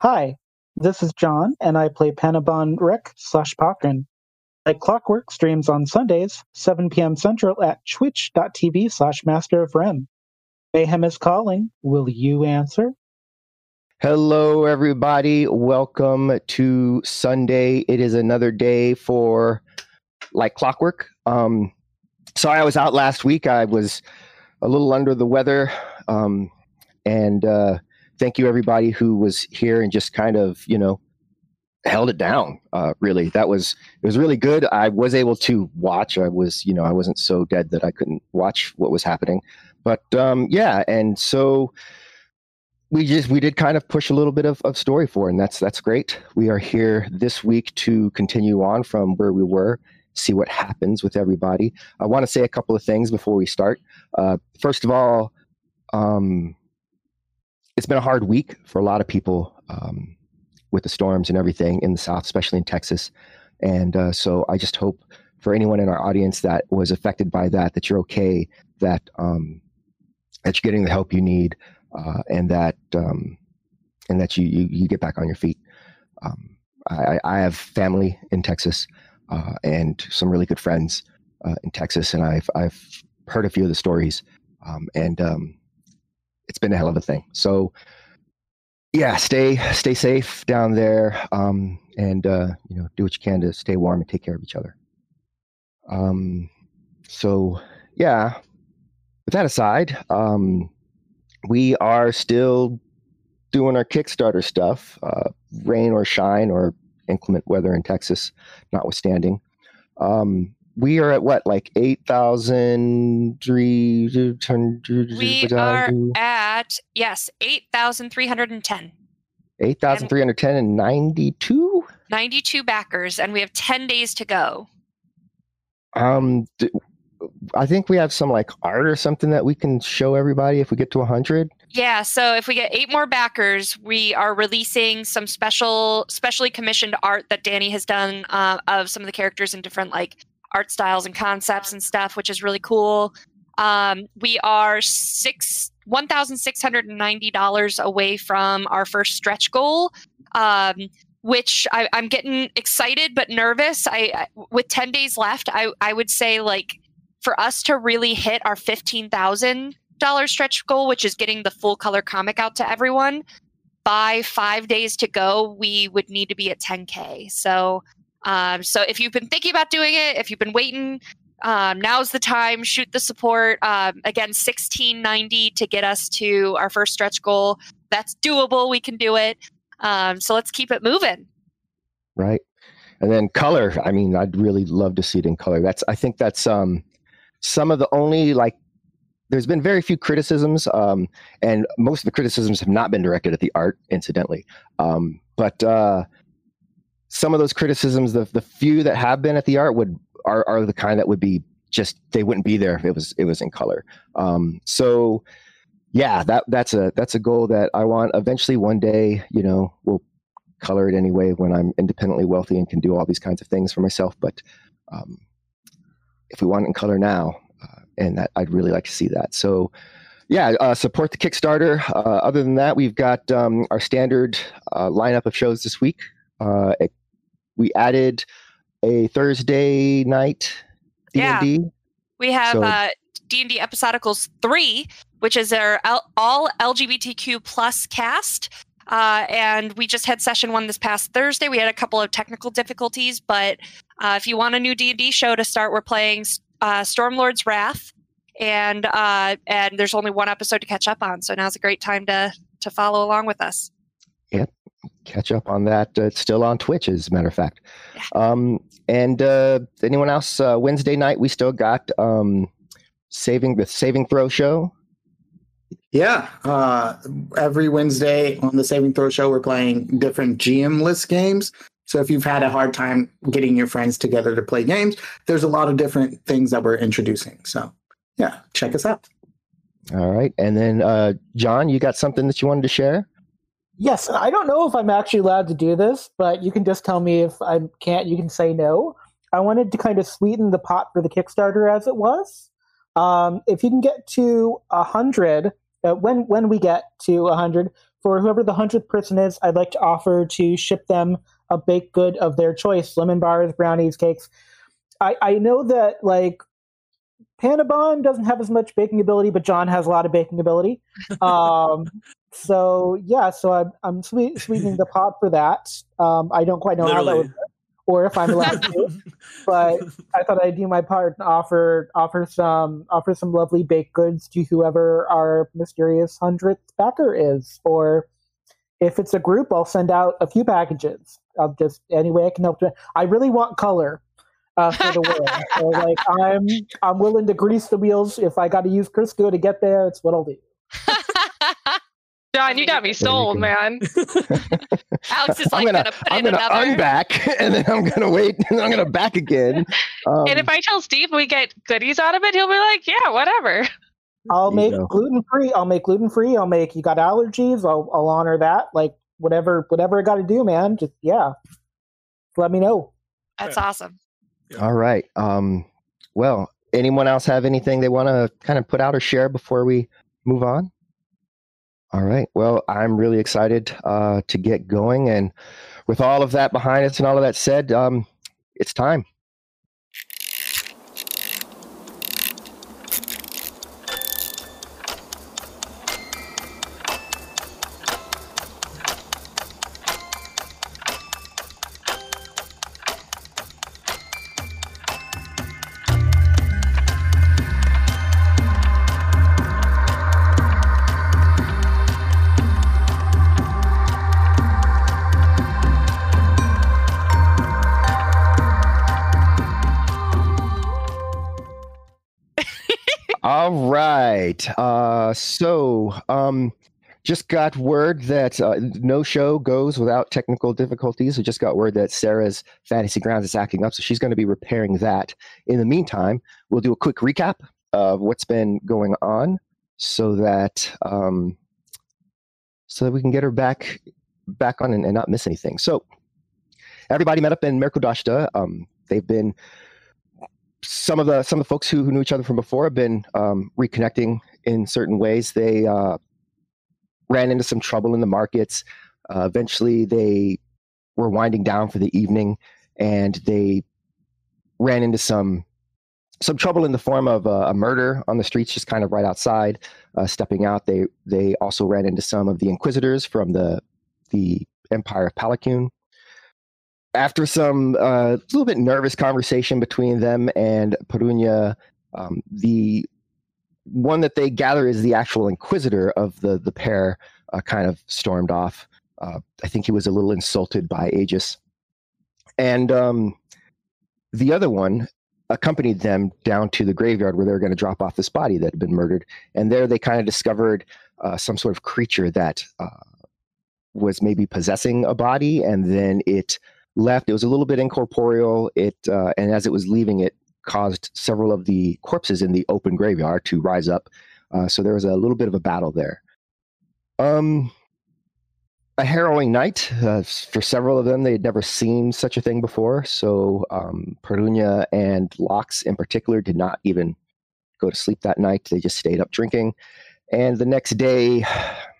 Hi, this is John, and I play Panabon Rick slash Pakrin. Like Clockwork streams on Sundays, 7 p.m. Central at twitch.tv slash Master of Rem. Mayhem is calling. Will you answer? Hello, everybody. Welcome to Sunday. It is another day for like clockwork. Um, sorry, I was out last week. I was a little under the weather. Um, and uh, thank you, everybody who was here and just kind of, you know, held it down. Uh, really, that was it was really good. I was able to watch. I was, you know, I wasn't so dead that I couldn't watch what was happening. But um, yeah, and so we just we did kind of push a little bit of, of story for and that's that's great we are here this week to continue on from where we were see what happens with everybody i want to say a couple of things before we start uh, first of all um, it's been a hard week for a lot of people um, with the storms and everything in the south especially in texas and uh, so i just hope for anyone in our audience that was affected by that that you're okay that um, that you're getting the help you need uh, and that um, and that you, you, you get back on your feet. Um, I, I, have family in Texas uh, and some really good friends uh, in Texas, and I've I've heard a few of the stories, um, and um, it's been a hell of a thing. So yeah, stay stay safe down there, um, and uh, you know do what you can to stay warm and take care of each other. Um, so yeah, with that aside, um, we are still doing our Kickstarter stuff, uh, rain or shine or inclement weather in Texas, notwithstanding. Um, we are at what, like eight thousand three hundred? We are at yes, eight thousand three hundred and ten. Eight thousand three hundred ten and ninety-two. Ninety-two backers, and we have ten days to go. Um, I think we have some like art or something that we can show everybody if we get to 100. Yeah, so if we get eight more backers, we are releasing some special, specially commissioned art that Danny has done uh, of some of the characters in different like art styles and concepts and stuff, which is really cool. Um, we are six one thousand six hundred and ninety dollars away from our first stretch goal. Um, which I, am getting excited but nervous. I, I with ten days left, I I would say like for us to really hit our $15,000 stretch goal, which is getting the full color comic out to everyone, by five days to go, we would need to be at 10K. So, um, so if you've been thinking about doing it, if you've been waiting, um, now's the time. Shoot the support. Um, again, 1690 to get us to our first stretch goal. That's doable. We can do it. Um, so let's keep it moving. Right. And then color. I mean, I'd really love to see it in color. That's. I think that's. Um, some of the only like there's been very few criticisms um, and most of the criticisms have not been directed at the art incidentally um, but uh, some of those criticisms the, the few that have been at the art would are, are the kind that would be just they wouldn't be there if it was it was in color um, so yeah that that's a that's a goal that i want eventually one day you know we'll color it anyway when i'm independently wealthy and can do all these kinds of things for myself but um, if we want it in color now, uh, and that, I'd really like to see that. So, yeah, uh, support the Kickstarter. Uh, other than that, we've got um, our standard uh, lineup of shows this week. Uh, it, we added a Thursday night D&D. Yeah. We have so, uh, D&D Episodicals 3, which is our L- all LGBTQ plus cast. Uh, and we just had session one this past Thursday. We had a couple of technical difficulties, but uh, if you want a new D&D show to start, we're playing uh, Stormlord's Wrath, and uh, and there's only one episode to catch up on. So now's a great time to to follow along with us. Catch up on that. Uh, it's still on Twitch, as a matter of fact. Yeah. Um, and uh, anyone else? Uh, Wednesday night, we still got um, saving the Saving Throw show. Yeah, uh, every Wednesday on the Saving Throw show, we're playing different GMless games. So if you've had a hard time getting your friends together to play games, there's a lot of different things that we're introducing. So yeah, check us out. All right. And then uh, John, you got something that you wanted to share? Yes, I don't know if I'm actually allowed to do this, but you can just tell me if I can't. You can say no. I wanted to kind of sweeten the pot for the Kickstarter as it was. Um, if you can get to a hundred, uh, when when we get to a hundred, for whoever the hundredth person is, I'd like to offer to ship them a baked good of their choice: lemon bars, brownies, cakes. I, I know that like Panabon doesn't have as much baking ability, but John has a lot of baking ability. Um, so yeah, so I'm I'm sweet, sweetening the pot for that. Um, I don't quite know Literally. how that would or if I'm allowed to, but I thought I'd do my part and offer offer some offer some lovely baked goods to whoever our mysterious hundredth backer is, or if it's a group, I'll send out a few packages of just any way I can help. To, I really want color uh, for the world. so like I'm I'm willing to grease the wheels if I got to use Crisco to get there. It's what I'll do. John, you got me sold, man. Alex is like I'm gonna, gonna put I'm in gonna another. unback and then I'm gonna wait and I'm gonna back again. Um, and if I tell Steve we get goodies out of it, he'll be like, "Yeah, whatever." I'll make gluten free. I'll make gluten free. I'll make you got allergies. I'll I'll honor that. Like whatever whatever I got to do, man. Just yeah. Let me know. That's awesome. all right. Um, well, anyone else have anything they want to kind of put out or share before we move on? All right. Well, I'm really excited uh, to get going, and with all of that behind us and all of that said, um, it's time. Right. Uh, so, um, just got word that uh, no show goes without technical difficulties. We just got word that Sarah's Fantasy Grounds is acting up, so she's going to be repairing that. In the meantime, we'll do a quick recap of what's been going on, so that um, so that we can get her back back on and, and not miss anything. So, everybody met up in Merkodashta. Um, they've been some of the some of the folks who, who knew each other from before have been um, reconnecting in certain ways. They uh, ran into some trouble in the markets. Uh, eventually, they were winding down for the evening, and they ran into some some trouble in the form of uh, a murder on the streets, just kind of right outside. Uh, stepping out, they they also ran into some of the inquisitors from the the Empire of Palakun after some uh, little bit nervous conversation between them and Perunia, um, the one that they gather is the actual inquisitor of the the pair uh, kind of stormed off. Uh, I think he was a little insulted by Aegis, and um, the other one accompanied them down to the graveyard where they were going to drop off this body that had been murdered. And there they kind of discovered uh, some sort of creature that uh, was maybe possessing a body, and then it left. It was a little bit incorporeal. It uh, and as it was leaving, it caused several of the corpses in the open graveyard to rise up. Uh, so there was a little bit of a battle there. Um, a harrowing night uh, for several of them. They had never seen such a thing before. So um, Perunia and Lox, in particular, did not even go to sleep that night. They just stayed up drinking, and the next day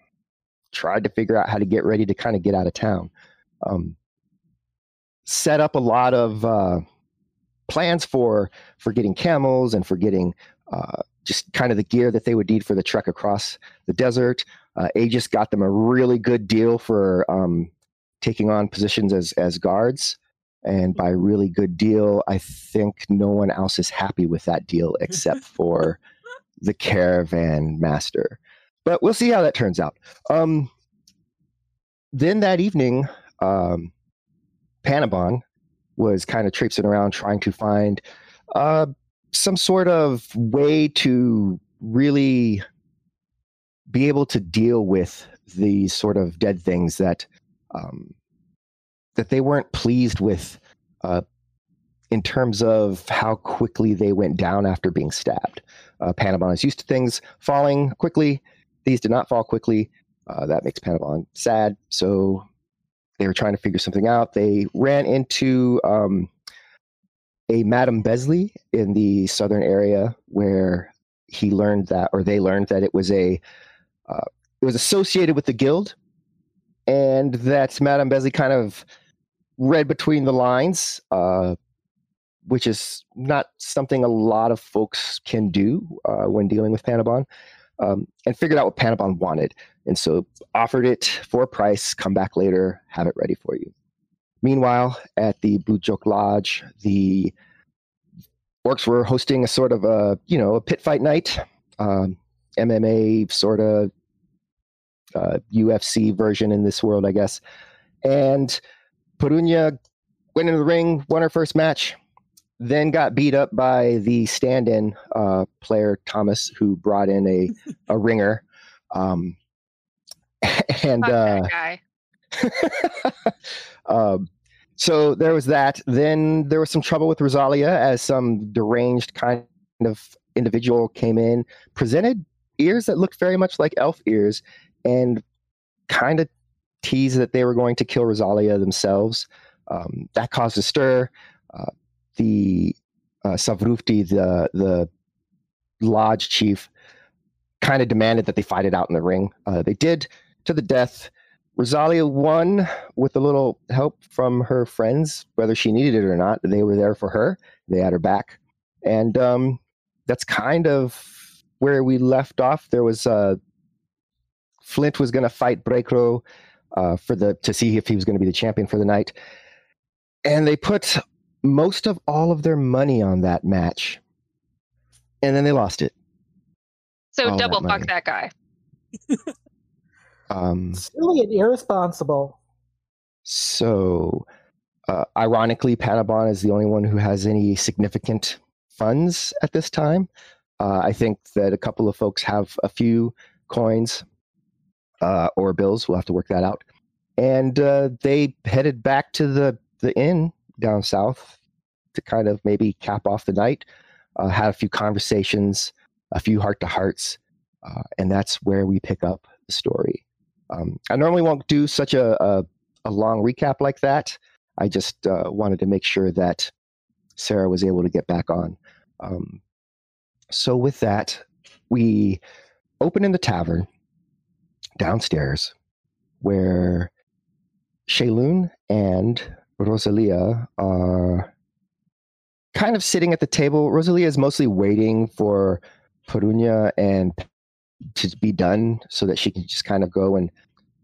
tried to figure out how to get ready to kind of get out of town. Um, set up a lot of uh, plans for for getting camels and for getting uh, just kind of the gear that they would need for the trek across the desert. Uh, Aegis got them a really good deal for um, taking on positions as as guards, and by really good deal, I think no one else is happy with that deal except for the caravan master. But we'll see how that turns out. Um, then that evening, um, Panabon was kind of traipsing around trying to find uh, some sort of way to really be able to deal with these sort of dead things that um, that they weren't pleased with uh, in terms of how quickly they went down after being stabbed. Uh, Panabon is used to things falling quickly. These did not fall quickly. Uh, that makes Panabon sad. So they were trying to figure something out. They ran into um, a Madame Besley in the southern area where he learned that, or they learned that it was a, uh, it was associated with the guild, and that Madame Besley kind of read between the lines, uh, which is not something a lot of folks can do uh, when dealing with Panabon, um, and figured out what Panabon wanted. And so offered it for a price, come back later, have it ready for you. Meanwhile, at the Blue Joke Lodge, the orcs were hosting a sort of a, you know, a pit fight night, um, MMA sort of uh, UFC version in this world, I guess. And Perunia went into the ring, won her first match, then got beat up by the stand-in uh, player Thomas, who brought in a a ringer. Um, and uh, guy. um, so there was that. Then there was some trouble with Rosalia as some deranged kind of individual came in, presented ears that looked very much like elf ears, and kind of teased that they were going to kill Rosalia themselves. Um, that caused a stir. Uh, the uh, Savrufti, the the lodge chief, kind of demanded that they fight it out in the ring. Uh, they did to the death. Rosalia won with a little help from her friends, whether she needed it or not. They were there for her. They had her back, and um, that's kind of where we left off. There was uh, Flint was going to fight Brekro uh, for the to see if he was going to be the champion for the night, and they put most of all of their money on that match, and then they lost it. So All that double money. fuck that guy. Um, Silly and irresponsible. So, uh, ironically, Panabon is the only one who has any significant funds at this time. Uh, I think that a couple of folks have a few coins uh, or bills. We'll have to work that out. And uh, they headed back to the, the inn down south to kind of maybe cap off the night, uh, had a few conversations, a few heart to hearts, uh, and that's where we pick up the story. Um, I normally won't do such a, a, a long recap like that. I just uh, wanted to make sure that Sarah was able to get back on. Um, so, with that, we open in the tavern downstairs where Shayloon and Rosalia are kind of sitting at the table. Rosalia is mostly waiting for Perunia and to be done so that she can just kind of go and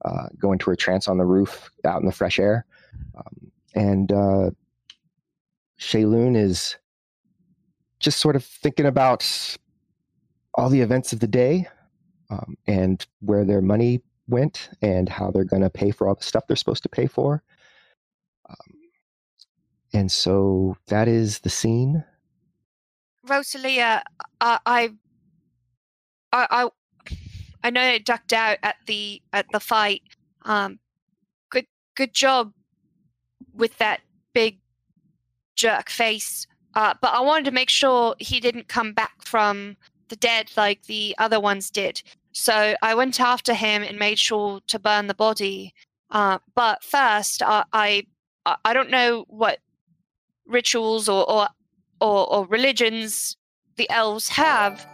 uh, go into her trance on the roof out in the fresh air. Um, and uh, is just sort of thinking about all the events of the day um, and where their money went and how they're going to pay for all the stuff they're supposed to pay for. Um, and so that is the scene. Rosalia, I, I, I, I, I know I ducked out at the at the fight. Um, good, good job with that big jerk face. Uh, but I wanted to make sure he didn't come back from the dead like the other ones did. So I went after him and made sure to burn the body. Uh, but first, I, I, I don't know what rituals or, or or, or religions the elves have,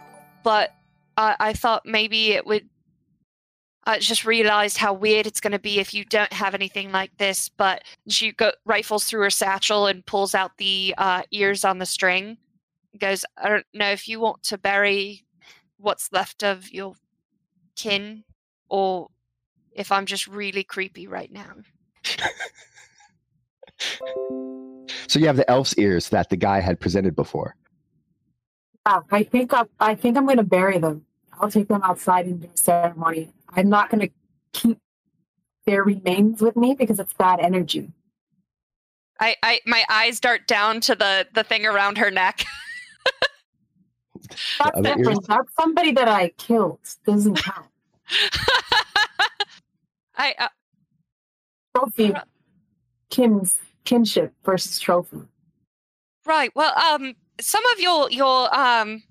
but I, I thought maybe it would. I just realized how weird it's going to be if you don't have anything like this. But she go, rifles through her satchel and pulls out the uh, ears on the string. Goes, I don't know if you want to bury what's left of your kin, or if I'm just really creepy right now. So you have the elf's ears that the guy had presented before. Yeah, I think I, I think I'm going to bury them. I'll take them outside and do a ceremony. I'm not going to keep their remains with me because it's bad energy. I, I my eyes dart down to the the thing around her neck. That's other ears? different. That's somebody that I killed. Doesn't count. I uh, Trophy, kin's kinship versus trophy. Right. Well, um, some of your your um,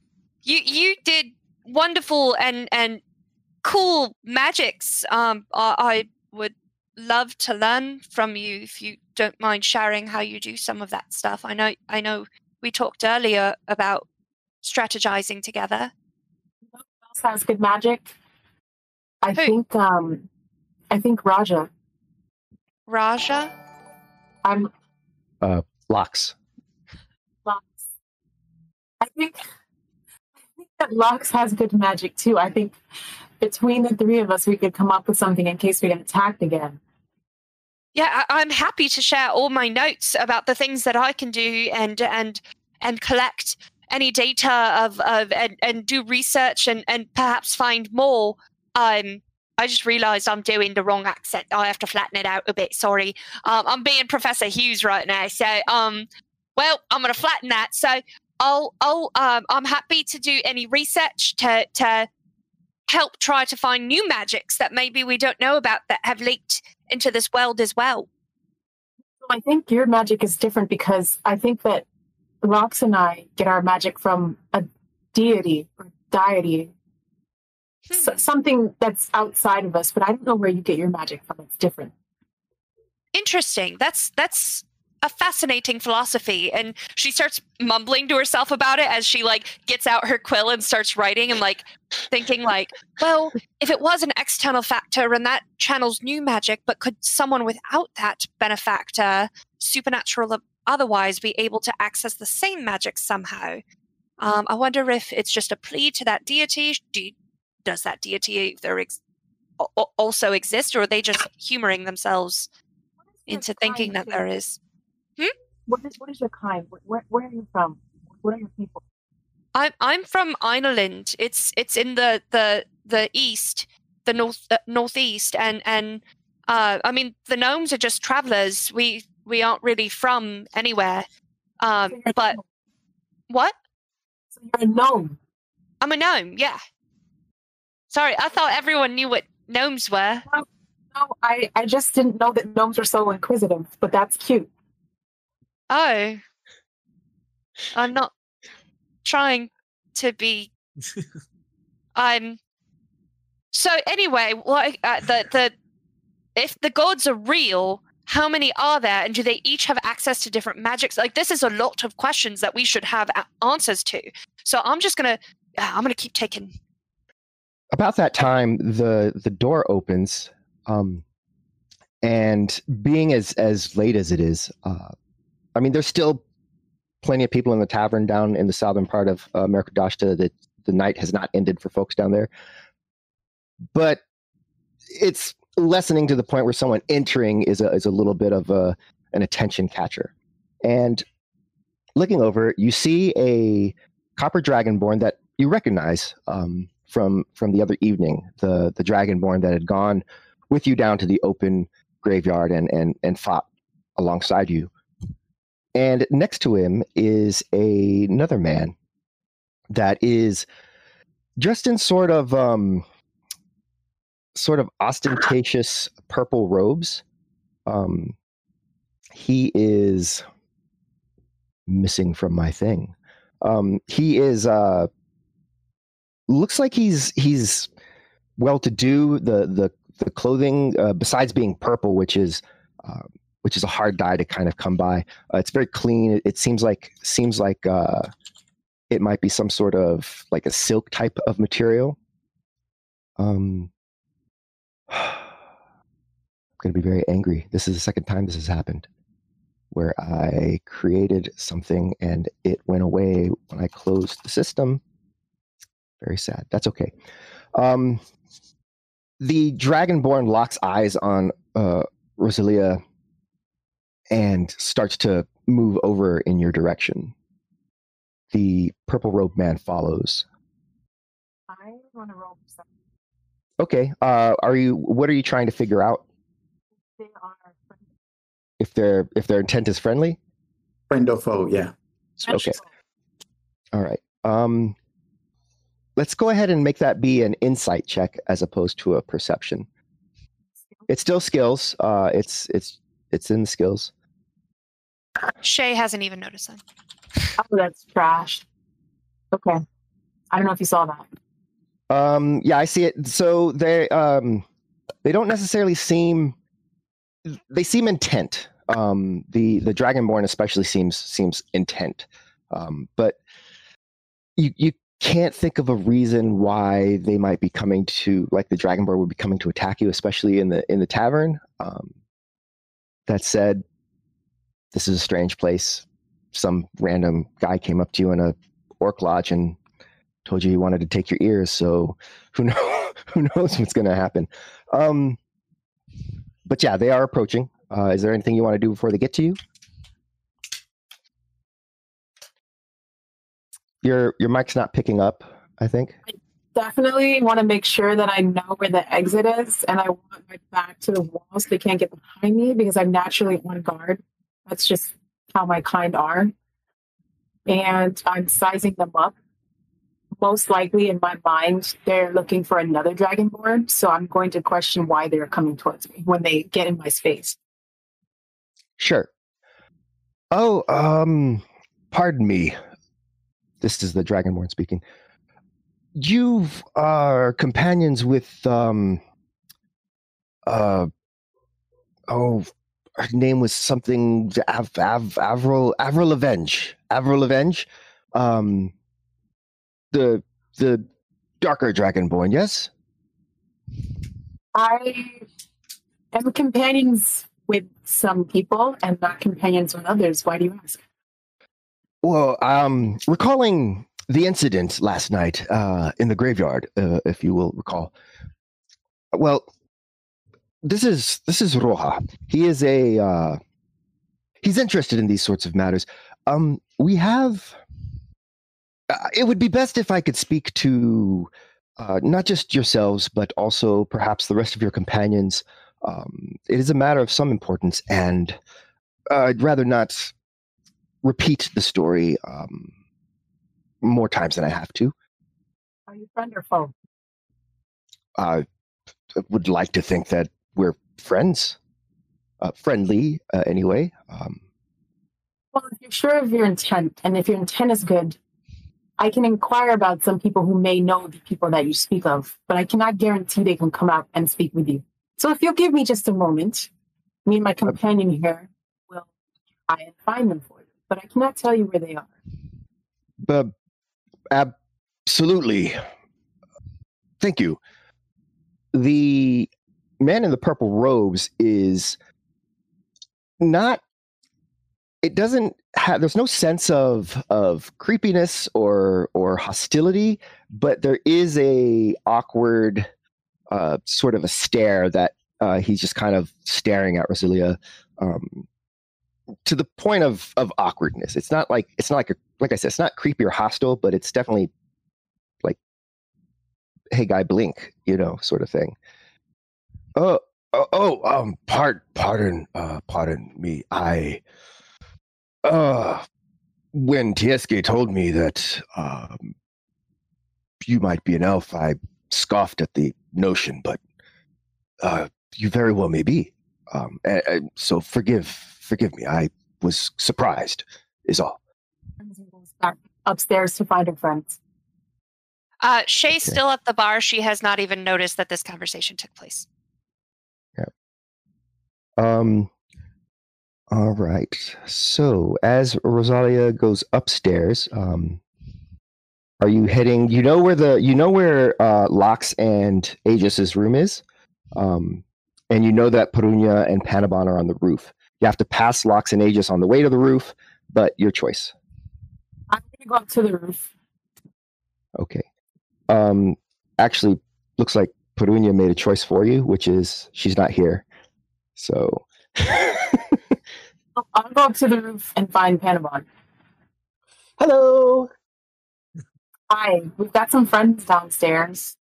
you you did wonderful and and cool magics. Um, I, I would love to learn from you if you don't mind sharing how you do some of that stuff. I know I know we talked earlier about strategizing together. Who else has good magic? I Who? think um, I think Raja. Raja? I'm Lox. Lux. I think I think that Lux has good magic too. I think between the three of us, we could come up with something in case we get attacked again. Yeah, I, I'm happy to share all my notes about the things that I can do and and and collect any data of of and, and do research and and perhaps find more. Um, I just realised I'm doing the wrong accent. I have to flatten it out a bit. Sorry. Um, I'm being Professor Hughes right now. So um, well, I'm gonna flatten that. So I'll I'll um, I'm happy to do any research to to help try to find new magics that maybe we don't know about that have leaked into this world as well. I think your magic is different because I think that Rox and I get our magic from a deity or deity, Hmm. s- something that's outside of us. But I don't know where you get your magic from. It's different. Interesting. That's that's a fascinating philosophy. And she starts mumbling to herself about it as she like gets out her quill and starts writing and like thinking like, well, if it was an external factor and that channels new magic, but could someone without that benefactor, supernatural otherwise, be able to access the same magic somehow? Um, I wonder if it's just a plea to that deity. Do, does that deity there ex- al- al- also exist, or are they just humoring themselves What is your into thinking that there is? What is, what is your kind? Where, where, where are you from? What are your people? I'm I'm from Ireland. It's it's in the the the east, the north uh, northeast, and and uh, I mean the gnomes are just travelers. We we aren't really from anywhere. Um, So but what? So you're a gnome. I'm a gnome. Yeah. Sorry, I thought everyone knew what gnomes were. No, I, I just didn't know that gnomes were so inquisitive, but that's cute. Oh, I'm not trying to be. I'm. So anyway, what uh, the the if the gods are real, how many are there, and do they each have access to different magics? Like this is a lot of questions that we should have a- answers to. So I'm just gonna uh, I'm gonna keep taking. About that time the the door opens um and being as as late as it is uh i mean there's still plenty of people in the tavern down in the southern part of uh, Mercadashta that the night has not ended for folks down there. But it's lessening to the point where someone entering is a is a little bit of a an attention catcher. And looking over you see a copper dragonborn that you recognize um, from from the other evening, the the dragonborn that had gone with you down to the open graveyard and and and fought alongside you. And next to him is a, another man that is dressed in sort of um, sort of ostentatious purple robes. Um, he is missing from my thing. Um, he is uh, looks like he's he's well to do. The the the clothing, uh, besides being purple, which is uh, which is a hard dye to kind of come by, uh, it's very clean. It, it seems like seems like uh, it might be some sort of like a silk type of material. Um, I'm going to be very angry. This is the second time this has happened where I created something and it went away when I closed the system. Very sad. That's okay. Um, the Dragonborn locks eyes on uh, Rosalia and starts to move over in your direction. The purple robe man follows. I want to roll for something. Okay. Uh, are you? What are you trying to figure out? They are If their if their intent is friendly? Friend or foe, yeah. Okay. All right. Um, let's go ahead and make that be an insight check as opposed to a perception. It's still skills. Uh, it's it's it's in the skills. Shay hasn't even noticed that. Oh, that's trash. Okay. I don't know if you saw that. Um, yeah, I see it. So they um, they don't necessarily seem they seem intent. Um, the the Dragonborn especially seems seems intent, um, but you you can't think of a reason why they might be coming to like the Dragonborn would be coming to attack you, especially in the in the tavern. Um, that said, "This is a strange place." Some random guy came up to you in a orc lodge and told you he wanted to take your ears. So who knows? who knows what's going to happen? Um, but yeah, they are approaching. Uh, is there anything you want to do before they get to you? Your your mic's not picking up. I think. I Definitely want to make sure that I know where the exit is, and I want my back to the wall so they can't get behind me because I'm naturally on guard. That's just how my kind are. And I'm sizing them up. Most likely, in my mind, they're looking for another dragonborn. So I'm going to question why they're coming towards me when they get in my space. Sure. Oh, um, pardon me. This is the Dragonborn speaking. You are companions with um uh oh her name was something Av, Av, Avril Avril Avenge. Avril Avenge. Um the the darker Dragonborn, yes? I am companions with some people and not companions with others. Why do you ask? Well, um, recalling the incident last night uh, in the graveyard, uh, if you will recall. Well, this is this is Roja. He is a uh, he's interested in these sorts of matters. Um, we have. Uh, it would be best if I could speak to uh, not just yourselves, but also perhaps the rest of your companions. Um, it is a matter of some importance, and uh, I'd rather not repeat the story um, more times than I have to. Are you friend or foe? I would like to think that we're friends, uh, friendly uh, anyway. Um, Well, if you're sure of your intent, and if your intent is good, I can inquire about some people who may know the people that you speak of, but I cannot guarantee they can come out and speak with you. So if you'll give me just a moment, me and my companion here will try and find them for you. But I cannot tell you where they are. but absolutely. Thank you. The man in the purple robes is not. It doesn't have. There's no sense of of creepiness or or hostility, but there is a awkward uh, sort of a stare that uh, he's just kind of staring at Rosalia. Um, to the point of of awkwardness. It's not like it's not like a like I said, it's not creepy or hostile, but it's definitely like, hey guy, blink, you know, sort of thing. Oh, oh, oh um, part, pardon, uh, pardon me. I, uh, when Tieske told me that um, you might be an elf, I scoffed at the notion, but uh, you very well may be. Um, and, and so forgive, forgive me. I was surprised, is all. upstairs to find her friends. Uh, Shay's Okay. still at the bar. She has not even noticed that this conversation took place. Yeah. Um. All right. So as Rosalia goes upstairs, um, are you heading? You know where the you know where uh, Lox and Aegis's room is, um, and you know that Perunia and Panabon are on the roof. You have to pass Lox and Aegis on the way to the roof, but your choice. I'm going to go up to the roof. Okay. Um. Actually, looks like Perunia made a choice for you, which is she's not here. So. I'll- go up to the roof and find Panabon. Hello. Hi, we've got some friends downstairs.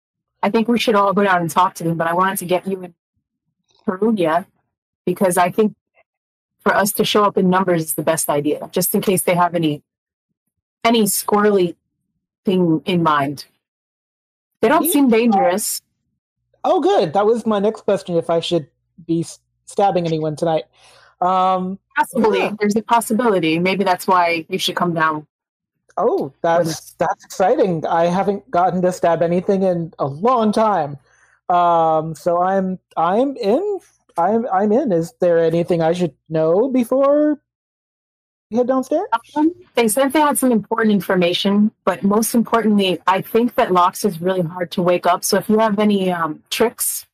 I think we should all go down and talk to them, but I wanted to get you in Perunia because I think for us to show up in numbers is the best idea, just in case they have any any squirrely thing in mind. They don't seem dangerous. Oh, good. That was my next question. If I should be stabbing anyone tonight. Um. Possibly, Yeah. there's a possibility. Maybe that's why you should come down. Oh, that's that's exciting. I haven't gotten to stab anything in a long time. Um. So I'm I'm in. I'm I'm in. Is there anything I should know before we head downstairs? Um, They said they had some important information, but most importantly, I think that Lox is really hard to wake up. So if you have any um, tricks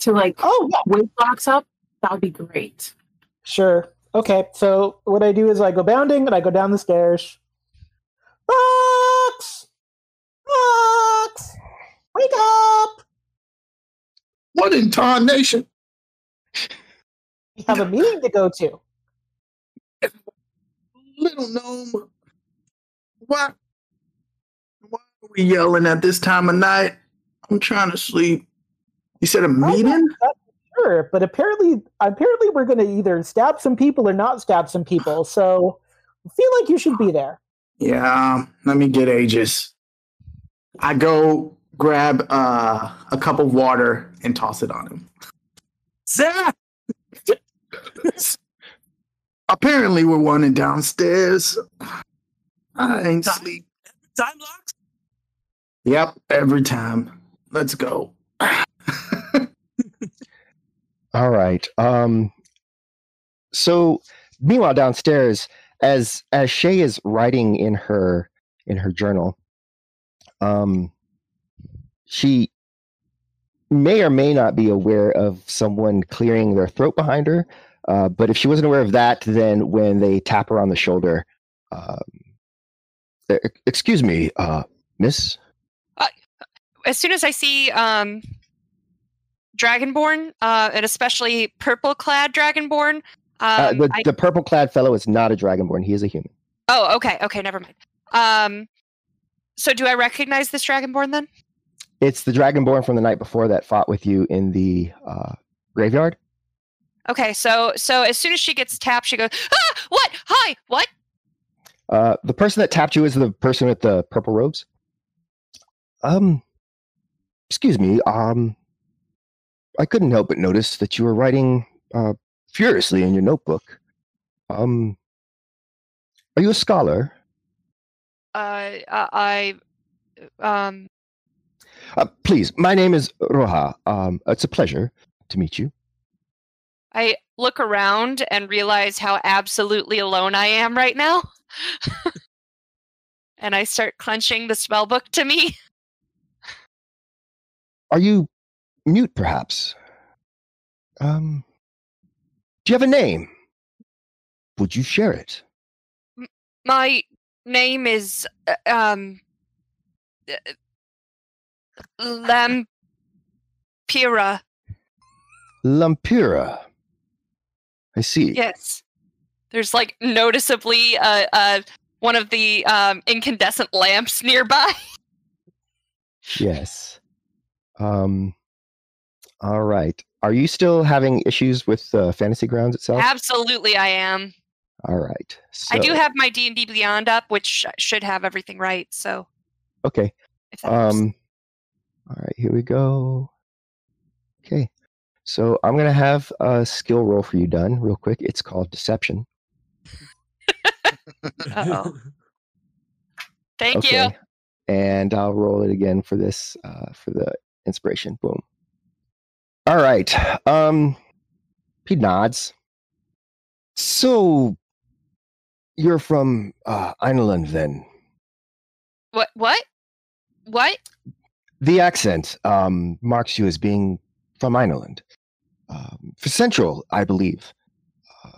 to like Oh, yeah. wake Lox up, that would be great. Sure. Okay. So what I do is I go bounding and I go down the stairs. Fox! Fox! Wake up! What in tarnation? We have a meeting to go to. Little gnome. Why? Why are we yelling at this time of night? I'm trying to sleep. You said a meeting? Sure, but apparently, apparently, we're going to either stab some people or not stab some people. So, I feel like you should be there. Yeah, let me get Aegis. I go grab uh, a cup of water and toss it on him. Zach! Apparently, we're running downstairs. I ain't Time- sleep. Time locks? Yep, every time. Let's go. All right. Um so meanwhile downstairs as as Shay is writing in her in her journal um she may or may not be aware of someone clearing their throat behind her uh, but if she wasn't aware of that then when they tap her on the shoulder um, excuse me uh miss as soon as I see um, Dragonborn, uh, and especially purple-clad Dragonborn, um, uh, the, I- the purple clad fellow is not a dragonborn he is a human oh, okay, okay, never mind. Um, so do I recognize this Dragonborn then? It's the dragonborn from the night before that fought with you in the uh, graveyard. Okay, so so as soon as she gets tapped, she goes, "Ah, what? Hi, what?" Uh, the person that tapped you is the person with the purple robes. Um, excuse me. Um, I couldn't help but notice that you were writing uh, furiously in your notebook. Um, are you a scholar? Uh, I, I um, Uh, please, my name is Roja. Um, it's a pleasure to meet you. I look around and realize how absolutely alone I am right now. and I start clenching the spell book to me. Are you mute, perhaps? Um, do you have a name? Would you share it? My name is uh, um uh, Lampira. Lampira. I see. Yes. There's like noticeably uh, uh one of the um incandescent lamps nearby. Yes. Um. All right. Are you still having issues with uh, Fantasy Grounds itself? Absolutely I am. All right. I do have my D&D Beyond up which should have everything right, so Okay. if that helps. Um. All right. Here we go. Okay. So I'm gonna have a skill roll for you done real quick. It's called Deception. Uh-oh. Thank you. And I'll roll it again for this uh, for the inspiration. Boom. All right. Um, he nods. So you're from uh, Ireland, then? What what? What? The accent um, marks you as being from Ireland. Um, for Central, I believe,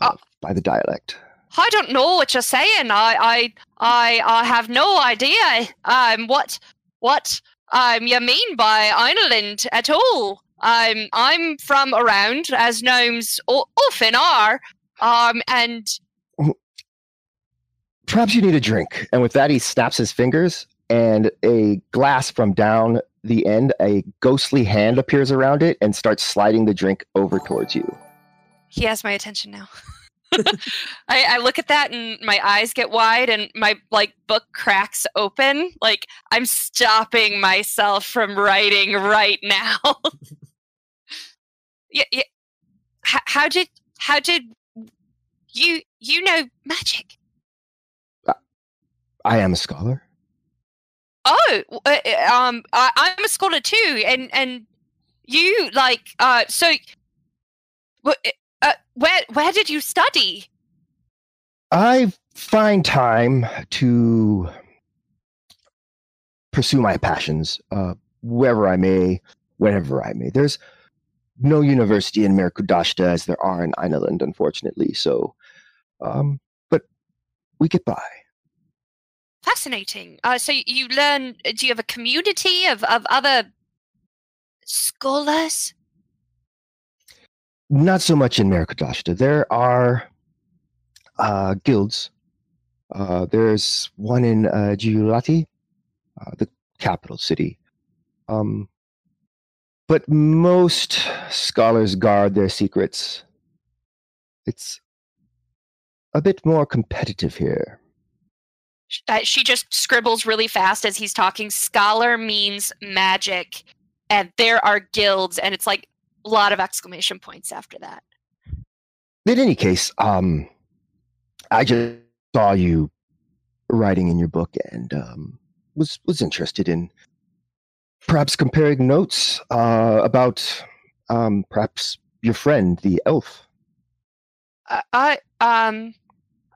uh, Oh. by the dialect. I don't know what you're saying. I I I, I have no idea um what what um you mean by Ireland at all. Um I'm from around as gnomes o- often are. Um and Perhaps you need a drink. And with that, he snaps his fingers, and a glass from down the end, a ghostly hand appears around it and starts sliding the drink over towards you. he has my attention now. I, I look at that and my eyes get wide and my like book cracks open. Like I'm stopping myself from writing right now. yeah, yeah. How, how did how did you you know magic? I am a scholar. Oh, uh, uh, um, I, I'm a scholar too, and and you like uh, so. Uh, where where did you study? I find time to pursue my passions uh, wherever I may, whenever I may. There's no university in Merkudashta as there are in Ireland, unfortunately. So, um, but we get by. Fascinating. Uh, so you learn. Do you have a community of of other scholars? Not so much in Merkudashta. There are uh, guilds. Uh, there's one in uh, Giulati, uh, the capital city. Um, but most scholars guard their secrets. It's a bit more competitive here. Uh, she just scribbles really fast as he's talking. Scholar means magic, and there are guilds, and it's like a lot of exclamation points after that. In any case, um, I just saw you writing in your book and um, was was interested in perhaps comparing notes uh, about um, perhaps your friend, the elf. Uh, I um,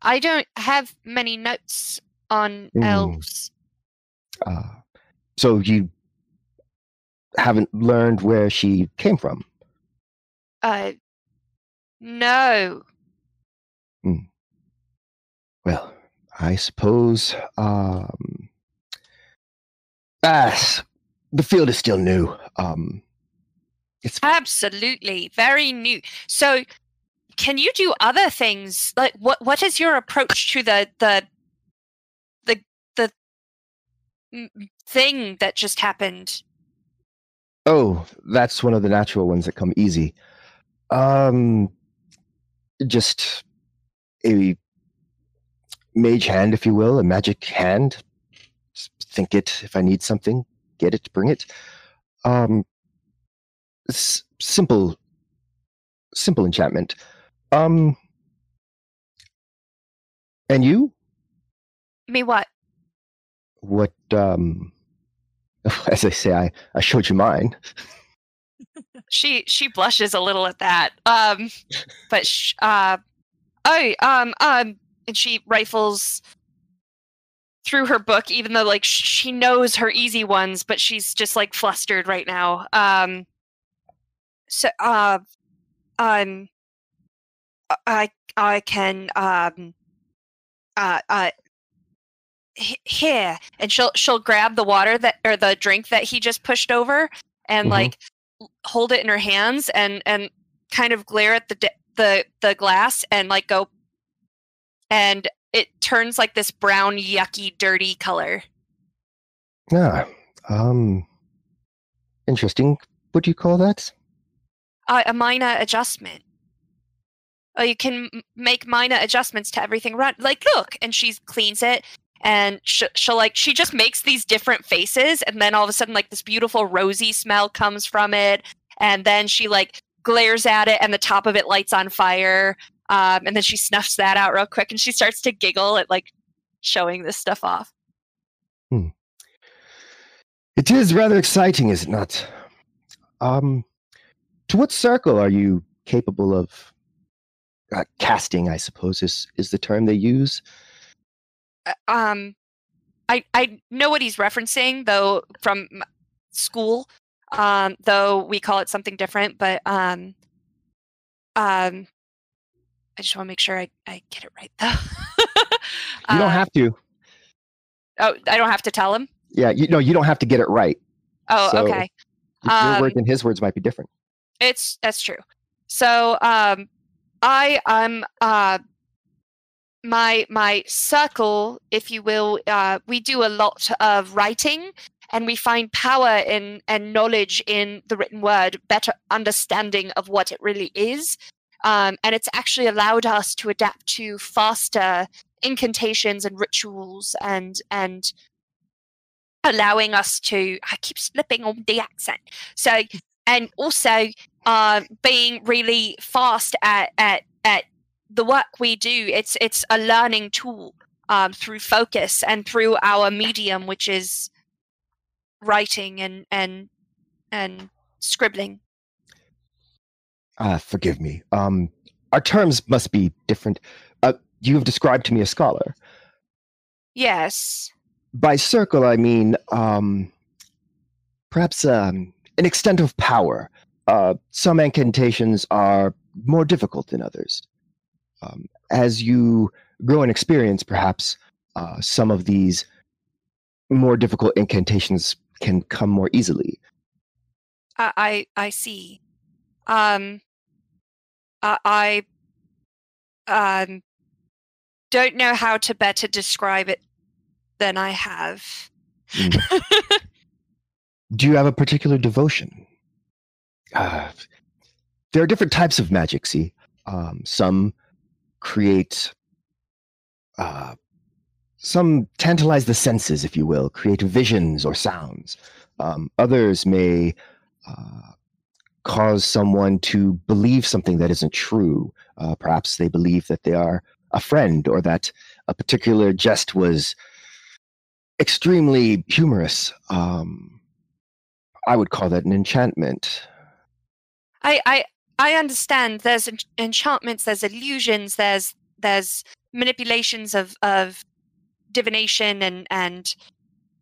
I don't have many notes on Mm. elves. Uh, so you haven't learned where she came from. Uh, no. Well, I suppose um, ah, the field is still new. Um, it's Absolutely, very new. So, can you do other things? Like, what what is your approach to the the thing that just happened? Oh, that's one of the natural ones that come easy. Um, just a mage hand, if you will, a magic hand. Think it. If I need something, get it, bring it. Um, s- simple, simple enchantment. Um, and you? Me what? What? Um, as I say, I I showed you mine. She she blushes a little at that. Um, but sh- uh, oh um um, and she rifles through her book, even though like she knows her easy ones, but she's just like flustered right now. Um, so uh, um, I I can um uh uh here and she'll she'll grab the water that or the drink that he just pushed over and Mhm. like hold it in her hands and and kind of glare at the the the glass and like go and it turns like this brown yucky dirty color yeah um, interesting. What do you call that? uh, a minor adjustment oh you can make minor adjustments to everything run like look and she cleans it and sh- she'll like she just makes these different faces and then all of a sudden like this beautiful rosy smell comes from it and then she like glares at it and the top of it lights on fire um, and then she snuffs that out real quick and she starts to giggle at like showing this stuff off It is rather exciting, is it not? Um, to what circle are you capable of uh, casting? I suppose is is the term they use. Uh, um i i know what he's referencing though from school um though we call it something different but um um i just want to make sure i i get it right though You don't Uh, have to. oh i don't have to tell him Yeah, you know, you don't have to get it right. oh So- okay Your Um, words and his words might be different. it's that's true so um i i'm uh my my circle if you will uh we do a lot of writing and we find power in and knowledge in the written word better understanding of what it really is. Um, and it's actually allowed us to adapt to faster incantations and rituals and and allowing us to i keep slipping on the accent. So and also uh, being really fast at, at at the work we do. It's it's a learning tool um, through focus and through our medium, which is writing and and and scribbling. Ah, forgive me. Um, our terms must be different. Uh, you have described to me a scholar. Yes. By circle, I mean um, perhaps um, an extent of power. uh, some incantations are more difficult than others. Um, as you grow in experience, perhaps uh, some of these more difficult incantations can come more easily. I I, I see. Um, I, I um don't know how to better describe it than I have. Do you have a particular devotion? Uh, there are different types of magic. See, um, some create, uh, some tantalize the senses, if you will, create visions or sounds. Um, others may uh, cause someone to believe something that isn't true. Uh, perhaps they believe that they are a friend or that a particular jest was extremely humorous. Um, I would call that an enchantment. I I I understand. There's en- enchantments. There's illusions. There's there's manipulations of of divination and and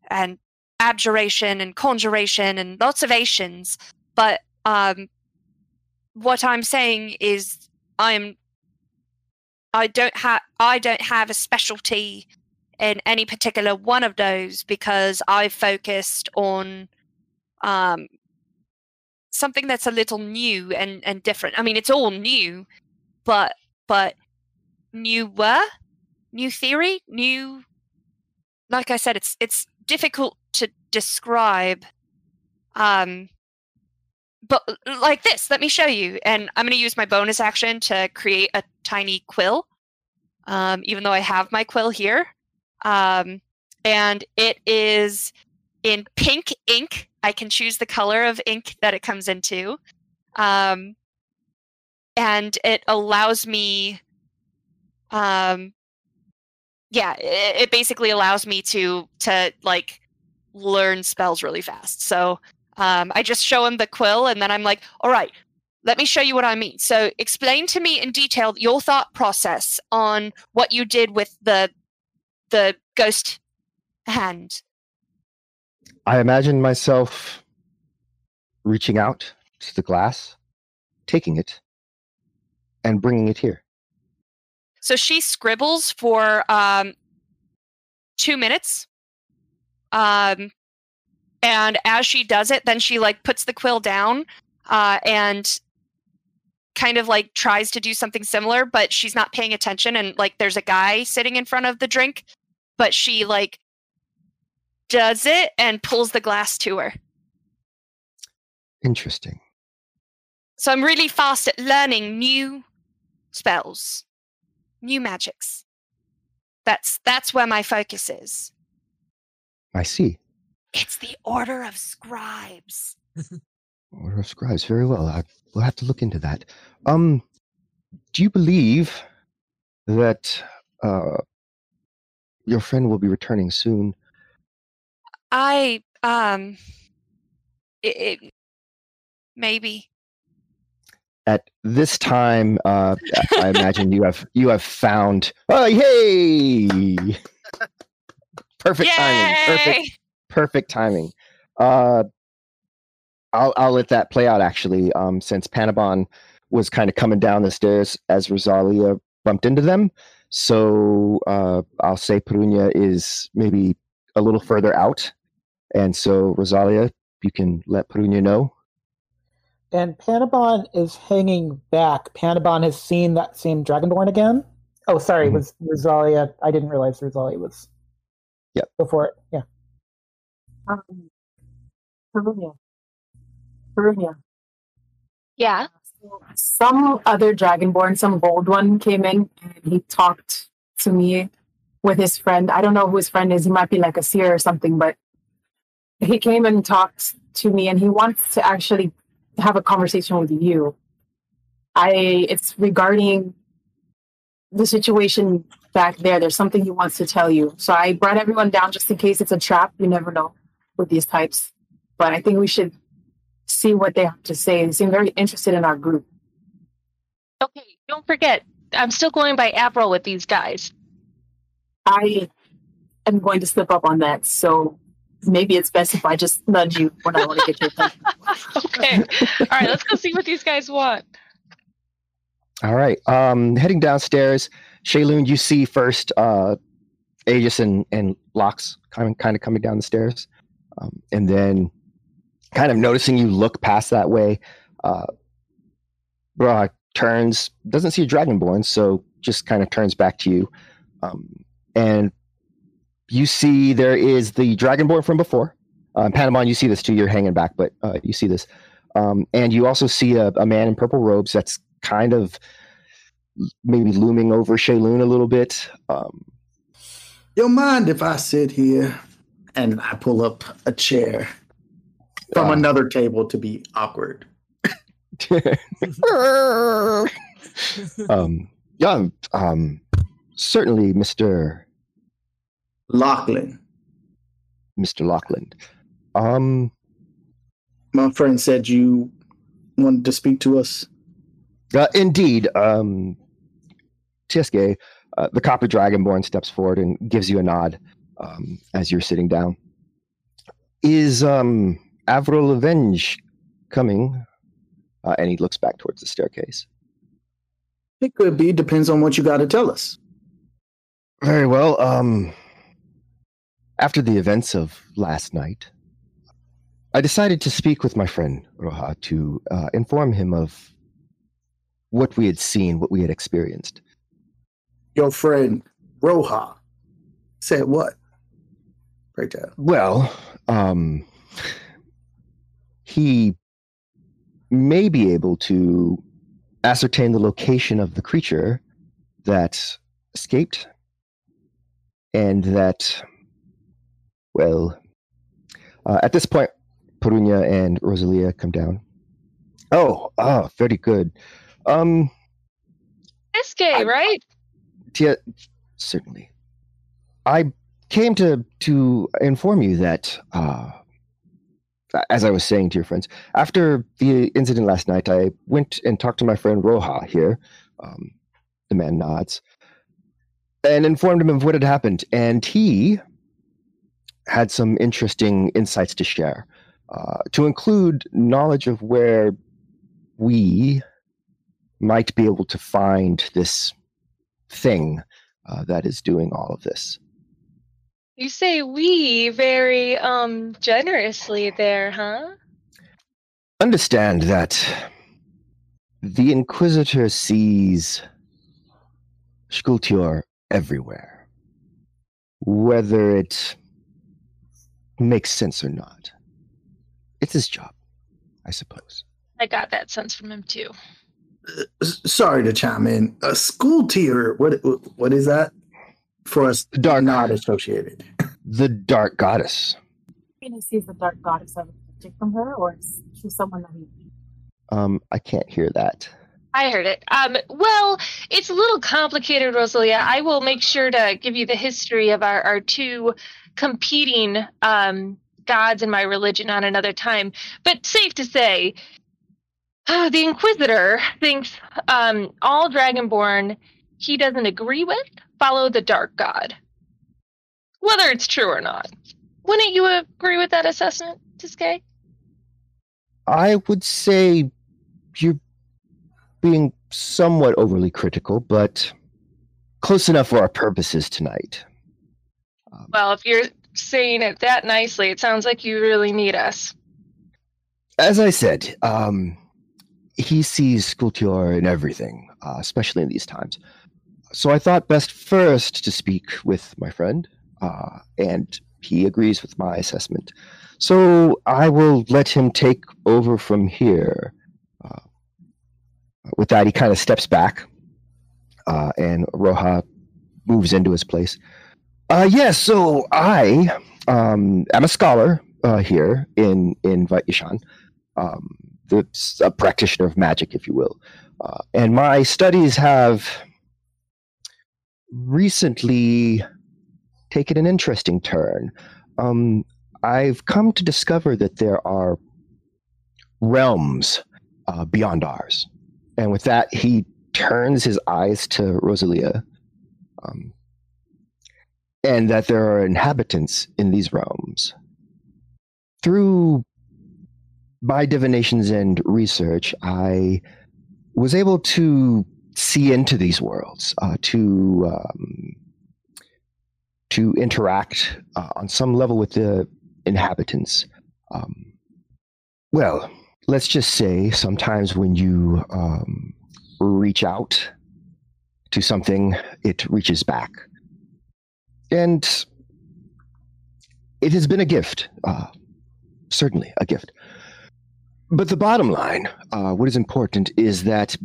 and abjuration and conjuration and lots of Asians. But um, what I'm saying is, I'm I don't have I don't have a specialty in any particular one of those because I've focused on um, something that's a little new and, and different. I mean, it's all new, but but newer, new theory, new. Like I said, it's it's difficult to describe. Um, but like this, let me show you, and I'm going to use my bonus action to create a tiny quill. Um, even though I have my quill here, um, and it is in pink ink. I can choose the color of ink that it comes into. Um, and it allows me, um, yeah, it, it basically allows me to to like learn spells really fast. So um, I just show him the quill, and then I'm like, all right, let me show you what I mean. So explain to me in detail your thought process on what you did with the the ghost hand. I imagine myself reaching out to the glass, taking it, and bringing it here. So she scribbles for um, two minutes. Um, and as she does it, then she like puts the quill down uh, and kind of like tries to do something similar, but she's not paying attention. And like there's a guy sitting in front of the drink, but she like does it and pulls the glass to her. Interesting. So I'm really fast at learning new spells, new magics. That's that's where my focus is. I see. It's the Order of Scribes. Order of Scribes. Very well. I will have to look into that. Um, do you believe that uh, your friend will be returning soon? I um, it, it maybe. At this time, uh, I imagine you have you have found. Oh, yay! Perfect timing. Perfect perfect timing. Uh, I'll I'll let that play out actually. Um, since Panabon was kind of coming down the stairs as Rosalia bumped into them, so uh, I'll say Perunia is maybe a little further out, and so Rosalia, you can let Perunia know. And Panabon is hanging back. Panabon has seen that same Dragonborn again. Oh, sorry, Mhm. it was Rosalia. I didn't realize Rosalia was. Yep. Before it. Yeah. Um, Perunia. Perunia. Yeah. Some other Dragonborn, some gold one came in and he talked to me with his friend. I don't know who his friend is. He might be like a seer or something, but he came and talked to me and he wants to actually have a conversation with you. I it's regarding the situation back there. There's something he wants to tell you. So I brought everyone down just in case it's a trap. You never know with these types. But I think we should see what they have to say. They seem very interested in our group. Okay, don't forget, I'm still going by Avril with these guys. I am going to slip up on that. So maybe it's best if I just nudge you when I want to get your attention. Okay. All right, let's go see what these guys want. All right. Um, heading downstairs, Shayloon, you see first uh, Aegis and, and Lox kind of, kind of coming down the stairs. Um, and then kind of noticing you look past that way, uh, Roha turns, doesn't see a Dragonborn, so just kind of turns back to you. Um, and you see there is the Dragonborn from before. Um, Panabon, you see this too. You're hanging back, but uh, you see this. Um, and you also see a, a man in purple robes that's kind of maybe looming over Shayloon a little bit. Um, You mind if I sit here? And I pull up a chair from Uh. another table to be awkward. um, yeah, um, certainly, Mister Lachlan, Mister Lachlan. Um, my friend said you wanted to speak to us. uh, indeed, um, Tieske, uh, the copper dragonborn steps forward and gives you a nod um, as you're sitting down. Is um, Avril Avenge coming? Uh, and he looks back towards the staircase. It could be, depends on what you got to tell us. Very well. Um, after the events of last night, I decided to speak with my friend Roja to uh, inform him of what we had seen, what we had experienced. Your friend Roja said what? Pray tell. Well, um, he may be able to ascertain the location of the creature that escaped, and that, well, uh, at this point, Perunia and Rosalia come down. Oh, ah, very good. Um, I- right? Tia, certainly. I came to to inform you that, uh, as I was saying to your friends, after the incident last night, I went and talked to my friend Roja here. Um, the man nods, and informed him of what had happened, and he had some interesting insights to share, uh, to include knowledge of where we might be able to find this thing uh, that is doing all of this. You say we very um generously there, huh? Understand that the Inquisitor sees Skultior everywhere, whether it makes sense or not. It's his job, I suppose. I got that sense from him too. S- Sorry to chime in. A school tier. What? What is that? For us, The dark, not associated. the dark goddess. He sees the dark goddess of magic from her, or is she someone that he Um, I can't hear that. I heard it. Um, well, it's a little complicated, Rosalia. I will make sure to give you the history of our, our two competing um, gods in my religion on another time. But safe to say, uh, the Inquisitor thinks um, all Dragonborn he doesn't agree with follow the Dark God. Whether it's true or not. Wouldn't you agree with that assessment, Tiske? I would say you're being somewhat overly critical, but close enough for our purposes tonight. Um, Well, if you're saying it that nicely, it sounds like you really need us. as I said, um, he sees Skultior in everything, uh, especially in these times. So I thought best first to speak with my friend, uh, and he agrees with my assessment. So I will let him take over from here. With that, he kind of steps back, uh, and Roha moves into his place. Uh, yes, so I um, am a scholar uh, here in in Vaishan um, the, a practitioner of magic, if you will. Uh, and my studies have recently taken an interesting turn. Um, I've come to discover that there are realms uh, beyond ours. And with that, he turns his eyes to Rosalia. Um, and that there are inhabitants in these realms through my divinations and research, I was able to see into these worlds, uh, to um, to interact uh, on some level with the inhabitants. Um, well, let's just say sometimes when you um, reach out to something, it reaches back, and it has been a gift, uh, certainly a gift. But the bottom line, uh, what is important, is that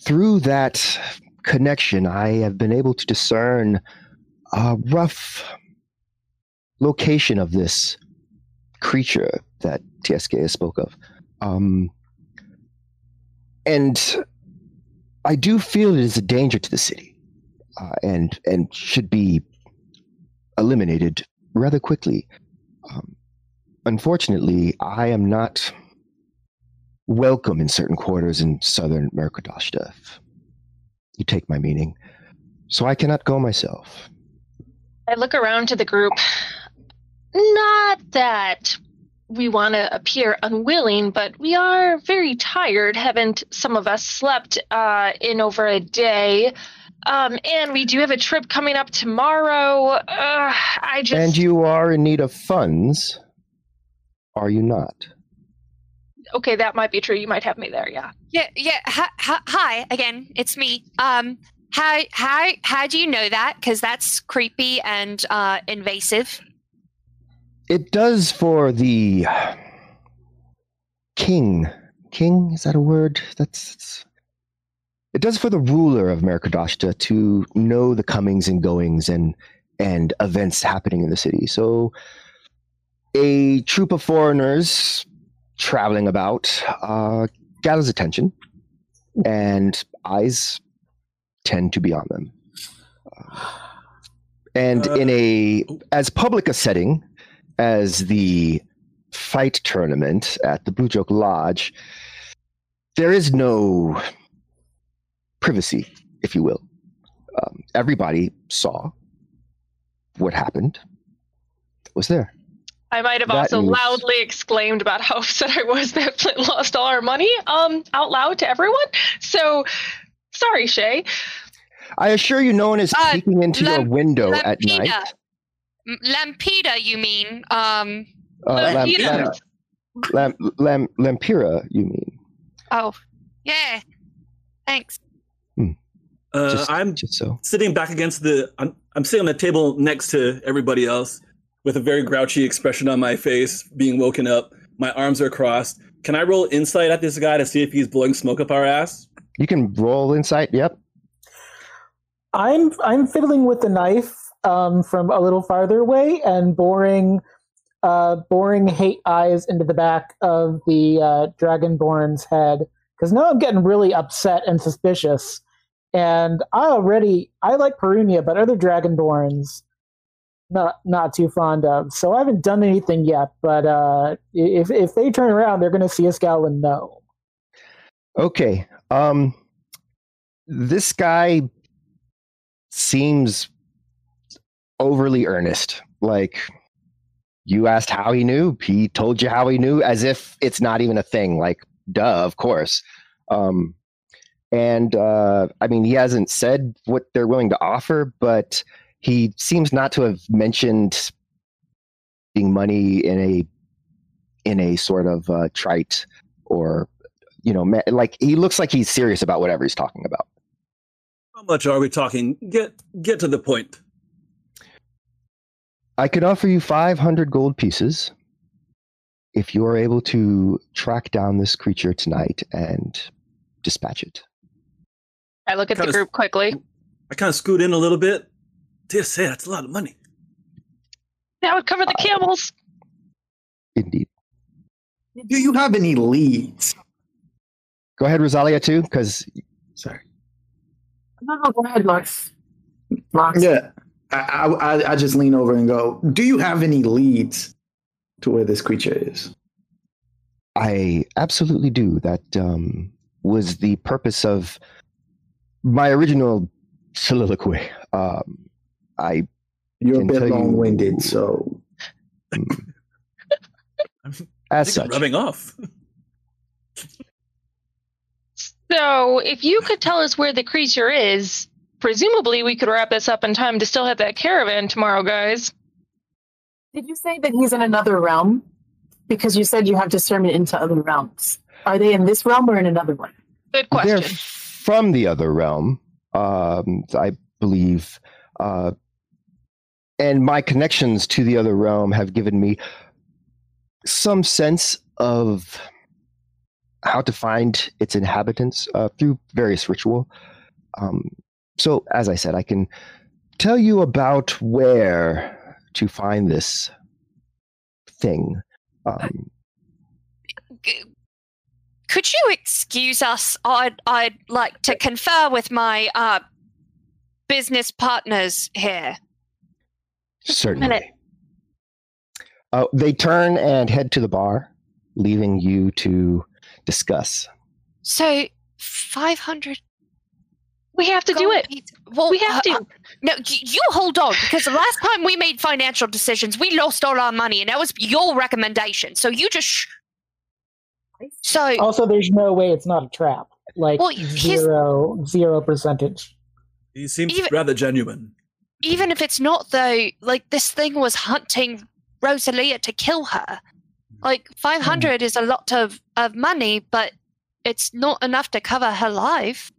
through that connection, I have been able to discern a rough location of this creature that Tieske spoke of. Um, and I do feel it is a danger to the city uh, and, and should be eliminated rather quickly. Um, unfortunately, I am not welcome in certain quarters in southern Mercadashta, if you take my meaning. So I cannot go myself. I look around to the group. Not that we want to appear unwilling, but we are very tired. Haven't some of us slept uh, in over a day? Um, and we do have a trip coming up tomorrow. Uh, I just And you are in need of funds, are you not? okay, that might be true. You might have me there. Yeah. Yeah, yeah. Hi, hi, hi again. It's me. Um, how how how do you know that? Because that's creepy and uh, invasive. It does for the king. King is that a word? That's. it does for the ruler of Mercadashta to know the comings and goings and and events happening in the city. So, a troop of foreigners traveling about uh, gathers attention, and eyes tend to be on them. Uh, and in a as public a setting as the fight tournament at the Blue Joke Lodge, there is no privacy, if you will. Um, everybody saw what happened. Was there? I might have That also is- loudly exclaimed about how upset I was that Flint lost all our money um, out loud to everyone. So sorry, Shay. I assure you, no one is Uh, peeking into your window at Lampida. night. M- Lampida, you mean? Um. Uh, lam, Lampida. lam, lam, lam, Lampira, you mean? Oh, yeah. Thanks. Uh, Just, I'm just so. sitting back against the. I'm, I'm sitting on the table next to everybody else with a very grouchy expression on my face, being woken up. My arms are crossed. Can I roll insight at this guy to see if he's blowing smoke up our ass? You can roll insight. Yep. I'm I'm fiddling with the knife um, from a little farther away and boring uh, boring hate eyes into the back of the uh, dragonborn's head because now I'm getting really upset and suspicious. And I already I like Perunia, but other dragonborns not not too fond of. So I haven't done anything yet. But uh, if if they turn around, they're going to see a scowl and know. Okay. Um, this guy seems overly earnest. Like you asked how he knew, he told you how he knew, as if it's not even a thing. Like, duh, of course. Um, and uh, I mean, he hasn't said what they're willing to offer, but he seems not to have mentioned being money in a in a sort of uh, trite or you know, like he looks like he's serious about whatever he's talking about. How much are we talking? Get get to the point. I could offer you 500 gold pieces if you are able to track down this creature tonight and dispatch it. I look at the Kinda- group quickly. I kind of scoot in a little bit. Dear say that's a lot of money. That would cover the uh, camels. Indeed. Do you have any leads? Go ahead, Rosalia, too, because Sorry. No, no, go ahead, Lux. Lux. Yeah. I, I, I- I just lean over and go, Do you have any leads to where this creature is? I absolutely do. That um, was the purpose of my original soliloquy. Um, I You're a bit long winded, so as I think such. rubbing off. So, if you could tell us where the creature is, presumably we could wrap this up in time to still have that caravan tomorrow, guys. Did you say that he's in another realm? Because you said you have discernment into other realms. Are they in this realm or in another one? Good question. They're from the other realm, um, I believe. Uh, and my connections to the other realm have given me some sense of how to find its inhabitants uh, through various ritual. Um, so, as I said, I can tell you about where to find this thing. Um, Could you excuse us? I'd I'd like to confer with my uh business partners here. Certainly. Uh, they turn and head to the bar, leaving you to discuss. So, five hundred. We have to do it. Well, We have uh, to. uh, no, y- you hold on because the last time we made financial decisions, we lost all our money, and that was your recommendation. So you just. Sh- so Also, there's no way it's not a trap. Like Well, zero, zero percentage. He seems Even- rather genuine. even if it's not though like this thing was hunting rosalia to kill her like 500 is a lot of, of money but it's not enough to cover her life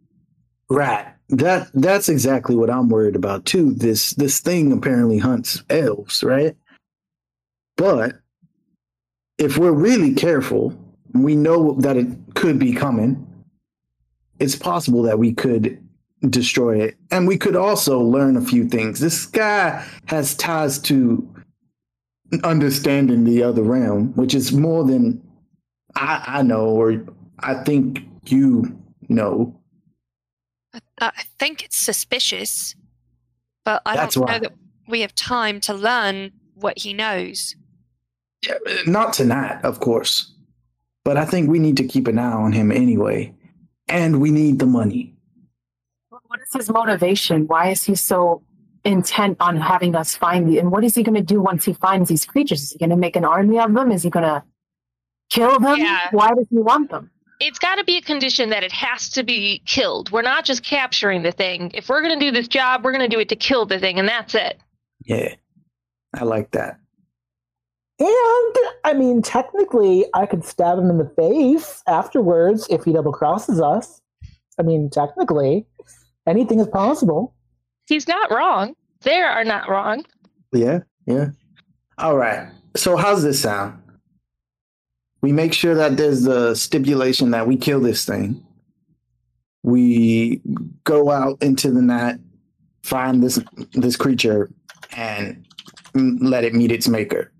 Right. That that's exactly what I'm worried about too. This this thing apparently hunts elves, right? But if we're really careful, we know that it could be coming. It's possible that we could destroy it. And we could also learn a few things. This guy has ties to understanding the other realm, which is more than I, I know or I think you know. I, I think it's suspicious but i That's don't why. know that we have time to learn what he knows Yeah, not tonight, of course. But I think we need to keep an eye on him anyway. And we need the money. What is his motivation? Why is he so intent on having us find the? And what is he going to do once he finds these creatures? Is he going to make an army of them? Is he going to kill them? Yeah. Why does he want them? It's got to be a condition that it has to be killed. We're not just capturing the thing. If we're going to do this job, we're going to do it to kill the thing, and that's it. Yeah. I like that. And I mean, technically, I could stab him in the face afterwards if he double crosses us. I mean, technically, anything is possible. He's not wrong. They are not wrong. Yeah, yeah. All right. So how's this sound? We make sure that there's the stipulation that we kill this thing. We go out into the night, find this this creature, and mm, let it meet its maker.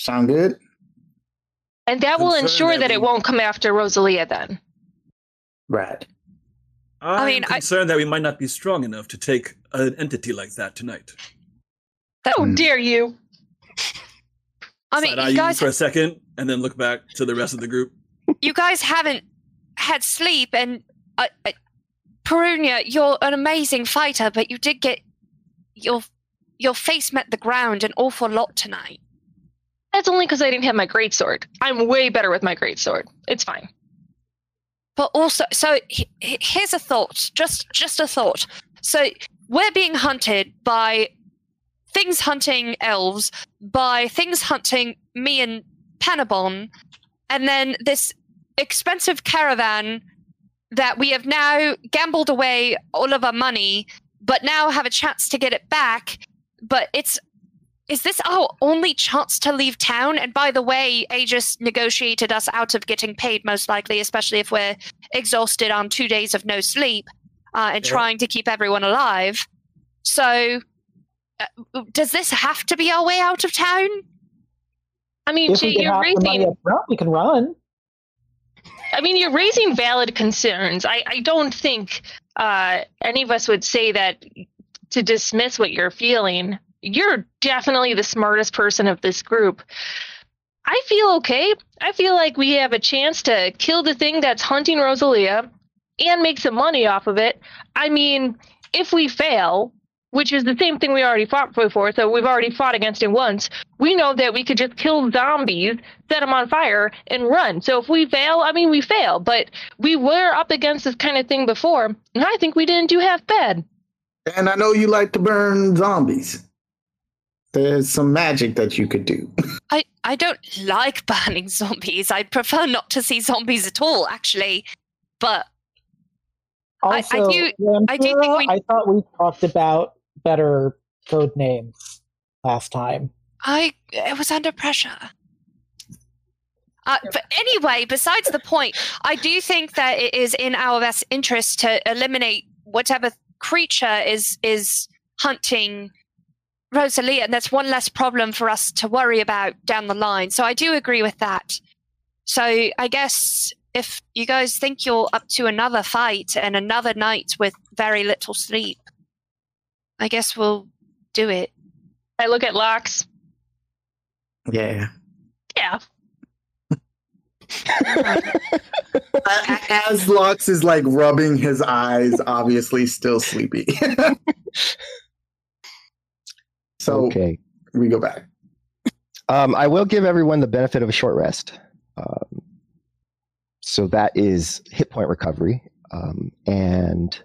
Sound good? And that will Concerned ensure that that it won't come after Rosalia then. Right. I'm mean, I- concerned that we might not be strong enough to take an entity like that tonight. that, How Hmm. dare you? I mean you you guys for a second, and then look back to the rest of the group. you guys haven't had sleep and uh, uh, Perunia, you're an amazing fighter but you did get your your face met the ground an awful lot tonight That's only because I didn't have my greatsword. I'm way better with my greatsword. It's fine. but also so he- he- here's a thought just just a thought so we're being hunted by things hunting elves by things hunting me and panabon and then this expensive caravan that we have now gambled away all of our money but now have a chance to get it back but it's is this our only chance to leave town and by the way aegis negotiated us out of getting paid most likely especially if we're exhausted on two days of no sleep uh, and Yeah. trying to keep everyone alive. So, uh, does this have to be our way out of town? I mean, If we Jay, get you're half the money raising. front, we can run. I mean, you're raising valid concerns. I, I don't think uh, any of us would say that to dismiss what you're feeling. You're definitely the smartest person of this group. I feel okay. I feel like we have a chance to kill the thing that's hunting Rosalia and make some money off of it. I mean, if we fail, which is the same thing we already fought before. So we've already fought against it once. We know that we could just kill zombies, set them on fire, and run. So if we fail, I mean, we fail, but we were up against this kind of thing before, and I think we didn't do half bad. And I know you like to burn zombies. There's some magic that you could do. I, I don't like burning zombies. I'd prefer not to see zombies at all, actually. But I- I Also, do- I do think we- I thought we talked about better code names last time. I it was under pressure. Uh, but anyway, besides the point, I do think that it is in our best interest to eliminate whatever creature is is hunting Rosalia, and that's one less problem for us to worry about down the line. So I do agree with that. So I guess if you guys think you're up to another fight and another night with very little sleep, I guess we'll do it. I look at Lox. Yeah. Yeah. As Lux is like rubbing his eyes, obviously still sleepy. so okay. we go back. Um, I will give everyone the benefit of a short rest. Um, so that is hit point recovery. Um, and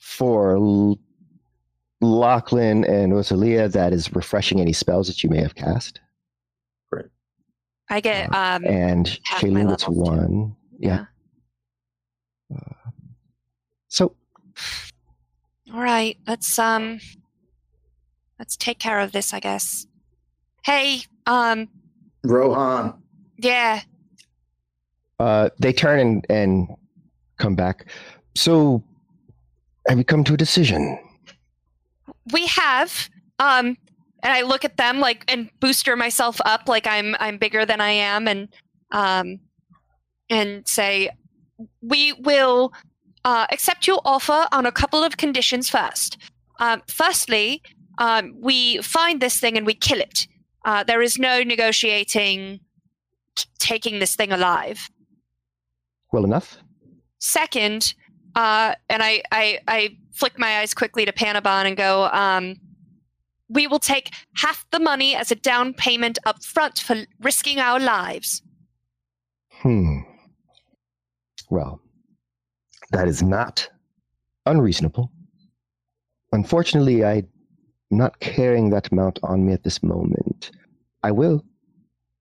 for L- Lachlan and Rosalia, that is refreshing any spells that you may have cast. Great. I get um and half my Shailene gets levels, too. one. Yeah. Uh, so All right, let's um let's take care of this, I guess. Hey, um Rohan. yeah, uh, they turn and, and come back. So have you come to a decision? We have um and I look at them like and booster myself up like I'm I'm bigger than I am and um and say we will uh, accept your offer on a couple of conditions first. Um, firstly, um, we find this thing and we kill it. Uh, there is no negotiating t- taking this thing alive. Well enough. Second, uh, and I, I, I flick my eyes quickly to Panabon and go, um, we will take half the money as a down payment up front for risking our lives. Hmm. Well, that is not unreasonable. Unfortunately, I'm not carrying that amount on me at this moment. I will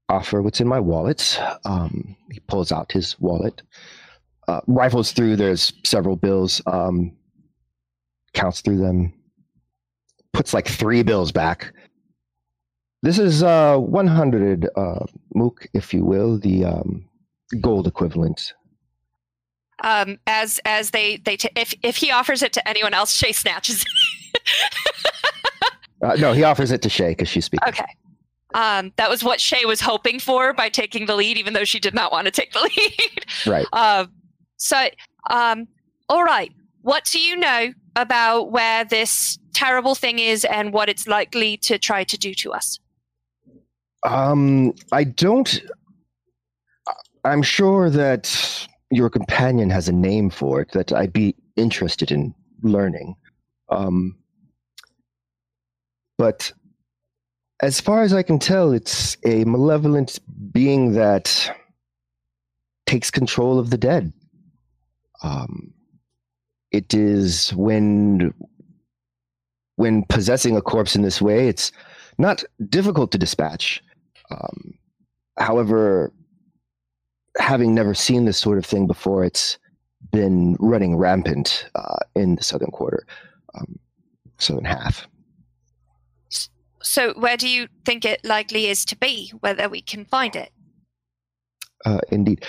offer what's in my wallet. Um, he pulls out his wallet, uh, rifles through. There's several bills. Um, counts through them. Puts like three bills back. This is uh, 100 uh, mook, if you will, the um, gold equivalent. Um, as as they they t- if if he offers it to anyone else, Shay snatches. it. Uh, no, he offers it to Shay because she's speaking. okay. Um, that was what Shay was hoping for by taking the lead, even though she did not want to take the lead. Right. Um, so, um, all right. What do you know about where this terrible thing is and what it's likely to try to do to us? Um, I don't. I'm sure that your companion has a name for it that I'd be interested in learning. Um, but as far as I can tell, it's a malevolent being that takes control of the dead. Um, it is when when possessing a corpse in this way, it's not difficult to dispatch. Um, however, having never seen this sort of thing before, it's been running rampant uh, in the southern quarter, um, southern half. So, where do you think it likely is to be? Whether we can find it? Uh, indeed.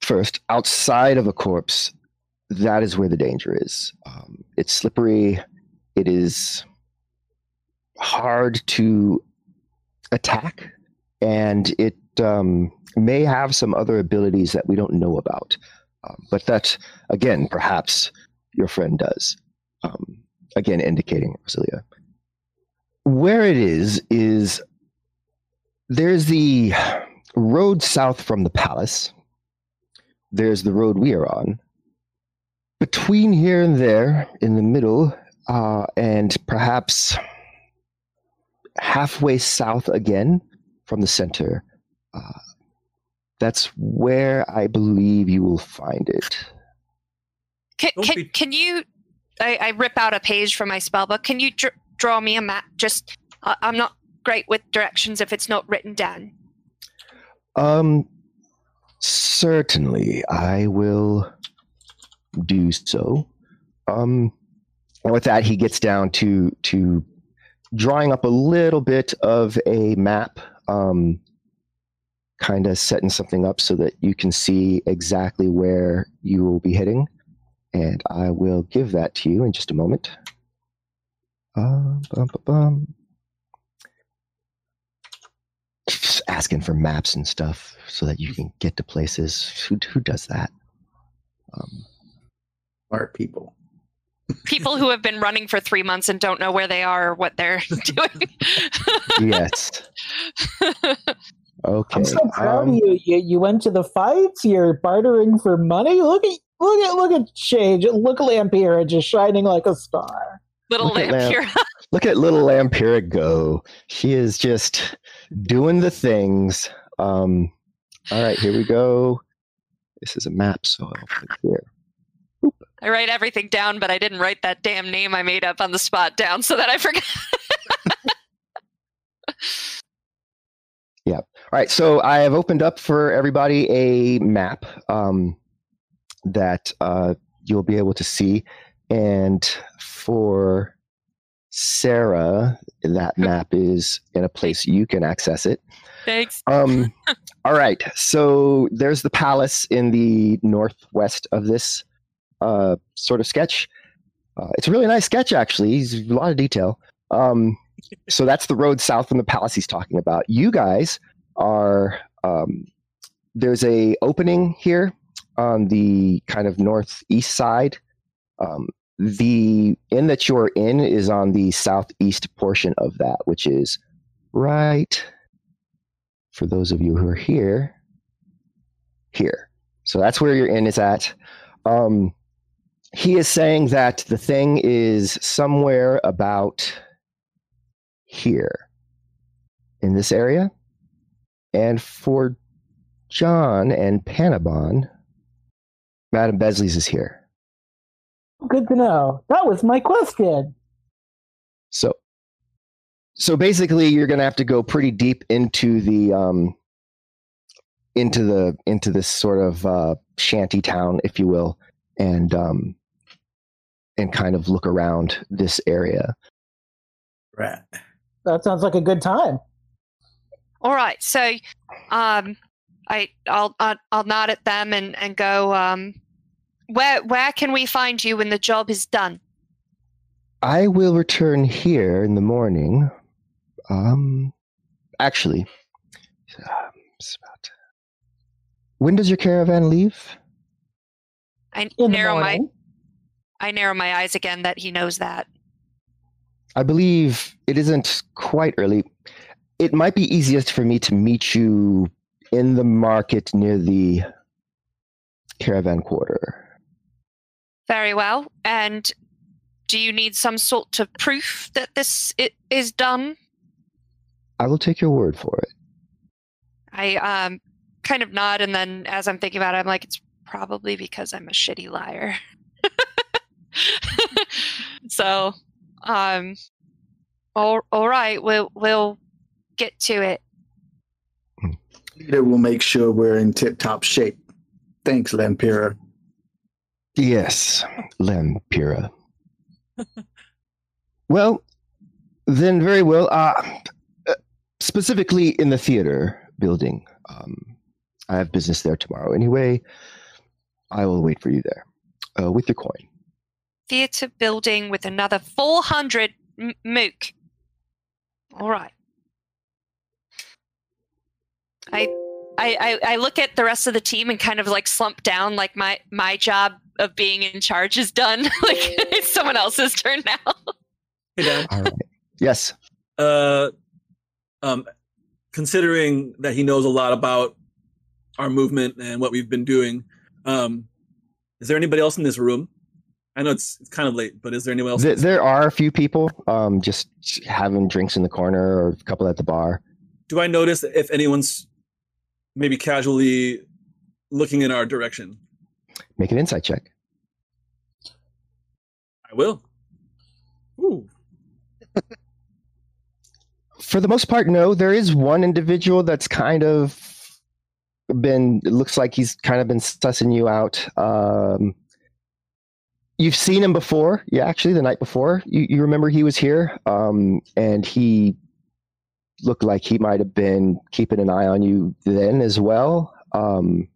First, outside of a corpse, that is where the danger is. Um, it's slippery. It is hard to attack, and it um, may have some other abilities that we don't know about. Um, but that, again, perhaps your friend does. Um, again, indicating Rosalia. Where it is, is there's the road south from the palace. There's the road we are on. Between here and there, in the middle, uh, and perhaps halfway south again from the center. Uh, that's where I believe you will find it. Can, can, can you? I, I rip out a page from my spell book. Can you dr- draw me a map? Just, uh, I'm not great with directions if it's not written down. Um, certainly, I will do so. Um, and with that, he gets down to to drawing up a little bit of a map, um, kind of setting something up so that you can see exactly where you will be hitting. And I will give that to you in just a moment. Uh, bum, bum, bum. Just asking for maps and stuff so that you can get to places. Who, who does that? Um, Smart people. People who have been running for three months and don't know where they are or what they're doing. yes. Okay. I'm so proud um, of you. you. You went to the fights. You're bartering for money. Look at look at look at Shade. Look at Lampira just shining like a star. Little Look at lamp Lamp. here. Look at little Lampira go. She is just doing the things. Um, all right, here we go. This is a map, so I'll put it here. I write everything down, but I didn't write that damn name I made up on the spot down so that I forgot. Yeah. All right, so I have opened up for everybody a map um, that uh, you'll be able to see. And for Sarah, that map is in a place you can access it. Thanks. Um, all right, so there's the palace in the northwest of this uh, sort of sketch. Uh, it's a really nice sketch, actually. It's a lot of detail. Um, so that's the road south from the palace he's talking about. You guys are um, there's a opening here on the kind of northeast side. Um, the inn that you're in is on the southeast portion of that, which is right for those of you who are here, here. So that's where your inn is at. Um, he is saying that the thing is somewhere about here in this area. And for John and Panabon, Madam Besley's is here. Good to know. That was my question. So, so basically, you're going to have to go pretty deep into the um, into the into this sort of uh, shanty town, if you will, and um, and kind of look around this area. Right. That sounds like a good time. All right, so um, I I'll I'll, I'll nod at them and and go. Um, where where can we find you when the job is done? I will return here in the morning. Um, actually, um, it's about. When does your caravan leave? I In the narrow my morning. I narrow my eyes again that he knows that. I believe it isn't quite early. It might be easiest for me to meet you in the market near the caravan quarter. Very well. And do you need some sort of proof that this is done? I will take your word for it. I um kind of nod, and then as I'm thinking about it, I'm like, it's probably because I'm a shitty liar. so, um, all all right, we'll we'll get to it. Leader will make sure we're in tip top shape. Thanks, Lampira. Yes, Lampira. well, then very well. Uh, uh, specifically in the theater building. Um, I have business there tomorrow. Anyway, I will wait for you there uh, with your coin. Theater building with another 400 m- mook. All right. I, I I I look at the rest of the team and kind of like slump down, like my my job of being in charge is done. like it's someone else's turn now. Hey Dan, All right. Yes. uh, um, considering that he knows a lot about our movement and what we've been doing, um, is there anybody else in this room I know it's, it's kind of late, but is there anyone else? Th- there are a few people um, just having drinks in the corner or a couple at the bar. Do I notice if anyone's maybe casually looking in our direction? Make an insight check. I will. Ooh. For the most part, no. There is one individual that's kind of been. It looks like he's kind of been sussing you out. Um, you've seen him before. Yeah, actually, the night before, you, you remember he was here, um, and he looked like he might have been keeping an eye on you then as well. Um,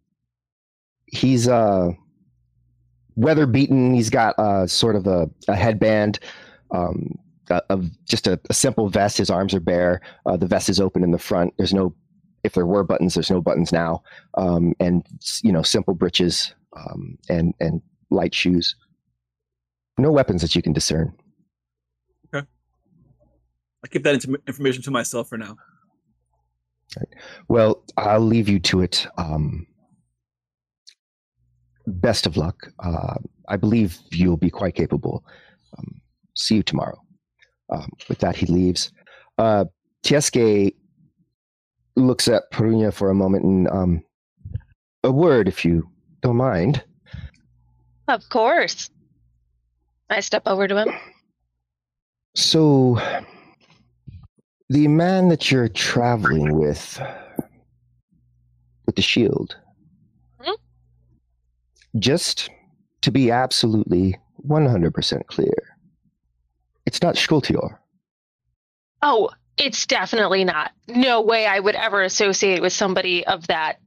he's uh, weather beaten. He's got uh, sort of a, a headband. Um, of just a, a, simple vest. His arms are bare. Uh, the vest is open in the front. There's no, if there were buttons, there's no buttons now. Um, and you know, simple breeches um, and and light shoes. No weapons that you can discern. Okay. I keep that information to myself for now. Right. Well, I'll leave you to it. Um, best of luck. Uh, I believe you'll be quite capable. Um, see you tomorrow. Um, with that, he leaves. Uh, Tieske looks at Perunia for a moment and um, a word, if you don't mind. Of course. I step over to him. So, the man that you're traveling with, with the shield, hmm? just to be absolutely 100% clear, it's not Skultior. Oh, it's definitely not. No way I would ever associate with somebody of that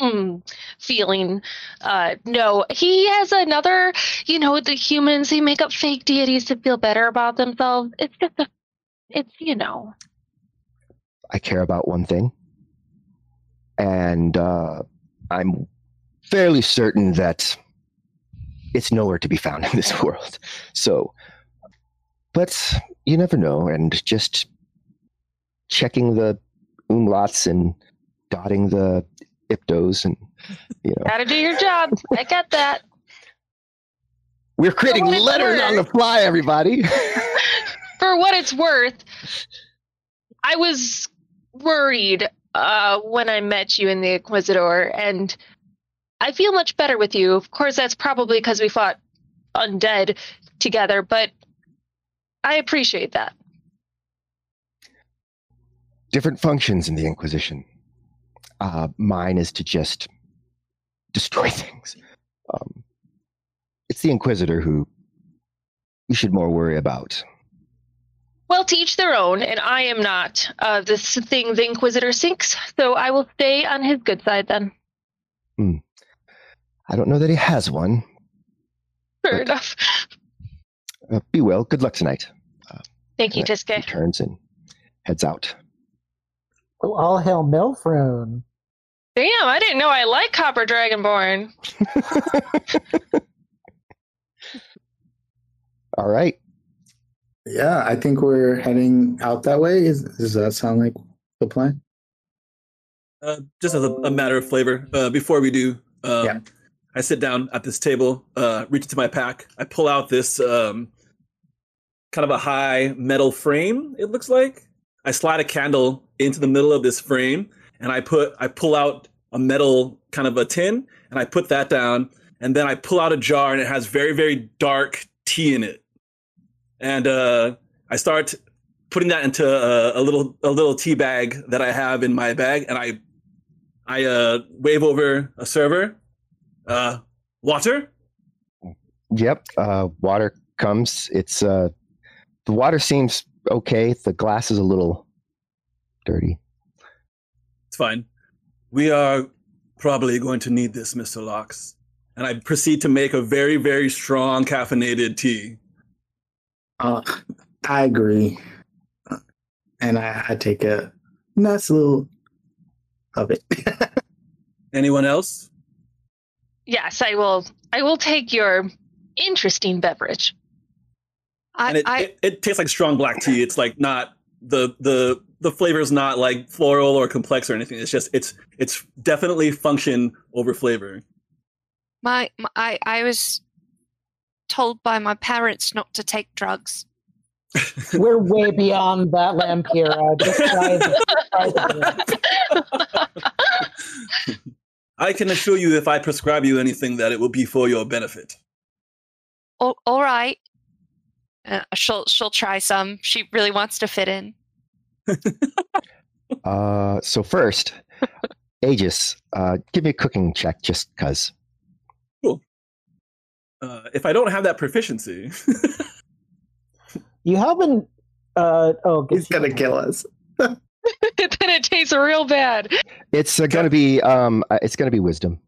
mm, feeling. Uh, no, he has another, you know, the humans, they make up fake deities to feel better about themselves. It's just a, it's, you know. I care about one thing. And uh, I'm fairly certain that it's nowhere to be found in this world. So but you never know. And just checking the umlauts and dotting the iptos and you know. Gotta do your job. I got that. We're creating letters on the fly, everybody. For what it's worth, I was worried uh, when I met you in the Inquisitor, and I feel much better with you. Of course, that's probably because we fought undead together, but I appreciate that. Different functions in the Inquisition. Uh, mine is to just destroy things. Um, it's the Inquisitor who you should more worry about. Well, to each their own, and I am not uh, this thing the Inquisitor sinks, so I will stay on his good side then. Hmm. I don't know that he has one. Fair enough. Uh, be well. Good luck tonight. Thank you, Tieske. Turns and heads out. Well, all hail Milfrone. Damn, I didn't know I like Copper Dragonborn. all right. Yeah, I think we're heading out that way. Is, does that sound like the plan? Uh, just as a, a, matter of flavor, uh, before we do, um, yeah. I sit down at this table, uh, reach into my pack. I pull out this um, kind of a high metal frame, it looks like. I slide a candle into the middle of this frame and I put I pull out a metal kind of a tin and I put that down and then I pull out a jar and it has very very dark tea in it. And uh, I start putting that into a, a, little a little tea bag that I have in my bag and I I uh, wave over a server. Uh, water? Yep, uh, water comes. It's uh, the water seems okay. The glass is a little dirty. It's fine. We are probably going to need this, Mr. Lox. And I proceed to make a very, very strong caffeinated tea. Uh, I agree. And I, I take a nice little of it. Anyone else? Yes, I will. I will take your interesting beverage. I, and it, I, it, it, tastes like strong black tea. It's like not the the the flavor is not like floral or complex or anything. It's just it's it's definitely function over flavor. My, my I I was told by my parents not to take drugs. We're way beyond that, Lampira. Just try the- I can assure you, if I prescribe you anything, that it will be for your benefit. Oh, all right. Uh, she'll she'll try some. She really wants to fit in. Uh, so first, Aegis, uh, give me a cooking check just because. Uh, if I don't have that proficiency, You haven't. Uh, oh, He's gonna kill us. then it tastes real bad. It's uh, going to be um, uh, it's going to be wisdom.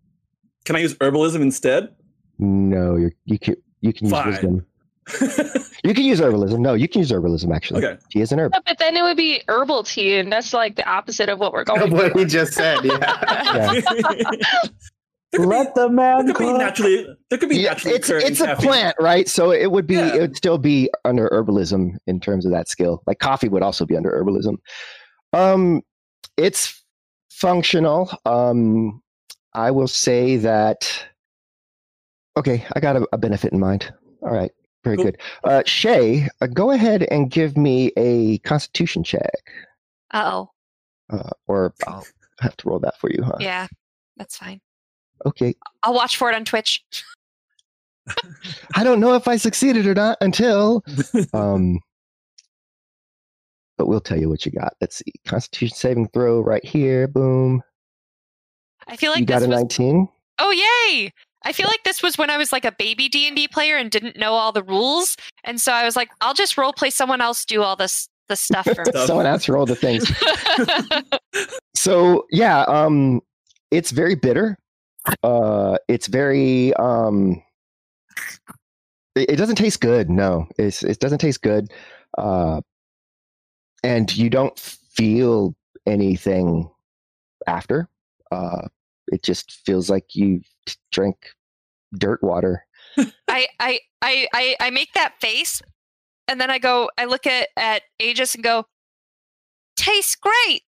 can I use herbalism instead? No, you're, you can you can use Fine. wisdom. You can use herbalism. No, you can use herbalism actually. okay. He is an herb. Yeah, but then it would be herbal tea, and that's like the opposite of what we're going what for. he just said. Yeah. Yeah. there could Let the man there could be naturally. There could be Yeah, naturally. it's occurring it's a plant, right? So it would be Yeah. it would still be under herbalism in terms of that skill. Like coffee would also be under herbalism. Um, it's functional. Um, I will say that. Okay, I got a, a benefit in mind. All right, very Cool. good. Uh, Shay, uh, go ahead and give me a Constitution check, Uh oh. uh, or I'll have to roll that for you, huh? Yeah, that's fine. Okay. I'll watch for it on Twitch. I don't know if I succeeded or not until um but we'll tell you what you got. Let's see. Constitution saving throw right here. Boom. I feel like you got a was 19. Oh yay! I feel like this was when I was like a baby D and D player and didn't know all the rules, and so I was like, I'll just role play someone else do all this the stuff for me. Someone else roll the things. So yeah, um it's very bitter. Uh it's very um it, it doesn't taste good. No. It's it doesn't taste good. Uh and you don't feel anything after. Uh it just feels like you t- drank dirt water. I, I I I I make that face, and then I go. I look at at Aegis and go, tastes great.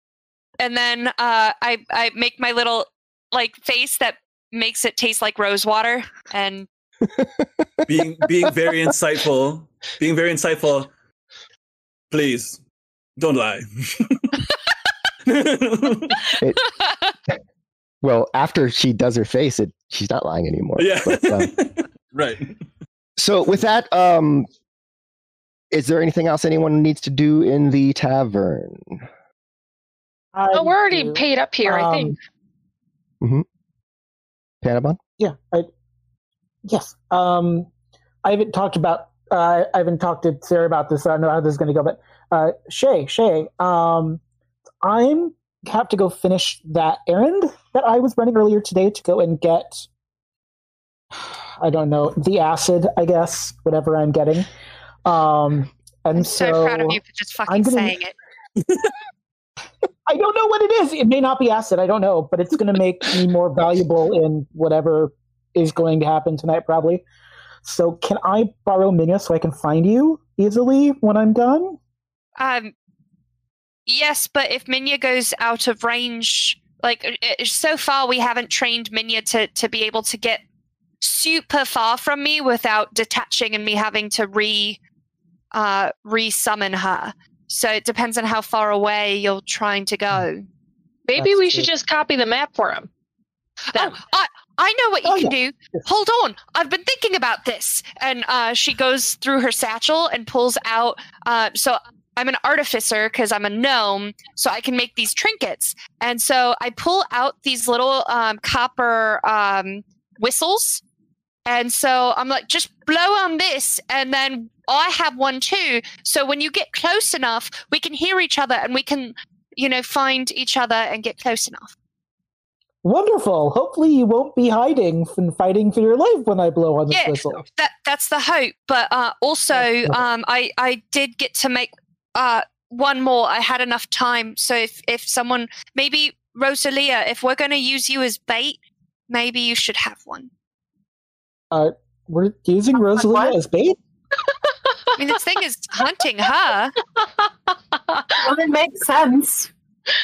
And then uh, I I make my little like face that makes it taste like rose water, and being being very insightful. Being very insightful. Please, don't lie. Well, after she does her face, it she's not lying anymore. yeah. But, uh, right. So with that, um, is there anything else anyone needs to do in the tavern? I Oh, we're already do. paid up here, I Um, think. Panabon? Yeah. I, yes. Um, I haven't talked about. Uh, I haven't talked to Sarah about this. I don't know how this is going to go, but uh, Shay, Shay, um, I'm have to go finish that errand that I was running earlier today to go and get. I don't know the acid, I guess, whatever I'm getting. Um, and I'm so, proud of you for just fucking gonna- saying it. I don't know what it is. It may not be acid. I don't know, but it's going to make me more valuable in whatever is going to happen tonight, probably. So, can I borrow Minya so I can find you easily when I'm done? Um, yes, but if Minya goes out of range, like uh, uh, so far we haven't trained Minya to to be able to get super far from me without detaching and me having to re uh re-summon her. So it depends on how far away you're trying to go. Maybe That's we should just copy the map for him. Then. Oh, I I know what you Oh, can yeah. do. Hold on, I've been thinking about this. And uh, she goes through her satchel and pulls out. Uh, so I'm an artificer because I'm a gnome, so I can make these trinkets. And so I pull out these little um, copper um, whistles. And so I'm like, just blow on this, and then I have one too. So when you get close enough, we can hear each other, and we can, you know, find each other and get close enough. Wonderful. Hopefully, you won't be hiding and fighting for your life when I blow on this Yeah. whistle. that that's the hope but uh also um i i did get to make uh one more i had enough time so if if someone maybe rosalia if we're going to use you as bait maybe you should have one Uh, We're using Rosalia what? as bait. i mean this thing is hunting her Well, it makes sense,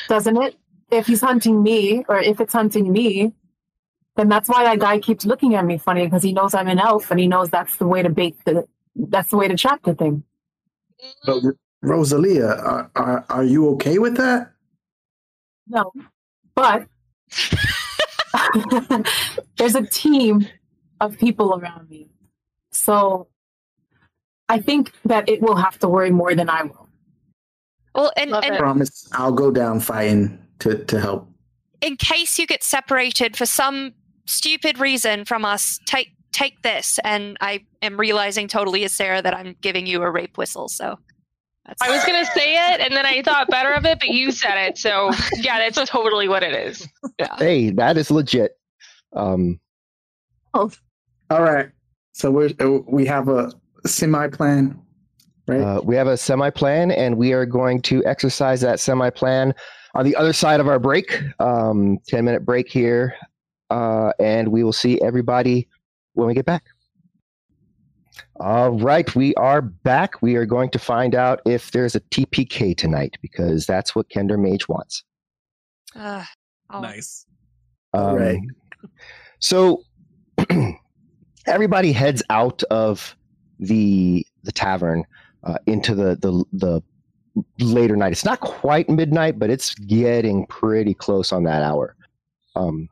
doesn't it? If he's hunting me, or if it's hunting me, then that's why that guy keeps looking at me funny because he knows I'm an elf and he knows that's the way to bait the that's the way to trap the thing. But Rosalia, are, are, are you okay with that? No, but there's a team of people around me, so I think that it will have to worry more than I will. Well, and, and it. Promise, I'll go down fighting to, to help. in case you get separated for some stupid reason from us, take take this. And I am realizing totally as Sarah that I'm giving you a rape whistle. So that's I was gonna say it, and then I thought better of it, but you said it, so yeah, that's totally what it is. Hey, that is legit. Um, All right. So we are we have a semi plan, right? uh, we have a semi plan, and we are going to exercise that semi plan on the other side of our break. Um, 10 minute break here. Uh, and we will see everybody when we get back. All right, we are back. We are going to find out if there's a TPK tonight because that's what Kender Mage wants. Uh, oh. Nice. Um, Right. So everybody heads out of the the tavern uh, into the, the the later night. It's not quite midnight, but it's getting pretty close on that hour. Um,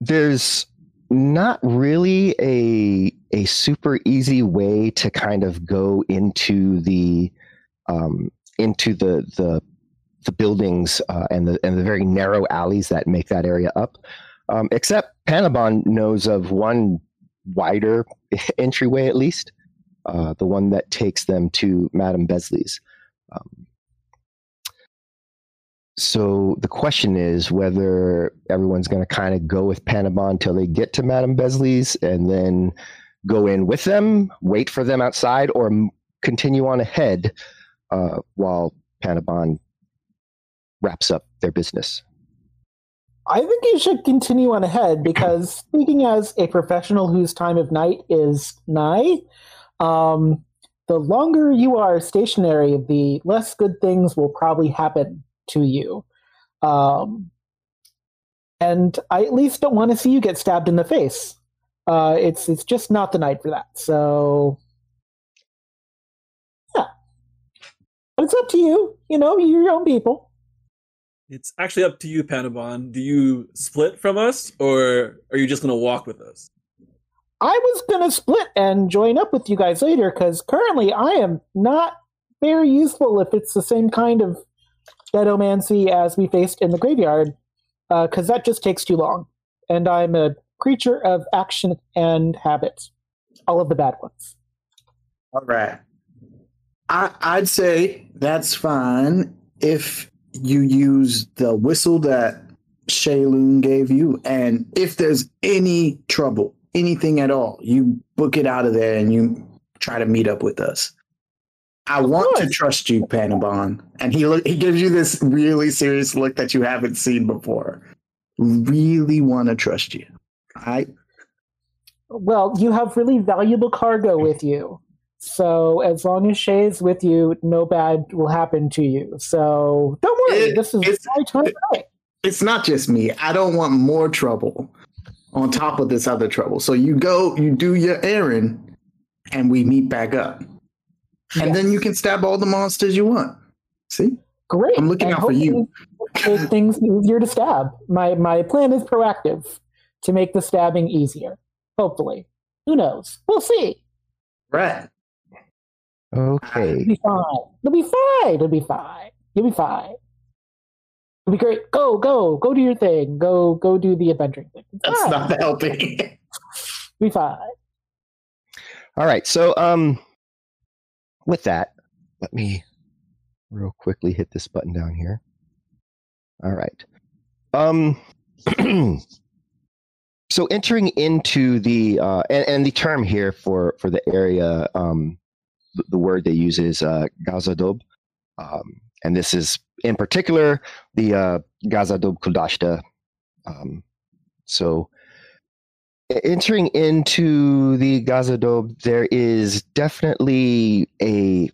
there's not really a a super easy way to kind of go into the um, into the the the buildings uh, and the and the very narrow alleys that make that area up. Um, except Panabon knows of one wider entryway, at least, uh, the one that takes them to Madame Besley's. Um, so the question is whether everyone's going to kind of go with Panabon till they get to Madame Besley's and then go in with them, wait for them outside, or continue on ahead uh, while Panabon wraps up their business. I think you should continue on ahead because speaking as a professional whose time of night is nigh, um, the longer you are stationary, the less good things will probably happen to you. Um, and I at least don't want to see you get stabbed in the face. Uh, it's it's just not the night for that. So, yeah, but it's up to you. You know, you're your own people. It's actually up to you, Panabon. Do you split from us, or are you just going to walk with us? I was gonna split and join up with you guys later because currently I am not very useful if it's the same kind of deadomancy as we faced in the graveyard, uh, because that just takes too long. And I'm a creature of action and habit, all of the bad ones. All right. I, I'd say that's fine if you use the whistle that Shayloon gave you, and if there's any trouble, anything at all, you book it out of there and you try to meet up with us. I want to trust you, Panabon. And he look, he gives you this really serious look that you haven't seen before. Really want to trust you. I Well, you have really valuable cargo with you. So as long as Shay's with you, no bad will happen to you. So don't worry, It- this is it's- my time. right. it's not just me. I don't want more trouble on top of this other trouble. So you go, you do your errand, and we meet back up. And then you can stab all the monsters you want. See? Great. I'm looking And out for you. hopefully Make things easier to stab. My my plan is proactive to make the stabbing easier. Hopefully. Who knows? We'll see. Right. Okay. It'll be fine. It'll be fine. It'll be fine. You'll be fine. It'll be great. Go, go, go do your thing. Go, go do the adventuring thing. It's That's fine. not helping. Be fine. All right. So, um, with that, let me real quickly hit this button down here. All right. Um, so entering into the uh, and, and the term here for for the area, um, the, the word they use is uh, Gazadob, um, and this is in particular the uh, Gazadob Kudashta. Um, so entering into the Gazadob, there is definitely a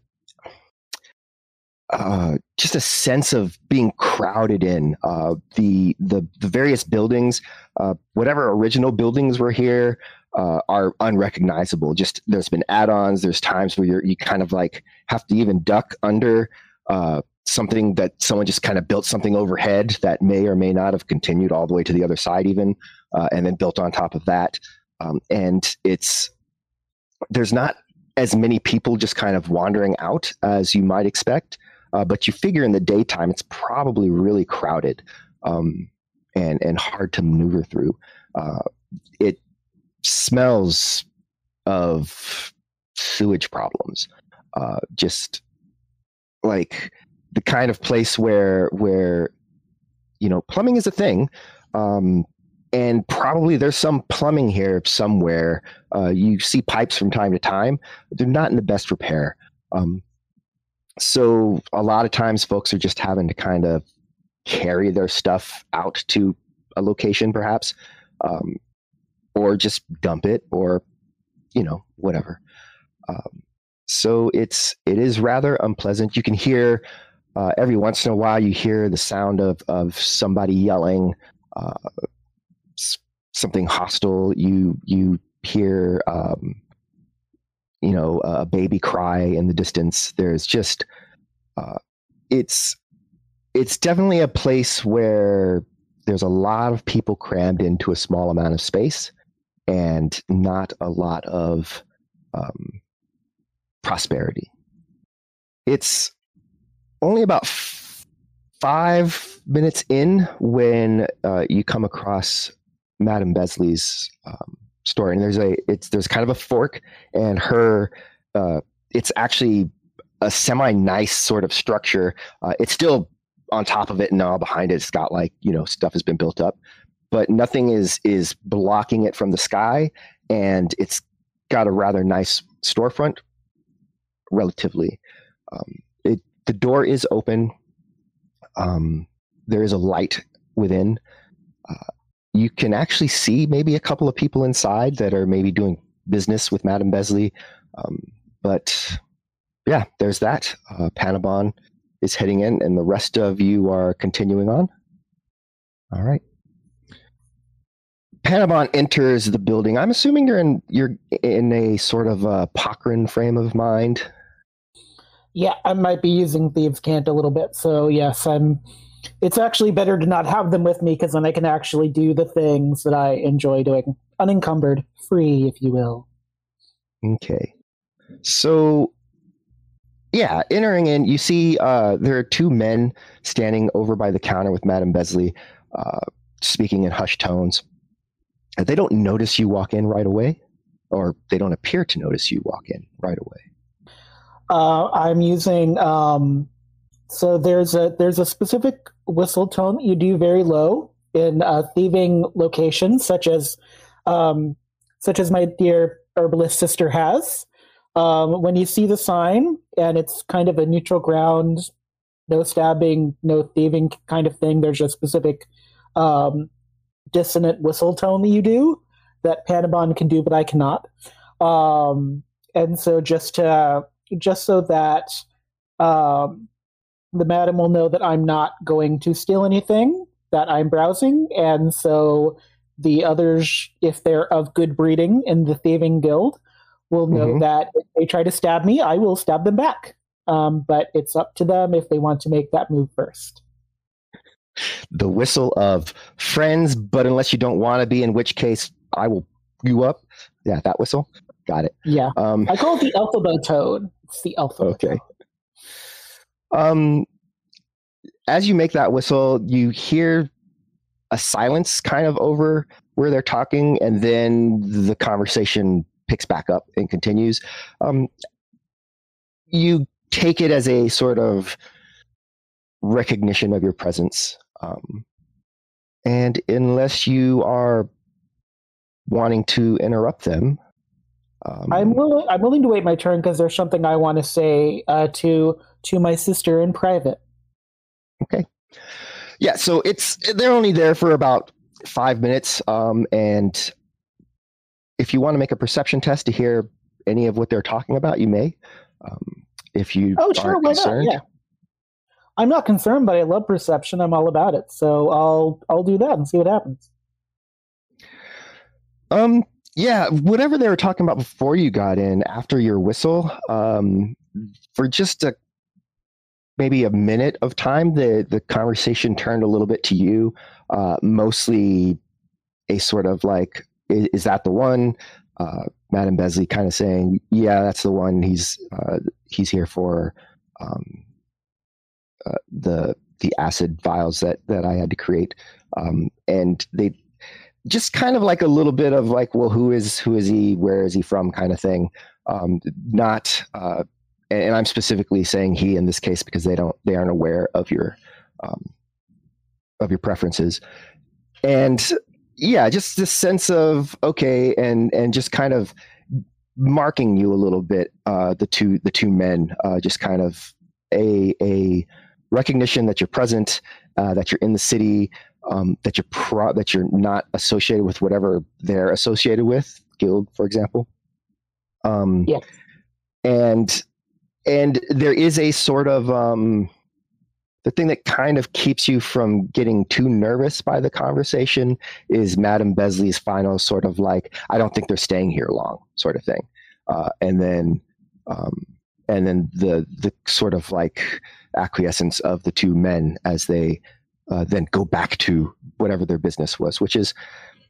uh, just a sense of being crowded in. Uh, the, the the various buildings, uh, whatever original buildings were here, uh, are unrecognizable. Just there's been add-ons. There's times where you're you kind of like have to even duck under uh, something that someone just kind of built something overhead that may or may not have continued all the way to the other side, even, uh, and then built on top of that. Um, and it's there's not as many people just kind of wandering out as you might expect. Uh, but you figure in the daytime, it's probably really crowded um, and and hard to maneuver through. Uh, it smells of sewage problems. Uh, just like the kind of place where where you know plumbing is a thing um, and probably there's some plumbing here somewhere. Uh, you see pipes from time to time they're not in the best repair. Um, so a lot of times folks are just having to kind of carry their stuff out to a location perhaps um, or just dump it or you know whatever. Um, so it's it is rather unpleasant. You can hear uh, every once in a while you hear the sound of of somebody yelling uh, something hostile you you hear um, you know a baby cry in the distance there's just uh, it's it's definitely a place where there's a lot of people crammed into a small amount of space and not a lot of um, prosperity. It's only about f- five minutes in when uh, you come across Madame Besley's um, story, and there's a it's there's kind of a fork, and her uh, it's actually a semi nice sort of structure. Uh, it's still on top of it and all behind it. It's got like you know stuff has been built up, but nothing is is blocking it from the sky, and it's got a rather nice storefront, relatively. Um, it the door is open. Um, there is a light within. Uh, you can actually see maybe a couple of people inside that are maybe doing business with Madame Besley, um, but yeah, there's that. Uh, Panabon is heading in, and the rest of you are continuing on. All right. Panabon enters the building. I'm assuming you're in you're in a sort of uh, Pochrin frame of mind. Yeah, I might be using Thieves' Cant a little bit. So yes, I'm. It's actually better to not have them with me because then I can actually do the things that I enjoy doing, unencumbered, free, if you will. Okay. So, yeah, entering in, you see uh, there are two men standing over by the counter with Madame Besley, uh, speaking in hushed tones. They don't notice you walk in right away, or they don't appear to notice you walk in right away. Uh, I'm using um, so there's a there's a specific whistle tone you do very low in uh, thieving locations, such as um, such as my dear herbalist sister has. Um, when you see the sign and it's kind of a neutral ground, no stabbing, no thieving kind of thing. There's a specific um, dissonant whistle tone that you do that Panabon can do, but I cannot. Um, and so just to just so that um, the madam will know that I'm not going to steal anything, that I'm browsing, and so the others, if they're of good breeding in the thieving guild, will know Mhm. that if they try to stab me, I will stab them back. Um, but it's up to them if they want to make that move first. The whistle of friends, but unless you don't want to be, in which case I will you up. Yeah, that whistle. Got it. Yeah, Um, I call it the alphabet tone. It's the alphabet. Okay. Um, as you make that whistle, you hear a silence kind of over where they're talking, and then the conversation picks back up and continues. Um, you take it as a sort of recognition of your presence. Um, and unless you are wanting to interrupt them, um, I'm willing. I'm willing to wait my turn because there's something I want to say uh, to to my sister in private. Okay. Yeah so it's they're only there for about five minutes um, and if you want to make a perception test to hear any of what they're talking about you may um, if you Oh, sure, why not? concerned Yeah. I'm not concerned, but I love perception. I'm all about it. So I'll I'll do that and see what happens. Um, yeah, whatever they were talking about before you got in, after your whistle, um, for just a maybe a minute of time, the the conversation turned a little bit to you, uh, mostly a sort of like, is, is that the one? Uh, Madam Besley kind of saying, "Yeah, that's the one. He's uh, he's here for um, uh, the the acid vials that that I had to create." Um, and they just kind of like a little bit of like, well, who is who is he? Where is he from? Kind of thing. Um, not, uh, and I'm specifically saying he in this case because they don't they aren't aware of your um, of your preferences, and yeah, just this sense of okay, and and just kind of marking you a little bit. Uh, the two the two men, uh, just kind of a a recognition that you're present, uh, that you're in the city, um, that you're pro- that you're not associated with whatever they're associated with, guild, for example. Um, Yeah. And and there is a sort of um, the thing that kind of keeps you from getting too nervous by the conversation is Madam Besley's final sort of like, I don't think they're staying here long, sort of thing, uh, and then um, and then the the sort of like acquiescence of the two men as they uh, then go back to whatever their business was, which is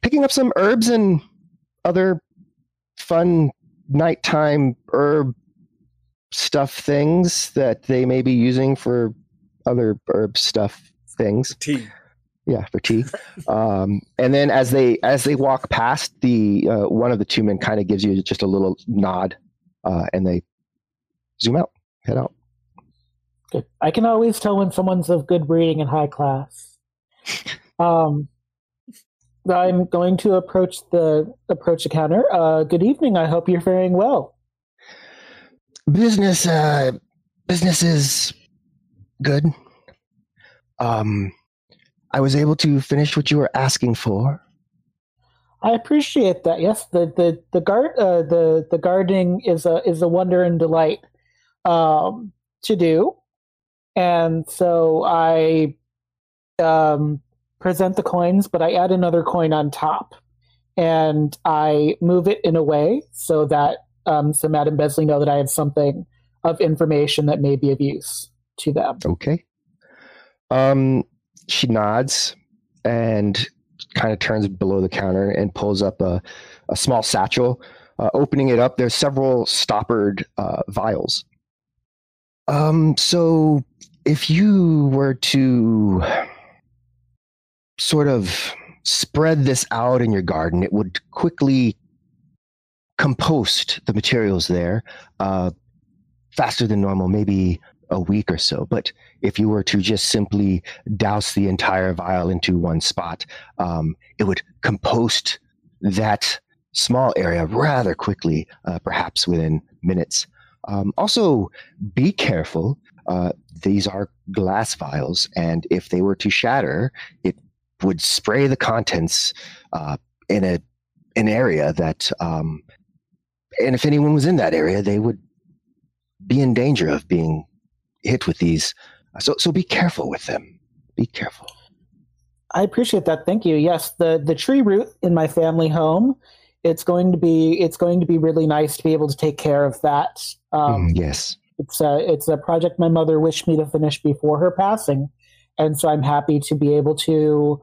picking up some herbs and other fun nighttime herb stuff things that they may be using for other herb stuff things. Tea. Yeah, for tea. um, and then as they as they walk past, the uh, one of the two men kind of gives you just a little nod, uh, and they zoom out, head out. Good. I can always tell when someone's of good breeding and high class. Um, I'm going to approach the approach the counter. Uh, good evening. I hope you're faring well. Business uh business is good. Um i was able to finish what you were asking for. I appreciate that. Yes, the the the guard uh, the the gardening is a is a wonder and delight um, to do, and so I um, present the coins, but I add another coin on top, and I move it in a way so that um, so Madam Besley know that I have something of information that may be of use to them. okay. Um she nods and kind of turns below the counter and pulls up a, a small satchel uh, opening it up. There's several stoppered uh, vials. Um so if you were to sort of spread this out in your garden it would quickly compost the materials there uh, faster than normal, maybe a week or so. But if you were to just simply douse the entire vial into one spot, um, it would compost that small area rather quickly, uh, perhaps within minutes. Um, also, be careful. Uh, these are glass vials, and if they were to shatter, it would spray the contents uh, in a an area that um, and if anyone was in that area, they would be in danger of being hit with these. So, so be careful with them. Be careful. I appreciate that. Thank you. Yes, the the tree root in my family home. It's going to be it's going to be really nice to be able to take care of that. Um, Mm, yes. It's a it's a project my mother wished me to finish before her passing, and so I'm happy to be able to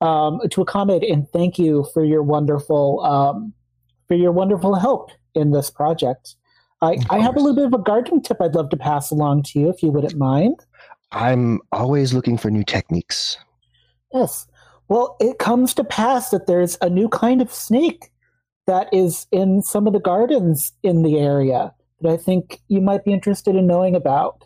um, to accommodate and thank you for your wonderful um, for your wonderful help in this project. I, I have a little bit of a gardening tip I'd love to pass along to you if you wouldn't mind. I'm always looking for new techniques. Yes. Well, it comes to pass that there's a new kind of snake that is in some of the gardens in the area that I think you might be interested in knowing about.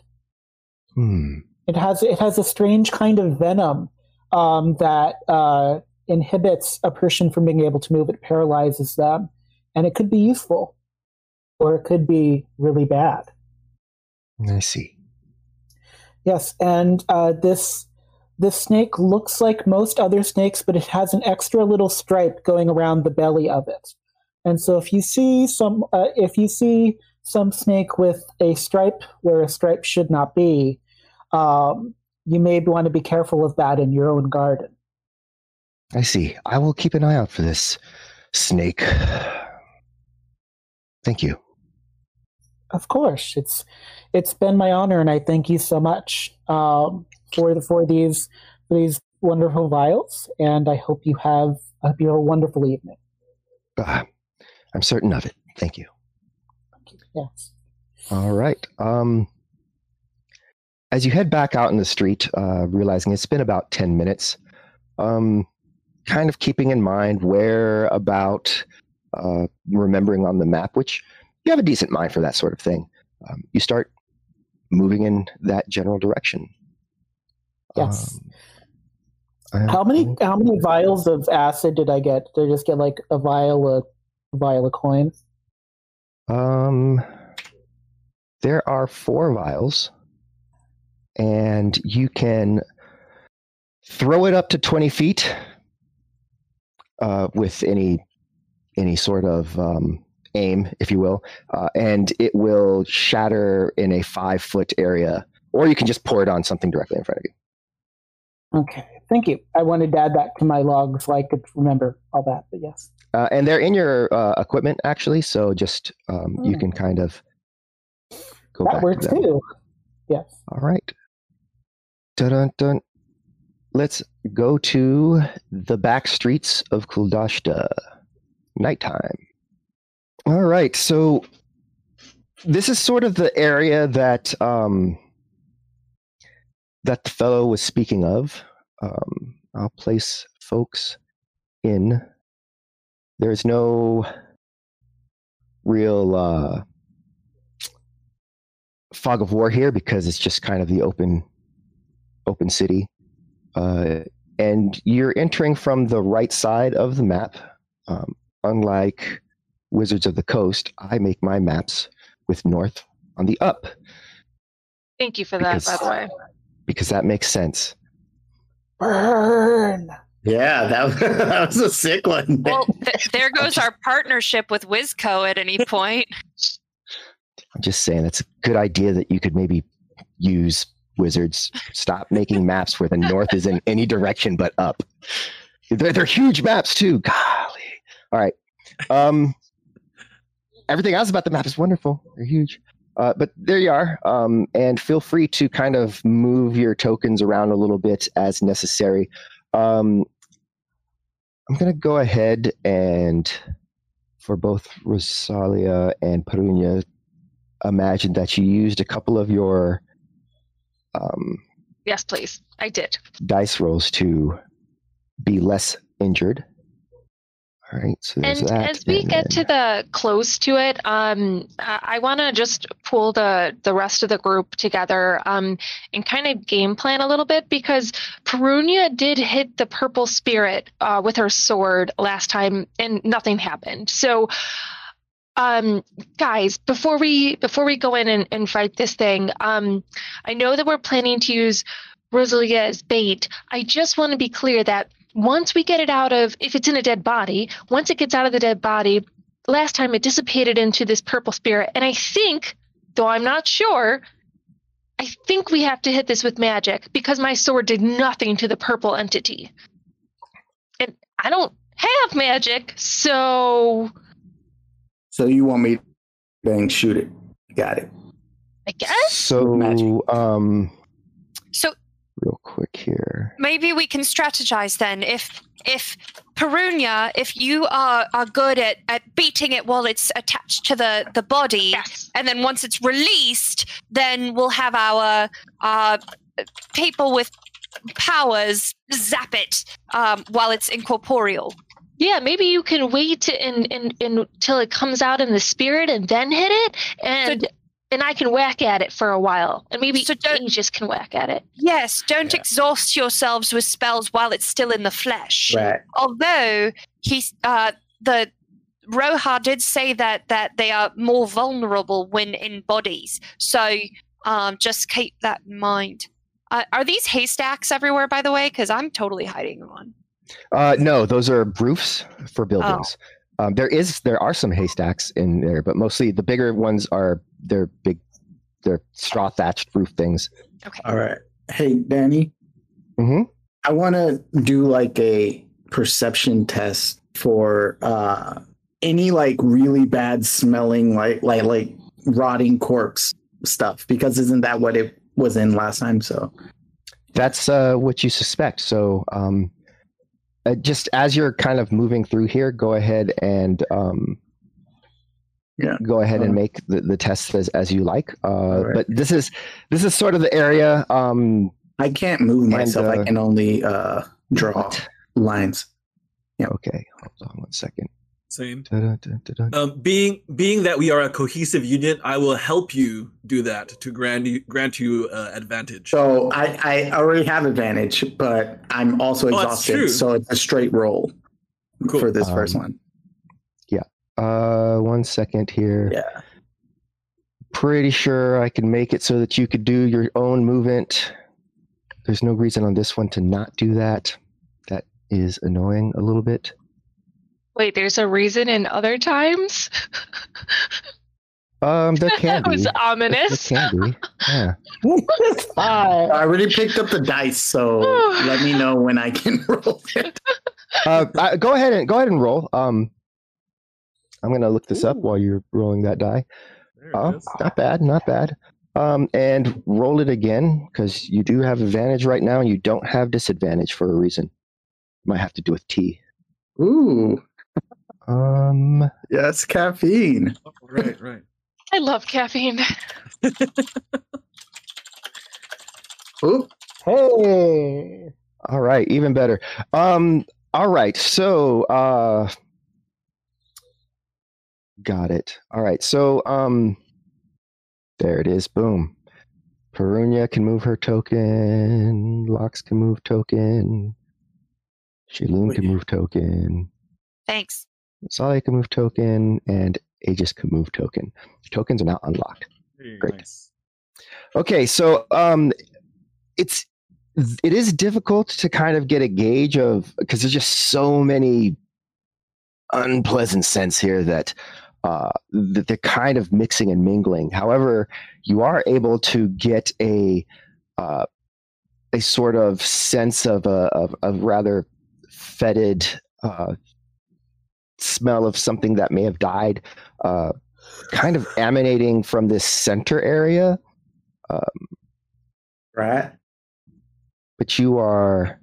Hmm. It has it has a strange kind of venom um, that uh, inhibits a person from being able to move. It paralyzes them, and it could be useful, or it could be really bad. I see. Yes, and uh, this this snake looks like most other snakes, but it has an extra little stripe going around the belly of it. And so, if you see some, uh, if you see some snake with a stripe where a stripe should not be, um, you may want to be careful of that in your own garden. I see. I will keep an eye out for this snake. Thank you. Of course, it's it's been my honor, and I thank you so much um, for the for these for these wonderful vials. And I hope you have I hope you have a wonderful evening. Uh, I'm certain of it. Thank you. Yes. All right. Um, as you head back out in the street, uh, realizing it's been about 10 minutes, um, kind of keeping in mind where about uh, remembering on the map, which you have a decent mind for that sort of thing, um, you start moving in that general direction. Yes. Um, How many how many vials of acid did I get? Did I just get like a vial a vial of coin? Um, there are four vials, and you can throw it up to twenty feet uh, with any any sort of um, aim, if you will, uh, and it will shatter in a five foot area, or you can just pour it on something directly in front of you. Okay, thank you. I wanted to add that to my log so I could remember all that. But yes, Uh, and they're in your uh, equipment actually, so just um, you Hmm. can kind of go that back works to too. Yes. All right. Dun dun dun. Let's go to the back streets of Kuldashta. Nighttime. All right. So this is sort of the area that um, that the fellow was speaking of. Um, I'll place folks in. There's no real uh, fog of war here because it's just kind of the open open city uh, and you're entering from the right side of the map um, unlike wizards of the coast i make my maps with north on the up Thank you for that, by the way. because that makes sense Burn. Yeah, that, that was a sick one. Well, th- there goes our partnership with Wizco at any point. i'm just saying that's a good idea that you could maybe use wizards stop making maps where the north is in any direction but up they're, they're huge maps too golly all right um everything else about the map is wonderful they're huge uh, but there you are um, and feel free to kind of move your tokens around a little bit as necessary um, i'm going to go ahead and for both rosalia and perunia imagine that you used a couple of your um, Yes, please. I did. dice rolls to be less injured. All right, so And that. as we and get to the close to it, um, I, I want to just pull the the rest of the group together um, and kind of game plan a little bit because Perunia did hit the purple spirit uh, with her sword last time, and nothing happened. So, um, guys, before we before we go in and, and fight this thing, um, I know that we're planning to use Rosalia as bait. I just want to be clear that once we get it out of, if it's in a dead body, once it gets out of the dead body, last time it dissipated into this purple spirit. And I think, though I'm not sure, I think we have to hit this with magic because my sword did nothing to the purple entity. And I don't have magic, so so you want me to bang shoot it? Got it. I guess. So, Magic. um, So real quick here. maybe we can strategize then. If if Perunia, if you are, are good at, at beating it while it's attached to the, the body, Yes. and then once it's released, then we'll have our uh, people with powers zap it um, while it's incorporeal. Yeah, maybe you can wait and, and, and until it comes out in the spirit and then hit it, and and I can whack at it for a while, and maybe So don't- Aegis can whack at it. Yes, don't Yeah. exhaust yourselves with spells while it's still in the flesh. Right. Although he, uh, the Roha did say that that they are more vulnerable when in bodies. So um, just keep that in mind. Uh, are these haystacks everywhere, by the way? Because I'm totally hiding one. Uh, no, those are roofs for buildings. Um, there is there are some haystacks in there, but mostly the bigger ones are they're big they're straw thatched roof things. Okay. All right. Hey, Danny. hmm I want to do like a perception test for uh any like really bad smelling like like like rotting corpse stuff because isn't that what it was in last time? So That's uh, what you suspect. So, um, uh, just as you're kind of moving through here, go ahead and um, Yeah. go ahead and Uh, make the, the tests as, as you like. Uh, Alright. But this is this is sort of the area. Um, I can't move myself. uh, I can only uh draw what? lines. Okay, hold on one second. Same. Um, being being that we are a cohesive unit, I will help you do that to grant you grant you uh, advantage. So I I already have advantage, but I'm also Oh, exhausted. true. So it's a straight roll Cool. for this first Um, one. Uh, one second here. Yeah. Pretty sure I can make it so that you could do your own movement. There's no reason on this one to not do that. That is annoying a little bit. Wait, there's a reason in other times? Um, there can that be. was There ominous. can be. Yeah. I already picked up the dice, so let me know when I can roll it. Uh, uh, go ahead and go ahead and roll. Um, I'm gonna look this up while you're rolling that die. There Oh, is. not bad, not bad. Um, and roll it again because you do have advantage right now, and you don't have disadvantage for a reason. Might have to do with tea. Ooh, Um, yes, caffeine. Right, right. I love caffeine. Ooh, Hey. all right, even better. Um, all right, so uh, got it. All right, so um, there it is. Boom. Perunia can move her token. Lox can move token. Shaylun can move token. Thanks. Salia can move token, and Aegis can move token. Tokens are now unlocked. Very Great. nice. Okay, so um, it's it is difficult to kind of get a gauge of because there's just so many unpleasant scents here that uh, that they're kind of mixing and mingling. However, you are able to get a uh, a sort of sense of a of, of rather fetid uh, smell of something that may have died, uh, kind of emanating from this center area right. but you are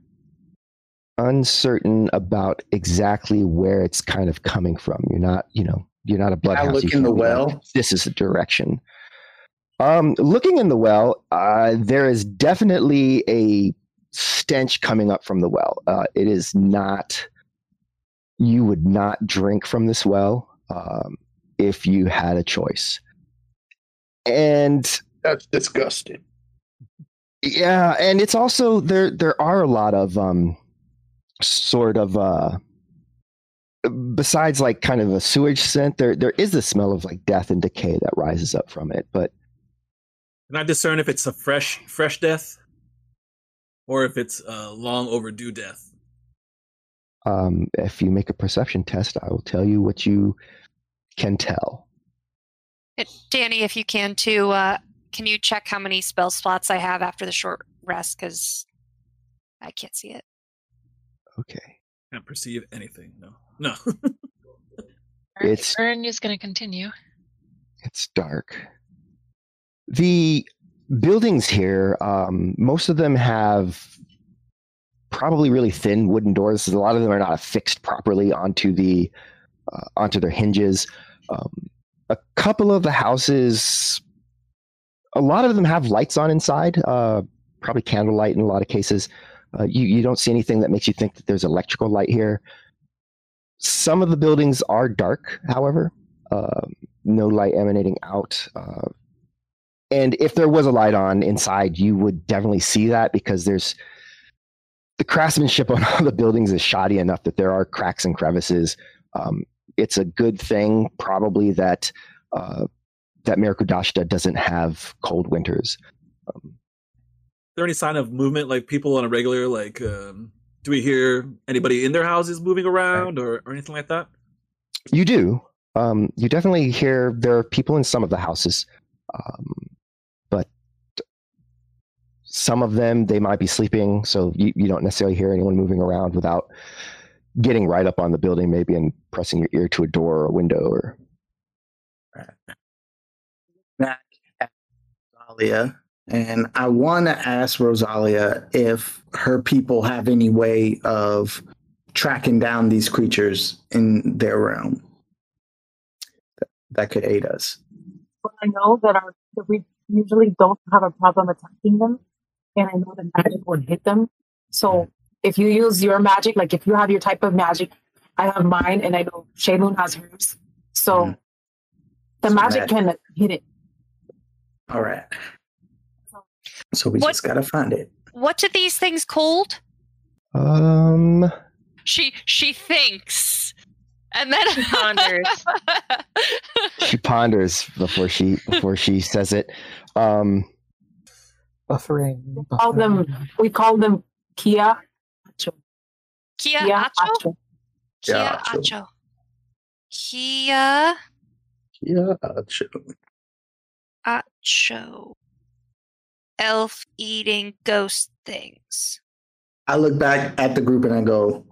uncertain about exactly where it's kind of coming from. You're not, you know, you're not a bloodhound. look in the can't like, well. this is the direction. Um, looking in the well, uh, there is definitely a stench coming up from the well. Uh, it is not. You would not drink from this well um, if you had a choice. And That's disgusting. yeah, and it's also there. There are a lot of um, sort of uh, besides like kind of a sewage scent. There, there is the smell of like death and decay that rises up from it. But Can I discern if it's a fresh fresh death, or if it's a long overdue death? Um, if you make a perception test, I will tell you what you can tell. Danny, if you can too, uh, can you check how many spell slots I have after the short rest? Because I can't see it. Okay, Can't perceive anything. No, no. It's- Burn is going to continue. it's dark. The buildings here, um, most of them have probably really thin wooden doors. A lot of them are not affixed properly onto the uh, onto their hinges. Um, a couple of the houses, a lot of them have lights on inside. Uh, probably candlelight in a lot of cases. Uh, you you don't see anything that makes you think that there's electrical light here. Some of the buildings are dark, however. Um no light emanating out. Uh, and if there was a light on inside, you would definitely see that because there's the craftsmanship on all the buildings is shoddy enough that there are cracks and crevices. Um, it's a good thing, probably that uh, that Mirkudashta doesn't have cold winters. Um, Is there any sign of movement, like people on a regular, like, um, do we hear anybody in their houses moving around or, or anything like that? you do. Um, you definitely hear there are people in some of the houses. Um, some of them they might be sleeping, so you, you don't necessarily hear anyone moving around without getting right up on the building, maybe and pressing your ear to a door or a window or back at Rosalia, and I want to ask Rosalia if her people have any way of tracking down these creatures in their realm that, that could aid us. Well, I know that our that we usually don't have a problem attacking them, and I know the magic would hit them. So if you use your magic, like if you have your type of magic, I have mine, and I know Shaylun has hers. So Mhm. the So magic that- can hit it. All right. So we What- just gotta find it. What do these things called? um She she thinks, and then Ponders. she ponders before she before she says it. Um Buffering. We call them. We call them Kia. Kia Kia Acho. Acho. Kia Yeah, Acho. Acho. Kia Yeah. uh. Acho. Elf eating ghost things. I look back at the group and I go,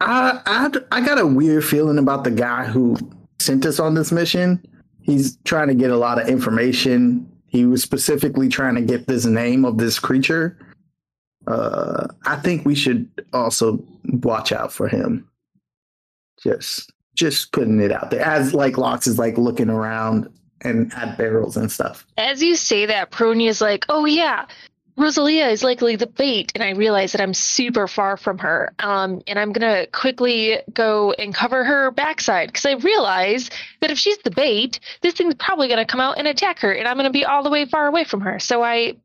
I, I, I got a weird feeling about the guy who sent us on this mission. He's trying to get a lot of information. He was specifically trying to get this name of this creature. Uh, I think we should also watch out for him. Just, just putting it out there. As like Lox is like looking around and at barrels and stuff. As you say that, Prony is like, "Oh yeah, Rosalia is likely the bait," and I realize that I'm super far from her. Um, and I'm gonna quickly go and cover her backside because I realize that if she's the bait, this thing's probably gonna come out and attack her, and I'm gonna be all the way far away from her. So I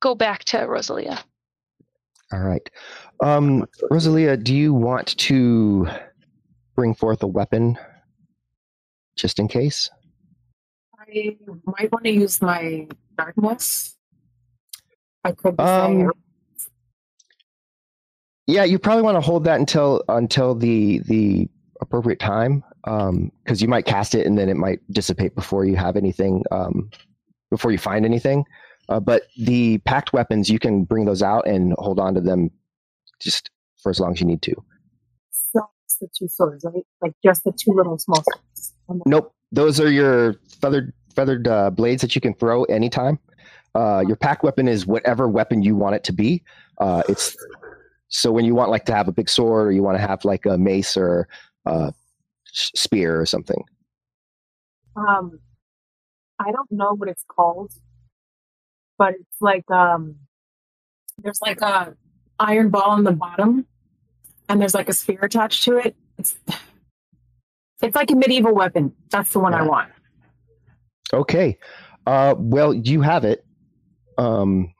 go back to Rosalia. all right. Um Rosalia, do you want to bring forth a weapon just in case? I might want to use my darkness. I could be Um, Yeah, you probably want to hold that until until the the appropriate time, because you might cast it and then it might dissipate before you have anything, um, before you find anything. Uh, but the packed weapons, you can bring those out and hold on to them just for as long as you need to. so it's the two swords, right? Like just the two little small swords. Nope, those are your feathered feathered uh, blades that you can throw anytime. Uh, your pack weapon is whatever weapon you want it to be. Uh, it's so when you want like to have a big sword or you want to have like a mace or a spear or something. Um, I don't know what it's called, but it's like um, there's like a iron ball on the bottom, and there's like a spear attached to it. It's it's like a medieval weapon. That's the one I want. Okay, uh, well you have it. Um,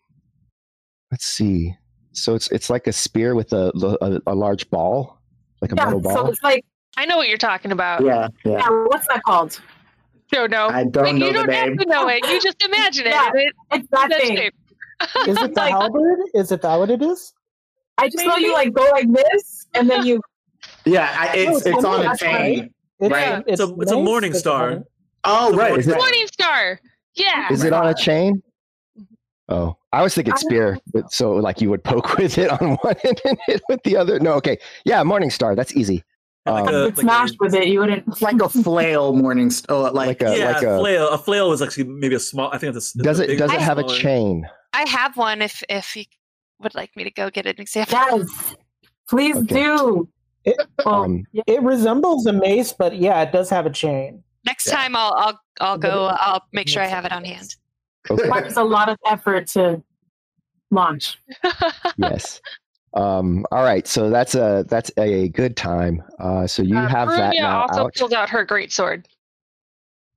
let's see. So it's it's like a spear with a a, a large ball, like a Yeah, metal so ball. it's like I know what you're talking about. Yeah, yeah. yeah, what's that called? Don't know. I don't Wait, know you the don't have name. to know it. You just imagine it. Yeah. it It's that that thing. shape. Is it the Like- halberd? Is it that what it is? I just know you like go like this, and then you Yeah, I, it's Oh, it's on a chain. right. It's, Right. It's a- it's a nice, morning star. not- Oh, right. morning Morning star. Yeah. Is it on a chain? Oh, I was thinking I spear, but so like you would poke with it on one end and hit with the other. No, okay, yeah, Morning Star. That's easy. Like Um, a- get smashed with it. You wouldn't. It's like a flail morning. St- oh, like, Like a- yeah, like a- flail. A flail is actually maybe a small. I think it's a. does it does it have a chain? I have one. If if you would like me to go get an example. Yes, please Okay. do. It, Well, Um, it resembles a mace, but yeah, it does have a chain. Next Yeah. time I'll I'll I'll go. I'll make sure I have it on hand. Okay. requires a lot of effort to launch. yes. Um, all right, so that's a that's a good time. Uh, so you Uh, have that now also out. pulls out her great sword.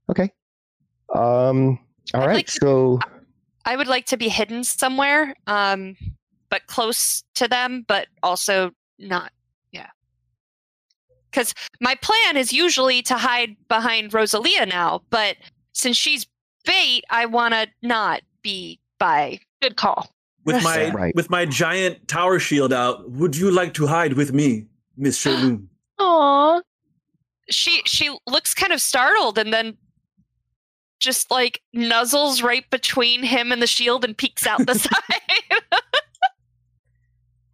Okay. Um. All I'd right. like to- so I would like to be hidden somewhere, um, but close to them, but also not. Yeah. Because my plan is usually to hide behind Rosalia now, but since she's bait, I want to not be by. Good call. with my Right. with my giant tower shield out. Would you like to hide with me, Miss Shaylun? Aw. She she looks kind of startled, and then just like nuzzles right between him and the shield and peeks out the side.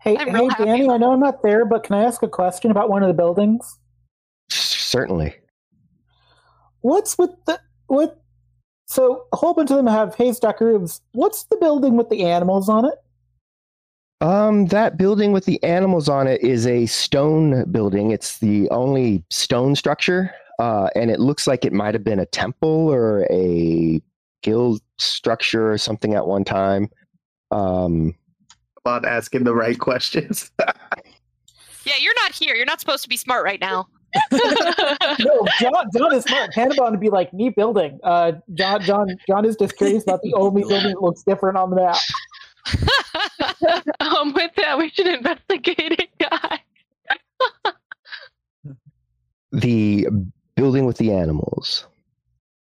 Hey, I'm hey, real happy Danny. I know I'm not there, but can I ask a question about one of the buildings? Certainly. What's with the what? So a whole bunch of them have haystack roofs. What's the building with the animals on it? Um, that building with the animals on it is a stone building. It's the only stone structure, uh, and it looks like it might have been a temple or a guild structure or something at one time. Um, About asking the right questions. yeah, you're not here. You're not supposed to be smart right now. No, John. John is smart. Hannibal would be like me building. Uh, John. John. John is just curious about the only building that looks different on the map. um, with that, we should investigate it, guys. the building with the animals.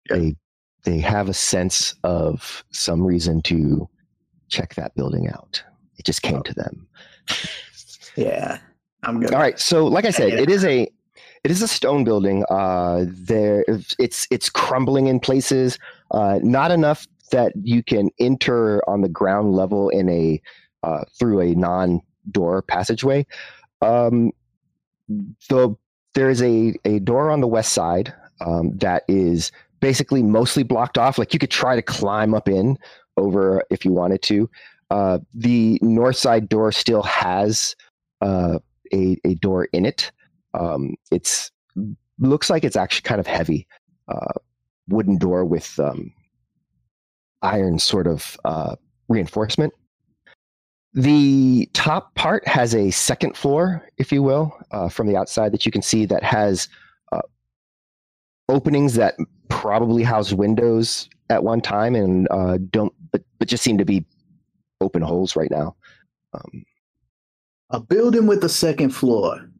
They they have a sense of some reason to check that building out. It just came to them. yeah, I'm good. All right. So, like I said, it is a it is a stone building. Uh, there, it's it's crumbling in places. Uh, not enough that you can enter on the ground level in a uh, through a non door passageway. Um, the there is a a door on the west side um, that is basically mostly blocked off. Like you could try to climb up in over if you wanted to. Uh, the north side door still has uh, a, a door in it. Um, it's looks like it's actually kind of heavy, uh, wooden door with um, iron sort of uh, reinforcement. The top part has a second floor, if you will, uh, from the outside that you can see that has uh, openings that probably housed windows at one time and uh, don't, but, but just seem to be open holes right now. Um, A building with a second floor.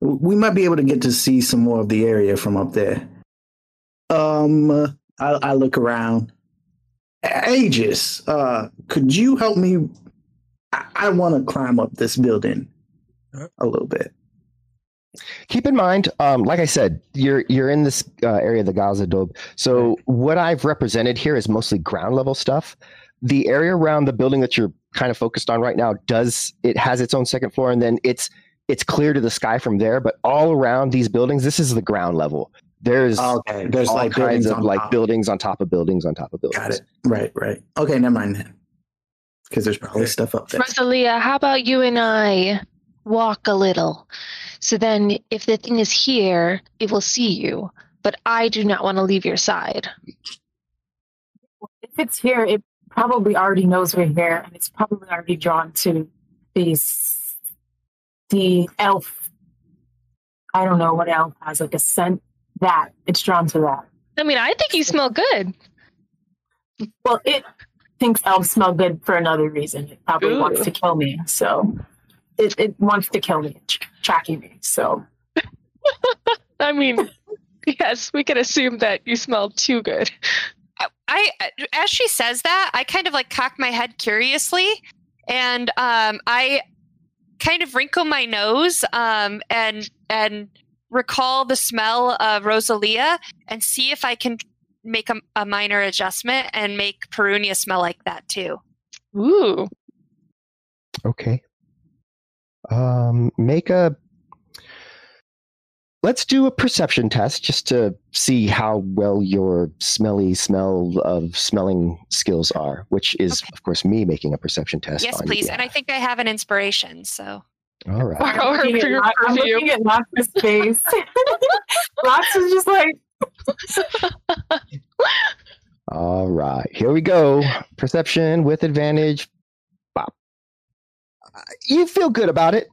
We might be able to get to see some more of the area from up there. Um, I, I look around. Aegis, uh, could you help me? I, I want to climb up this building a little bit. keep in mind, um, like I said, you're you're in this uh, area of the Gaza Dobe. So what I've represented here is mostly ground level stuff. The area around the building that you're kind of focused on right now does it has its own second floor, and then it's it's clear to the sky from there. But all around these buildings, this is the ground level. There's oh, Okay, there's all like kinds buildings of on like top. buildings on top of buildings on top of buildings. Got it. Right, right. Okay, never mind then. Because there's probably Okay. stuff up there. Rosalia, how about you and I walk a little? So then, if the thing is here, it will see you. But I do not want to leave your side. If it's here, it probably already knows we're here, and it's probably already drawn to these the elf. I don't know what elf has like a scent that it's drawn to that. I mean, I think you smell good. Well, it thinks elves smell good for another reason. It probably Ooh. wants to kill me, so it, it wants to kill me, tr- tracking me. So I mean, yes, we can assume that you smell too good. I as she says that, I kind of like cock my head curiously, and um, I kind of wrinkle my nose um, and and recall the smell of Rosalia and see if I can make a, a minor adjustment and make Perunia smell like that too. Ooh. Okay. Um, make a. Let's do a perception test just to see how well your smelly smell of smelling skills are, which is, Okay. of course, me making a perception test. yes, on your please. And I think I have an inspiration. So All right. I'm looking, at, your I'm perfume. looking at Lox's face. Lox is just like, All right. Here we go. Perception with advantage. Bop. Uh, You feel good about it.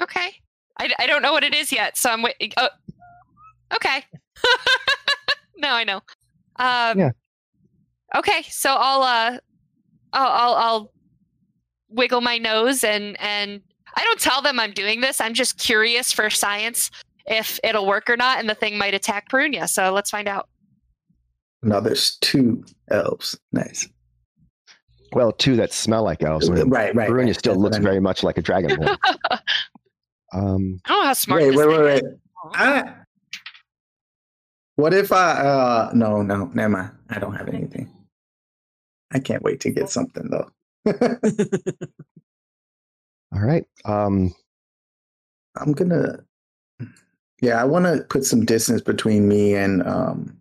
okay, I, I don't know what it is yet. So I'm waiting. Oh, okay. no, I know. Um, Yeah. Okay, so I'll uh, I'll, I'll I'll wiggle my nose and and I don't tell them I'm doing this. I'm just curious for science if it'll work or not, and the thing might attack Perunia. So let's find out. Now there's two elves. Nice. Well, two that smell like elves. I mean, Right, right. Brunia right. still That's looks I mean. very much like a dragonborn. um, I don't how smart Wait, wait, wait, wait. I, What if I? uh No, no, never mind. I don't have anything. I can't wait to get something though. All right. Um, I'm gonna. Yeah, I want to put some distance between me and um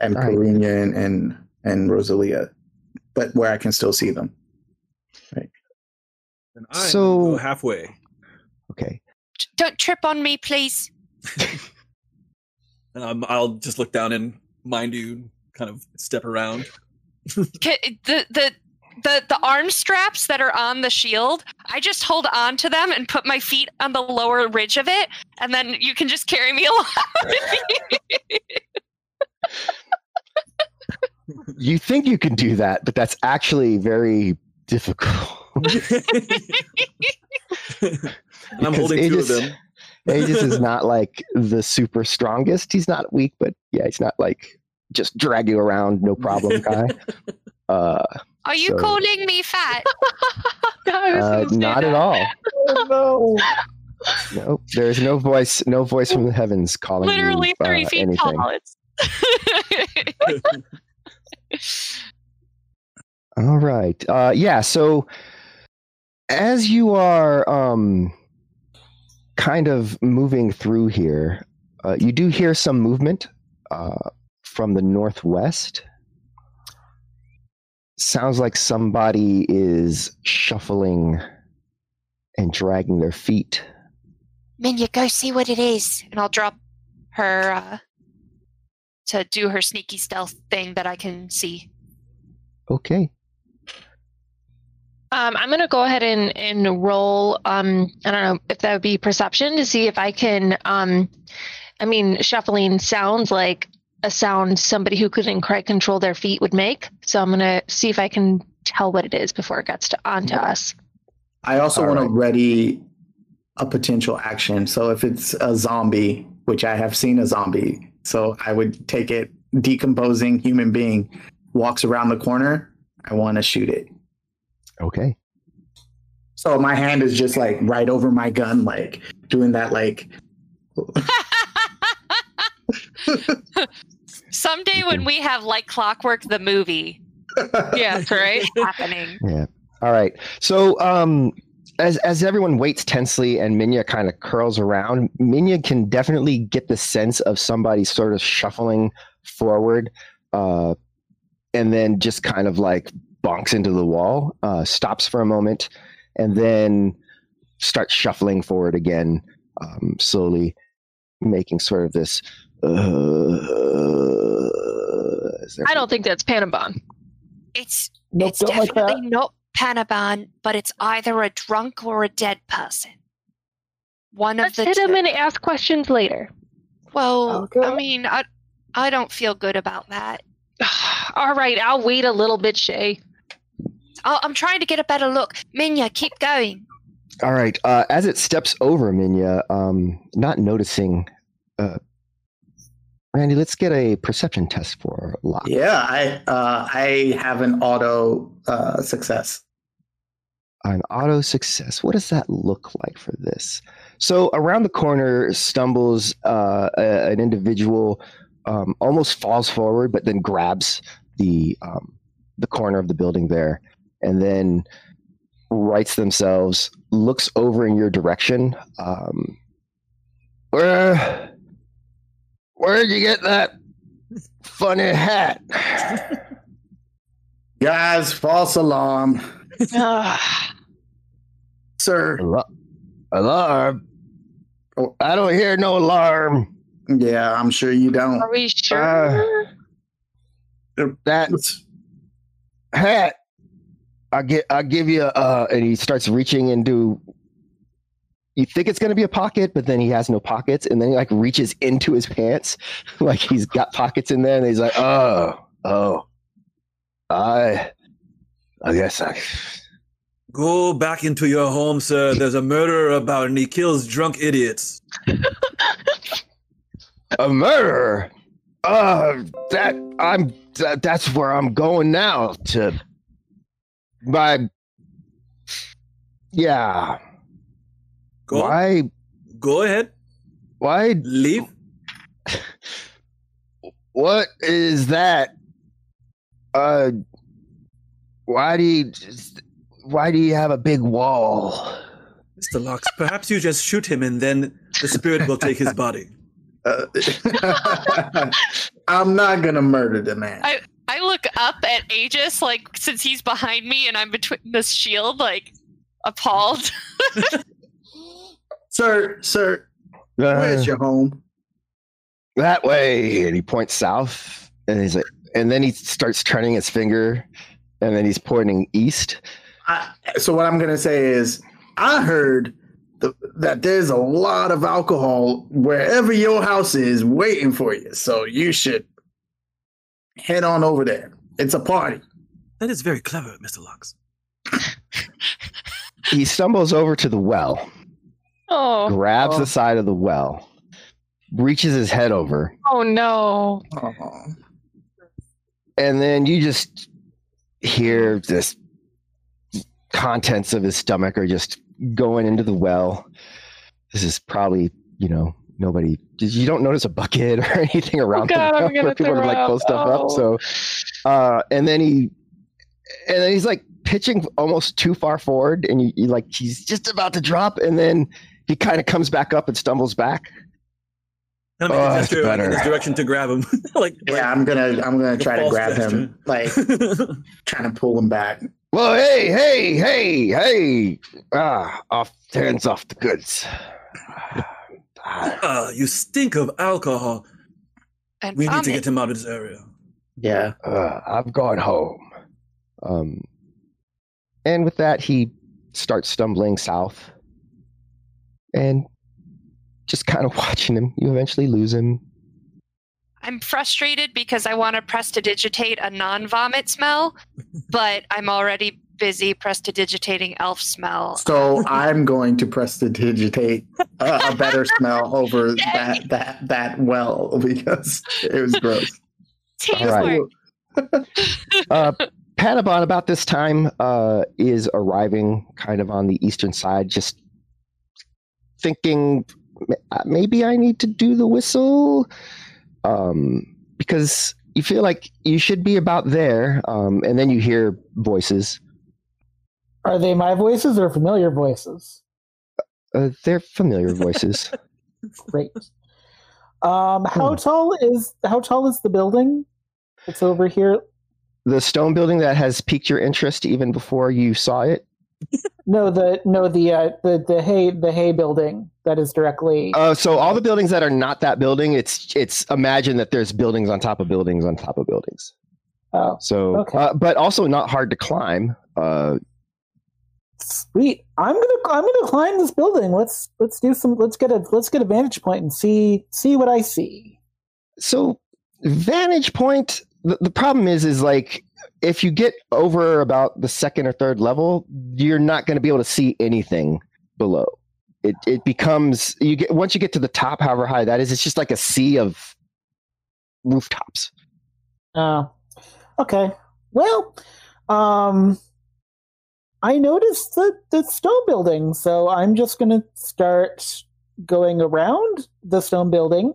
and All right. Perunia and, and and Rosalia, but where I can still see them. Right. And I'm So- halfway. Okay. Don't trip on me, please. And I'm, um, I'll just look down and mind you, kind of step around. The the the the arm straps that are on the shield, I just hold on to them and put my feet on the lower ridge of it, and then you can just carry me along. You think you can do that, but that's actually very difficult. And I'm Because holding two of Aegis- them. Aegis is not like the super strongest. He's not weak, but yeah, he's not like just drag you around, no problem guy. Uh, Are you So- calling me fat? I uh, not at all. Oh, no. No, there's no voice, no voice from the heavens calling Literally you, three uh, feet anything. tall. It's All right. Uh, yeah. So as you are um, kind of moving through here, uh, you do hear some movement uh, from the northwest. Sounds like somebody is shuffling and dragging their feet. Minya, go see what it is, and I'll drop her uh, to do her sneaky stealth thing that I can see. Okay. Um, I'm gonna go ahead and, and roll. Um, I don't know if that would be perception to see if I can. Um, I mean, shuffling sounds like a sound somebody who couldn't quite control their feet would make. So I'm gonna see if I can tell what it is before it gets to onto us. I also All want right. to ready a potential action. So if it's a zombie, which I have seen a zombie, so I would take it decomposing human being walks around the corner. I want to shoot it. Okay. So my hand is just like right over my gun, like doing that, like Someday when we have like Clockwork the movie Yes, right. happening. Yeah. All right. So, um, as as everyone waits tensely and Minya kind of curls around, Minya can definitely get the sense of somebody sort of shuffling forward, uh, and then just kind of like bonks into the wall, uh, stops for a moment, and then starts shuffling forward again, um, slowly, making sort of this. Uh, I don't think that's Panabon. It's Nope, it's don't like definitely not Panabon, but it's either a drunk or a dead person. One Let's of the hit him two. and ask questions later. well, Okay. I mean, I I don't feel good about that. All right, I'll wait a little bit, Shay. I I'm trying to get a better look. Minya, keep going. All right. Uh, as it steps over Minya, um, not noticing. Uh, Randy, let's get a perception test for Lox. yeah, I uh, I have an auto uh, success. An auto success. What does that look like for this? So around the corner stumbles uh, a, an individual, um, almost falls forward, but then grabs the um, the corner of the building there, and then rights themselves, looks over in your direction. Um, where where'd you get that funny hat? Guys, false alarm, sir. Ala- Alarm. Oh, I don't hear no alarm. Yeah, I'm sure you don't. Are we sure? Uh, That hat. I get. I give you. Uh, and he starts reaching into. You think it's gonna be a pocket, but then he has no pockets, and then he like reaches into his pants, like he's got pockets in there, and he's like, "Oh, oh, I, I guess I." Go back into your home, sir. There's a murderer about and he kills drunk idiots. a murderer. Uh, that I'm. That, that's where I'm going now to. My. Yeah. Go, Why? go ahead. Why? Leave. what is that? Uh, why do you just, why do you have a big wall? Mr. Lox, perhaps you just shoot him and then the spirit will take his body. Uh, I'm not gonna murder the man. I- I look up at Aegis, like since he's behind me and I'm between this shield, like appalled. sir, sir, Uh, where's your home? that way, and he points south, and he's like, and then he starts turning his finger, and then he's pointing east. I, so what I'm gonna say is, I heard the, that there's a lot of alcohol wherever your house is waiting for you. So you should head on over there. It's a party. That is very clever, Mr. Lox. He stumbles over to the well, Oh, grabs Oh. the side of the well, reaches his head over, oh no. Oh, and then you just hear this contents of his stomach are just going into the well. This is probably, you know, nobody. You don't notice a bucket or anything around oh God, the I'm gonna for people to throw like pull up. stuff up. Oh. So, uh, and then he, and then he's like pitching almost too far forward, and you, you like he's just about to drop, and then he kind of comes back up and stumbles back. I make Oh, a that's gesture like, in better. this direction to grab him? like, yeah, I'm gonna I'm gonna try to grab gesture. him, like trying to pull him back. Well, hey, hey, hey, hey! Ah, off hands off the goods. Ah, Ah, you stink of alcohol. And We need to get him out of this area. Yeah. uh, I've gone home. Um, and with that, he starts stumbling south, and just kind of watching him. You eventually lose him. I'm frustrated because I want to prestidigitate a non-vomit smell, but I'm already busy prestidigitating elf smell. So I'm going to prestidigitate a, a better smell over that that that well because it was gross. Teamwork. right. Uh, Panabon, about this time, uh, is arriving kind of on the eastern side, just thinking uh, maybe I need to do the whistle um, because you feel like you should be about there, um, and then you hear voices. Are they my voices or familiar voices? Uh, they're familiar voices. Great. Um, how Hmm. tall is how tall is the building? It's over here. the stone building that has piqued your interest even before you saw it. No, the no the uh, the the hay the hay building that is directly. Uh, so all the buildings that are not that building, it's it's imagine that there's buildings on top of buildings on top of buildings. oh, So, Okay. uh, but also not hard to climb. Uh, sweet. I'm gonna I'm gonna climb this building. Let's let's do some. Let's get a let's get a vantage point and see see what I see. so vantage point. The, the problem is, is like if you get over about the second or third level, you're not going to be able to see anything below. It it becomes you get once you get to the top, however high that is, it's just like a sea of rooftops. Oh, okay. Well, um, I noticed the the stone building, so I'm just gonna start going around the stone building.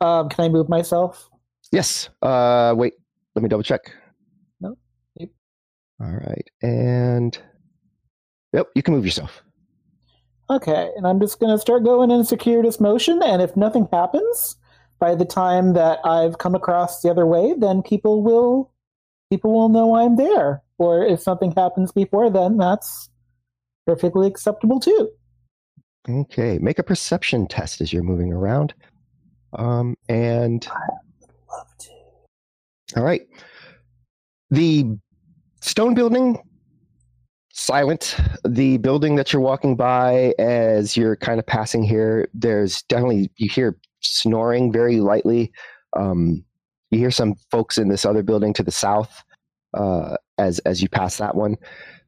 Um, can I move myself? Yes. Uh, wait. Let me double check. No. Yep. All right. And yep, you can move yourself. Okay, and I'm just gonna start going in circuitous motion, and if nothing happens by the time that I've come across the other way, then people will people will know I'm there. Or if something happens before then, that's perfectly acceptable too. Okay. Make a perception test as you're moving around. Um, and Love to. all right. The stone building, silent. The building that you're walking by as you're kind of passing here, there's definitely, you hear snoring very lightly. Um, you hear some folks in this other building to the south uh, as as you pass that one.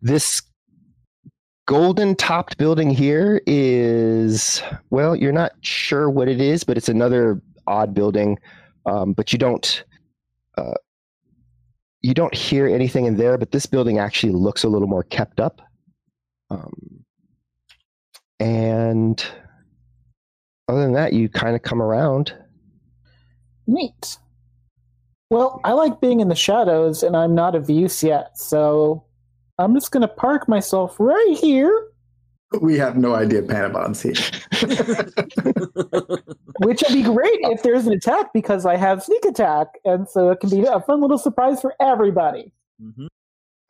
This golden topped building here is well, you're not sure what it is, but it's another odd building. Um, but you don't uh, you don't hear anything in there. But this building actually looks a little more kept up. Um, and other than that, you kind of come around. Neat. Well, I like being in the shadows, and I'm not of use yet, so I'm just gonna park myself right here, We have no idea Panabon's here. which will be great if there's an attack because I have sneak attack, and so it can be a fun little surprise for everybody. Mhm.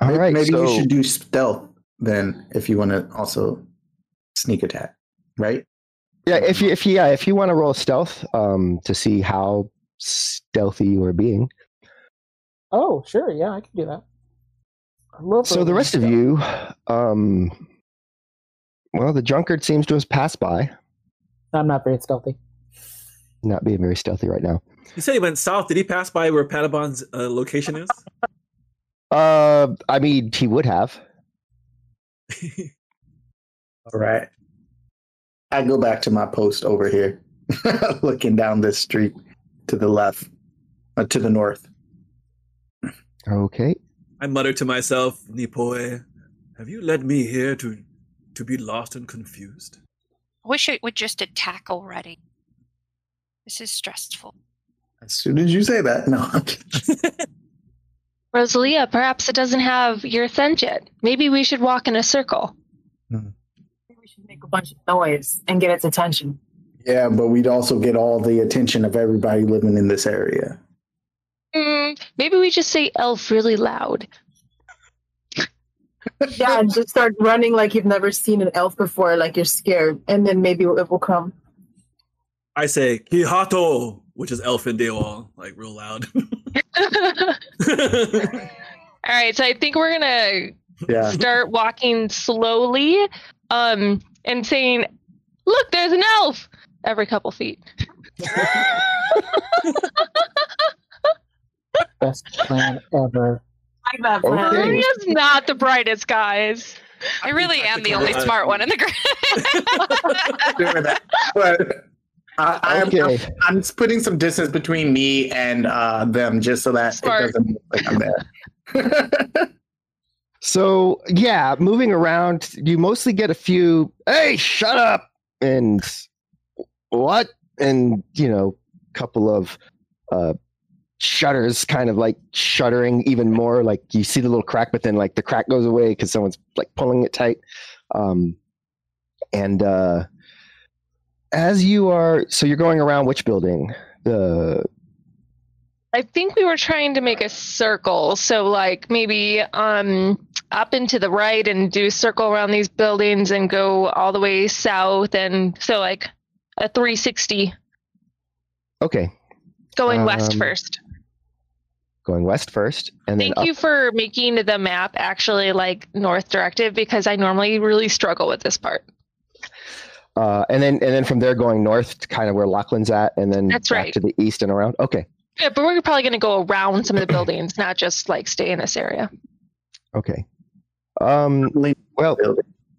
All maybe right. maybe so, you should do stealth then if you want to also sneak attack, right? yeah, if you if you yeah, if you want to roll stealth um, to see how stealthy you are being. Oh, sure, yeah, I can do that. I love So the rolling rest of you, um, well, the drunkard seems to have passed by, I'm not very stealthy. not being very stealthy right now. You said he went south. Did he pass by where Panabon's uh, location is? Uh, I mean, he would have. All right. I go back to my post over here, looking down this street to the left, uh, to the north. Okay. I muttered to myself, Nipoe, have you led me here to to be lost and confused? I wish it would just attack already. This is stressful. As soon as you say that, no. Rosalia, perhaps it doesn't have your scent yet. Maybe we should walk in a circle. We should make a bunch of noise and get its attention. Yeah, but we'd also get all the attention of everybody living in this area. Mm, maybe we just say elf really loud. Yeah, and just start running like you've never seen an elf before, like you're scared, and then maybe it will come. I say Kihato, which is elf in Daewall, like real loud. All right, so I think we're gonna Yeah. start walking slowly, um, and saying, "Look, there's an elf!" Every couple feet. Best plan ever. Like that plan. Okay. Maria's not the brightest, guys. I really am the only smart one in the group. Doing that. But I, I'm, Okay. I'm putting some distance between me and uh, them just so that Smart. it doesn't look like I'm there. So yeah, moving around, you mostly get a few. Hey, shut up! And what? And you know, couple of uh, shutters, kind of like shuddering even more. Like you see the little crack, but then like the crack goes away because someone's like pulling it tight. Um, and uh, as you are, so you're going around which building? The I think we were trying to make a circle, so like maybe um up and to the right and do a circle around these buildings and go all the way south and so like a 360 okay, going west Um, first. going west first, and then Thank up. you for making the map actually like north directive because I normally really struggle with this part. Uh, and then and then from there going north to kind of where Lachlan's at, and then That's back right. to the east and around. Okay, Yeah, but we're probably going to go around some of the buildings, not just like stay in this area. okay. Um, well,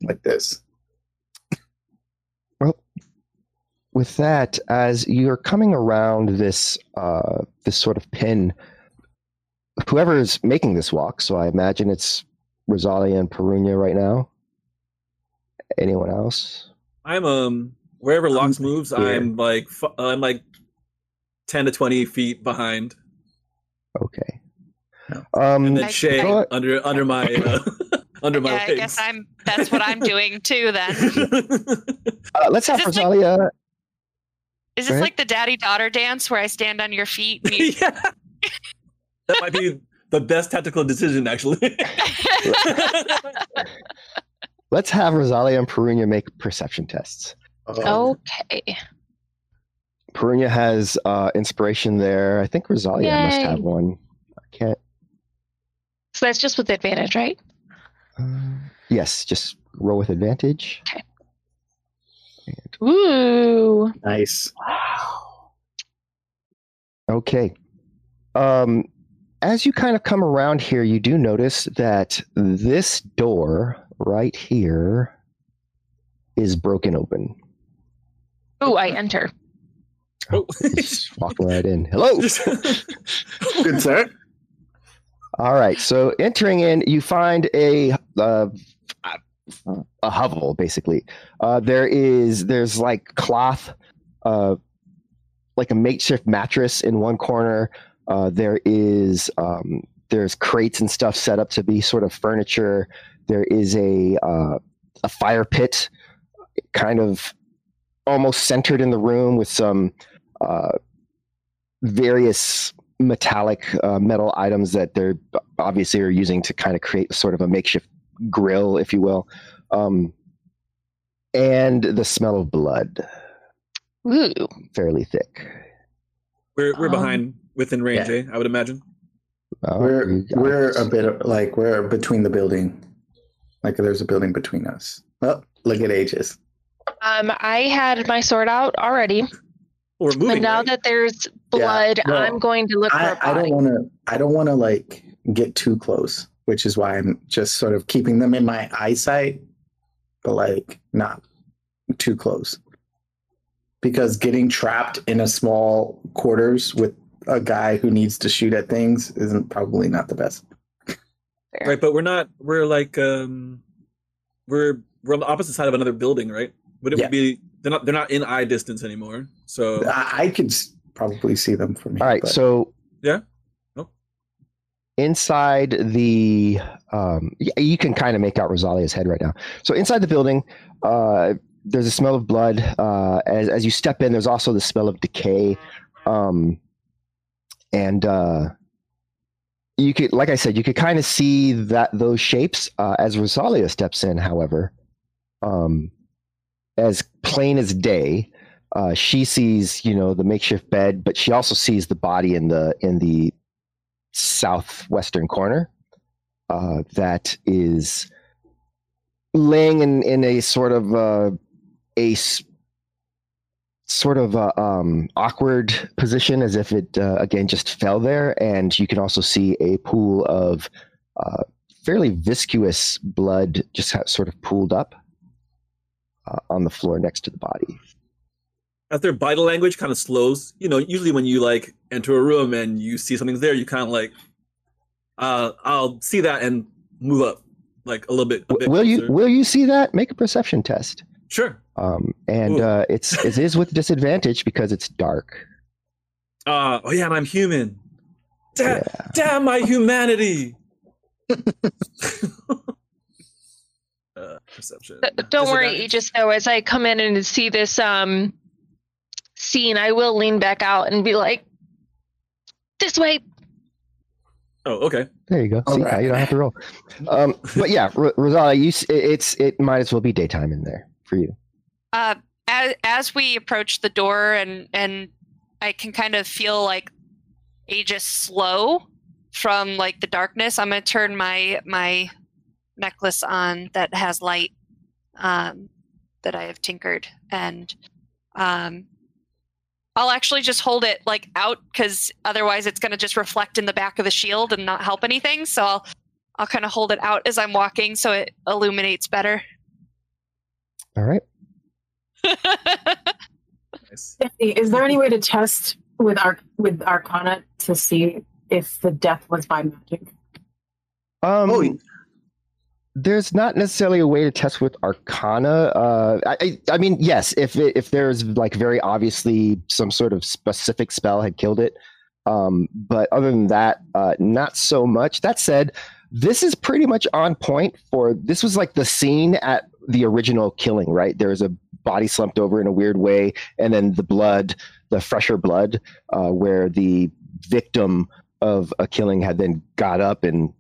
like this. With that, as you're coming around this uh, this sort of pin, whoever's making this walk, so I imagine it's Rosalia and Perunia right now. Anyone else? I'm um wherever Lox moves, here. I'm like I'm like ten to twenty feet behind, Okay. No. Um, and then Shay go under under my uh, under my yeah, I guess I'm. That's what I'm doing too. Then uh, let's have Is like- Rosalia. Is this ahead. like the daddy daughter dance where I stand on your feet? And you... yeah. That might be the best tactical decision, actually. Let's have Rosalia and Perunia make perception tests. Oh, Okay. Perunia has uh, inspiration there. I think Rosalia must have one. I can't. So that's just with advantage, right? Uh, yes, just roll with advantage. Ooh. nice. Wow. Okay. Um, as you kind of come around here, you do notice that this door right here is broken open. Oh, I enter. Oh. Just walking right in. Hello. Good, sir. All right. So entering in, you find a uh, a hovel, basically. Uh, there is there's like cloth, uh, like a makeshift mattress in one corner. Uh, there is um, there's crates and stuff set up to be sort of furniture. There is a uh, a fire pit, kind of almost centered in the room with some uh, various metallic uh, metal items that they're obviously are using to kind of create sort of a makeshift grill, if you will. Um, and the smell of blood, Ooh. fairly thick. We're we're Um, behind within range, yeah. eh? I would imagine. Uh, We're we're a bit of, like we're between the building. Like there's a building between us. Oh, look at ages. Um, I had my sword out already, We're moving. but now right? that there's blood, well, I'm going to look for I, a I body. don't want to. I don't want to like get too close, which is why I'm just sort of keeping them in my eyesight, but like not too close. Because getting trapped in a small quarters with a guy who needs to shoot at things isn't probably not the best. right, but we're not. We're like um, we're we're on the opposite side of another building, right? But it Yeah. be? They're not. They're not in eye distance anymore. So I, I could probably see them from here. All right, but- so Yeah? Inside the um, you can kind of make out Rosalia's head right now. So inside the building, uh, there's a smell of blood. Uh, as as you step in, there's also the smell of decay, um, and uh, you could, like I said, you could kind of see that those shapes uh, as Rosalia steps in. However, um, as plain as day, uh, she sees you know the makeshift bed, but she also sees the body in the in the southwestern corner uh, that is laying in in a sort of uh, a sort of uh, um, awkward position, as if it uh, again just fell there, and you can also see a pool of uh, fairly viscous blood just sort of pooled up uh, on the floor next to the body. As their body language kind of slows, you know, usually when you like enter a room and you see something's there, you kind of like, uh, I'll see that and move up like a little bit. A W- bit will you will you see that? Make a perception test. Sure. Um, and Ooh. uh, it's it is with disadvantage because it's dark. Uh, oh yeah, and I'm human. Damn, Yeah. damn my humanity. uh, perception. Don't worry, Disadvantage? Aegis. Though, as I come in and see this um scene, I will lean back out and be like, "This way." Oh, okay. There you go. See, now right. you don't have to roll. Um, but yeah, R- Rosalia, you it- it's it might as well be daytime in there for you. Uh, as as we approach the door and and I can kind of feel like Aegis slow from like the darkness. I'm gonna turn my my necklace on that has light um, that I have tinkered, and um, I'll actually just hold it like out because otherwise it's gonna just reflect in the back of the shield and not help anything. So I'll I'll kind of hold it out as I'm walking so it illuminates better. All right. Nice. Is there any way to test with our with Arcana to see if the death was by magic? Um, Oh, there's not necessarily a way to test with Arcana. Uh, I, I, mean, yes, if it, if there's like very obviously some sort of specific spell had killed it, um, but other than that, uh, not so much. That said, this is pretty much on point for. This was like the scene at the original killing, right? There's a body slumped over in a weird way, and then the blood, the fresher blood, uh, where the victim of a killing had then got up and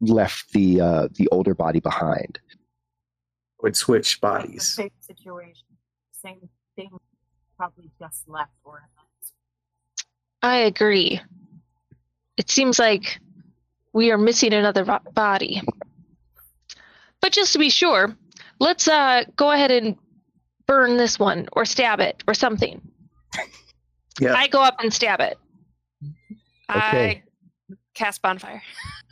left the uh, the older body behind. would switch bodies. same situation, same thing, probably just left or I agree. It seems like we are missing another body. But just to be sure, let's uh, go ahead and burn this one or stab it or something. Yeah. I go up and stab it. Okay. I cast bonfire.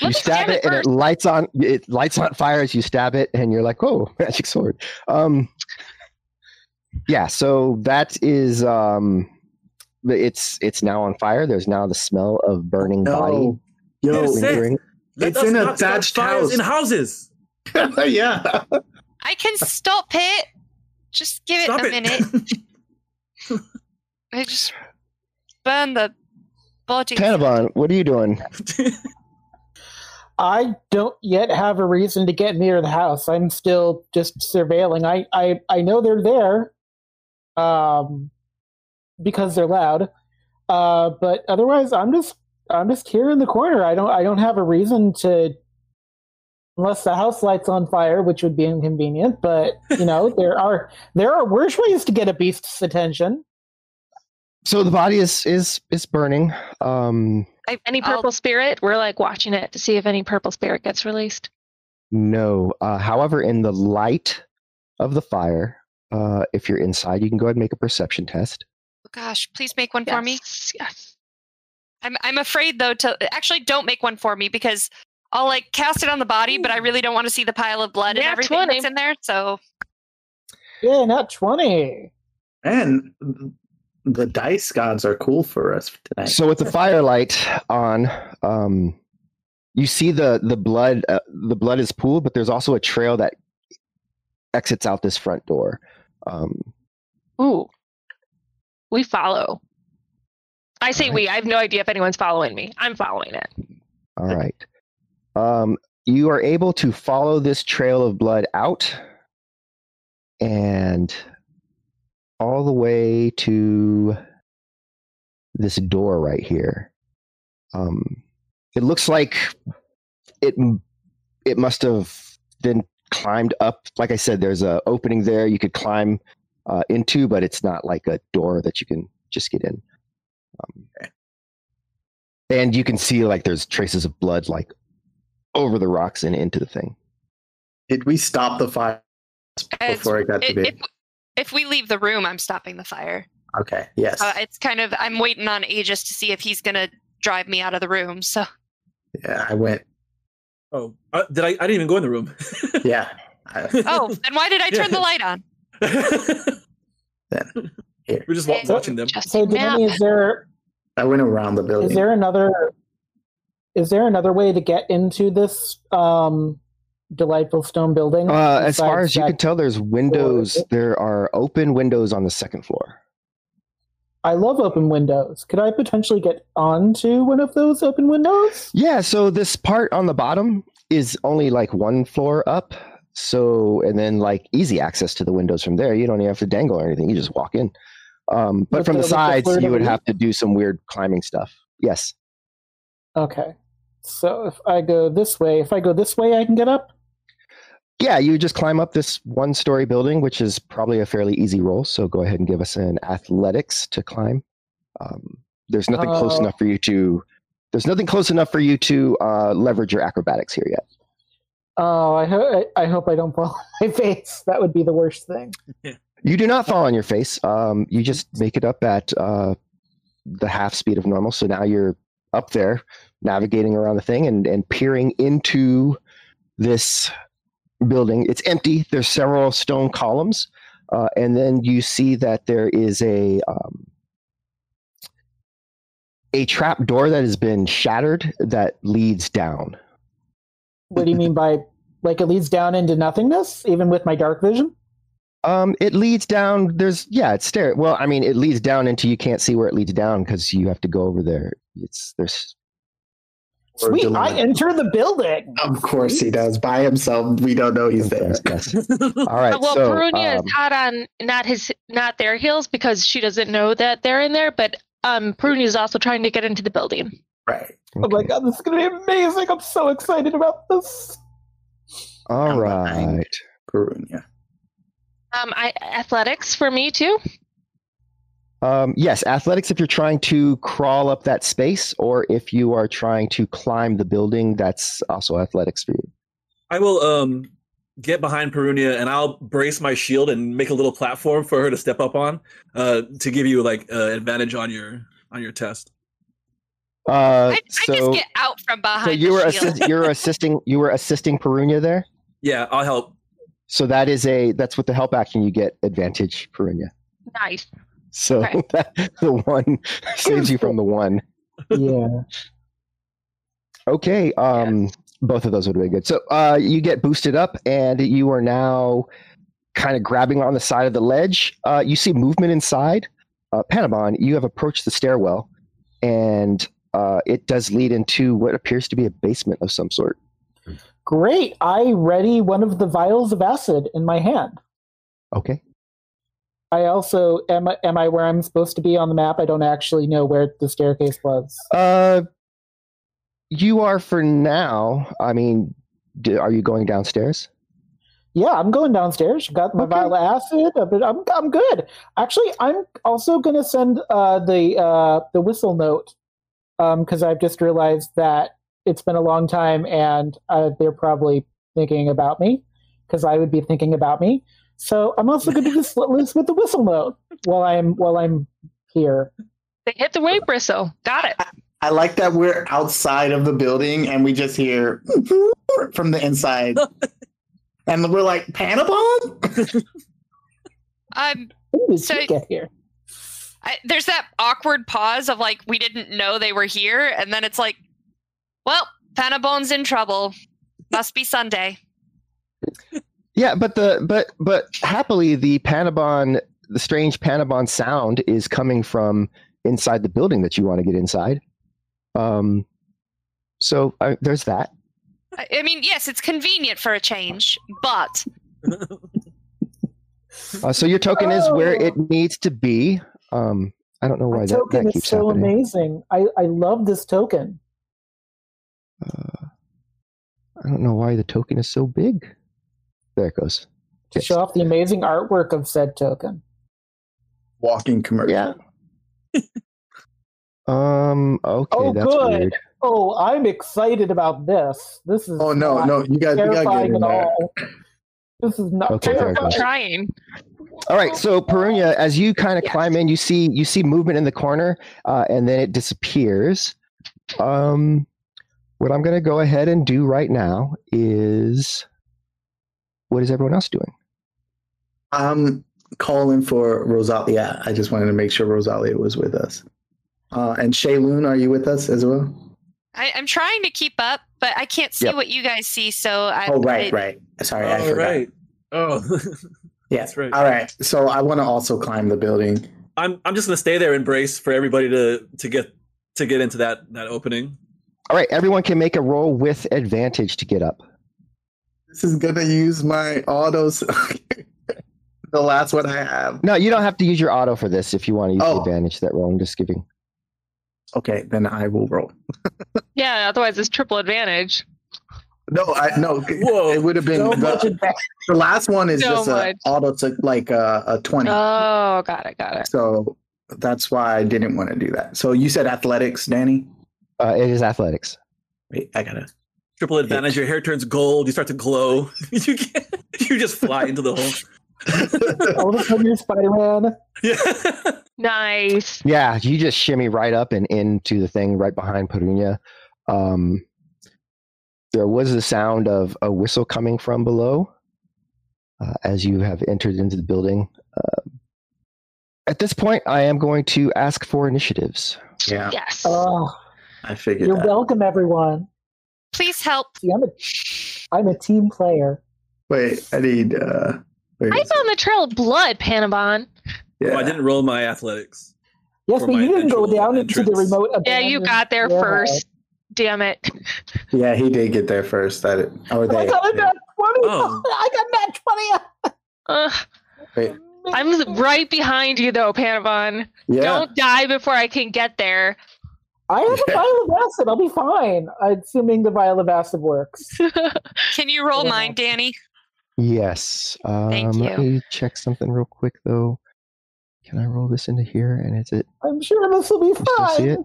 You stab it, and it lights on. It lights on fire as you stab it, and you're like, "Oh, magic sword!" Um, yeah. So that is um, it's it's now on fire. There's now the smell of burning body No. Yo, Yes, it- It's in a not start thatched house. in houses. yeah. I can stop it. Just give it a it. minute. I just burn the body. Panabon, what are you doing? I don't yet have a reason to get near the house. I'm still just surveilling. I I, I know they're there, um, because they're loud. Uh, but otherwise, I'm just I'm just here in the corner. I don't I don't have a reason to, unless the house lights on fire, which would be inconvenient. But you know, there are there are worse ways to get a beast's attention. So the body is is is burning. Um, Any I'll- purple spirit? We're like watching it to see if any purple spirit gets released. no. Uh, however, in the light of the fire, uh, if you're inside, you can go ahead and make a perception test. Oh, gosh, please make one for me. Yes, Yes. I'm I'm afraid though to actually don't make one for me because I'll like cast it on the body, but I really don't want to see the pile of blood and everything 20. that's in there. So Yeah, not twenty. And the dice gods are cool for us tonight. So with the firelight on, um, you see the the blood. Uh, the blood is pooled, but there's also a trail that exits out this front door. Um, Ooh. We follow. I say Alright. we. I have no idea if anyone's following me. I'm following it. all right. Um, you are able to follow this trail of blood out and all the way to this door right here. Um, it looks like it it must have been climbed up. Like I said, there's a opening there you could climb uh, into, but it's not like a door that you can just get in. Um, and you can see like there's traces of blood like over the rocks and into the thing. Did we stop the fire It's- before it got too i- big? if if we leave the room, I'm stopping the fire. okay. Yes. Uh, it's kind of I'm waiting on Aegis to see if he's gonna drive me out of the room. So yeah, I went. oh, uh, did I? I didn't even go in the room. Yeah. I, oh, then why did I turn the light on? then here. We're just wa- watching them. Just So, map. Danny, is there I went around the building. is there another is there another way to get into this um, delightful stone building? Uh, as far as you can tell, there's windows. There are open windows on the second floor. I love open windows. Could I potentially get onto one of those open windows? Yeah, so this part on the bottom is only like one floor up. So, and then like easy access to the windows from there. You don't even have to dangle or anything. You just walk in. Um, but from the- the with the sides, you would have to do some weird climbing stuff. Yes. Okay. So if I go this way, if I go this way, I can get up. Yeah, you just climb up this one story building, which is probably a fairly easy roll. So go ahead and give us an athletics to climb. Um, there's nothing close Uh, enough for you to. There's nothing close enough for you to uh, leverage your acrobatics here yet. Oh, I, ho- I I hope I don't fall on my face. That would be the worst thing. You do not fall on your face. Um, you just make it up at uh, the half speed of normal. So now you're up there, navigating around the thing and, and peering into this building. It's empty. There's several stone columns, uh, and then you see that there is a um, a trap door that has been shattered that leads down. What do you mean by like it leads down into nothingness, even with my dark vision? Um, it leads down. There's yeah, it's stair. Well, I mean, it leads down into you can't see where it leads down because you have to go over there. It's there's Sweet, deliver- I enter the building. Of course he does. By himself, we don't know he's there. Yes, yes. All right. Well, so, Perunia um, is hot on not his not their heels because she doesn't know that they're in there. But um, Perunia is also trying to get into the building. Right. Oh my god, this is gonna be amazing! I'm so excited about this. All I'm right. Perunia. Um, I athletics for me too. Um, yes, athletics if you're trying to crawl up that space, or if you are trying to climb the building, that's also athletics for you. I will um get behind Perunia and I'll brace my shield and make a little platform for her to step up on uh, to give you like uh, advantage on your on your test. Uh, I, I so, just get out from behind. so you were shield. assist, you're assisting you were assisting Perunia there. Yeah, I'll help. So that is a that's with the help action you get advantage, Perunia. Nice. So Okay. the one saves you from the one. Yeah. Okay. Um, both of those would be good. So uh, you get boosted up, and you are now kind of grabbing on the side of the ledge. Uh, you see movement inside. Uh, Panabon, you have approached the stairwell, and uh, it does lead into what appears to be a basement of some sort. Great. I ready one of the vials of acid in my hand. Okay. I also am. I- Am I where I'm supposed to be on the map? I don't actually know where the staircase was. Uh, you are for now. I mean, do, are you going downstairs? Yeah, I'm going downstairs. Got my Okay. vial of acid. I'm I'm good. Actually, I'm also going to send uh, the uh, the whistle note um because I've just realized that it's been a long time and uh, they're probably thinking about me because I would be thinking about me. So I'm also going to just let loose with the whistle note while I'm while I'm here. They hit the way bristle. Got it. I like that we're outside of the building and we just hear from the inside. and we're like, Panabon? Um, When did So- you get here? I, there's that awkward pause of like we didn't know they were here, and then it's like, well, Panabon's in trouble. Must be Sunday. Yeah, but the but but happily the Panabon the strange Panabon sound is coming from inside the building that you want to get inside. Um, so uh, there's that. I, I mean, yes, it's convenient for a change, but Uh, so your token is where Oh. it needs to be. Um, I don't know why My that, token that is keeps is so happening. amazing. I, I love this token. Uh, I don't know why the token is so big. There it goes. to Yes. show off the amazing artwork of said token. Walking commercial. Yeah. Um. Okay, Oh, that's good. weird. Oh, I'm excited about this. This is Oh no, no, you guys, you gotta get terrifying in there. This is not Okay, fair I'm trying. All right, so Perunia, as you kind of Yes. climb in, you see you see movement in the corner, uh, and then it disappears. Um, what I'm going to go ahead and do right now is, what is everyone else doing? I'm calling for Rosalia. I just wanted to make sure Rosalia was with us. Uh, and Shaylun, are you with us as well? I, I'm trying to keep up, but I can't see Yep. what you guys see. So I, Oh, right, I- right. Sorry, I oh, forgot. right. Oh, Yeah, That's right. All right. So I want to also climb the building. I'm I'm just gonna stay there and brace for everybody to to get to get into that that opening. All right, everyone can make a roll with advantage to get up. This is gonna use my autos. the last one I have. No, you don't have to use your auto for this if you want to use Oh. the advantage that roll. I'm just giving. Okay, then I will roll. Yeah, otherwise it's triple advantage. No, I no. Whoa. It would have been so the, the last one is So just a auto to like a, a twenty. Oh, got it, got it. so that's why I didn't want to do that. So you said athletics, Danny. Uh, it is athletics. Wait, I gotta. Triple advantage. Your hair turns gold. You start to glow. you get, you just fly into the hole. All of a sudden, you're Spider-Man. Yeah. Nice. Yeah, you just shimmy right up and into the thing right behind Perunia. Um, there was the sound of a whistle coming from below uh, as you have entered into the building. Uh, at this point, I am going to ask for initiatives. Yeah, Yes. Oh, I figured you're that. welcome, everyone. Please help. See, I'm a, I'm a team player. Wait, I need. uh I found the trail of blood, Panabon. yeah. Oh, I didn't roll my athletics. Yes, but you didn't go eventual down into the entrance. remote. Yeah, you got there warehouse. first. Damn it. Yeah, he did get there first. That or I got a nat 20. Oh. I got nat 20. Ugh. Wait, I'm right behind you, though, Panabon. yeah. Don't die before I can get there. I have a vial of acid. I'll be fine. Assuming the vial of acid works. Can you roll Yeah. mine, Danny? Yes. Um, Thank Let me check something real quick, though. Can I roll this into here? And is it I'm sure this will be You still see fine. it?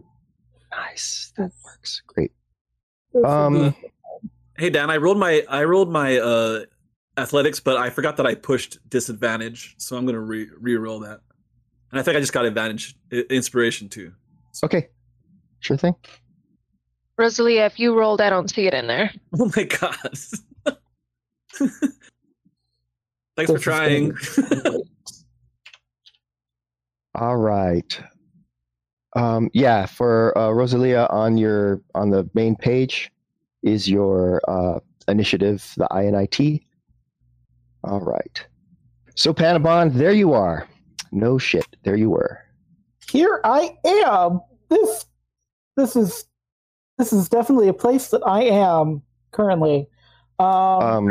nice? That works great. This Um, Hey Dan, I rolled my I rolled my uh athletics, but I forgot that I pushed disadvantage, so I'm gonna re re-roll that. And I think I just got advantage inspiration too. Okay, sure thing. Rosalia, if you rolled, I don't see it in there. Oh my god. Thanks This for trying. All right. Um, yeah, for uh, Rosalia on your on the main page is your uh, initiative, the INIT. All right. So Panabon, there you are. No shit, there you were. Here I am. This this is this is definitely a place that I am currently. Um,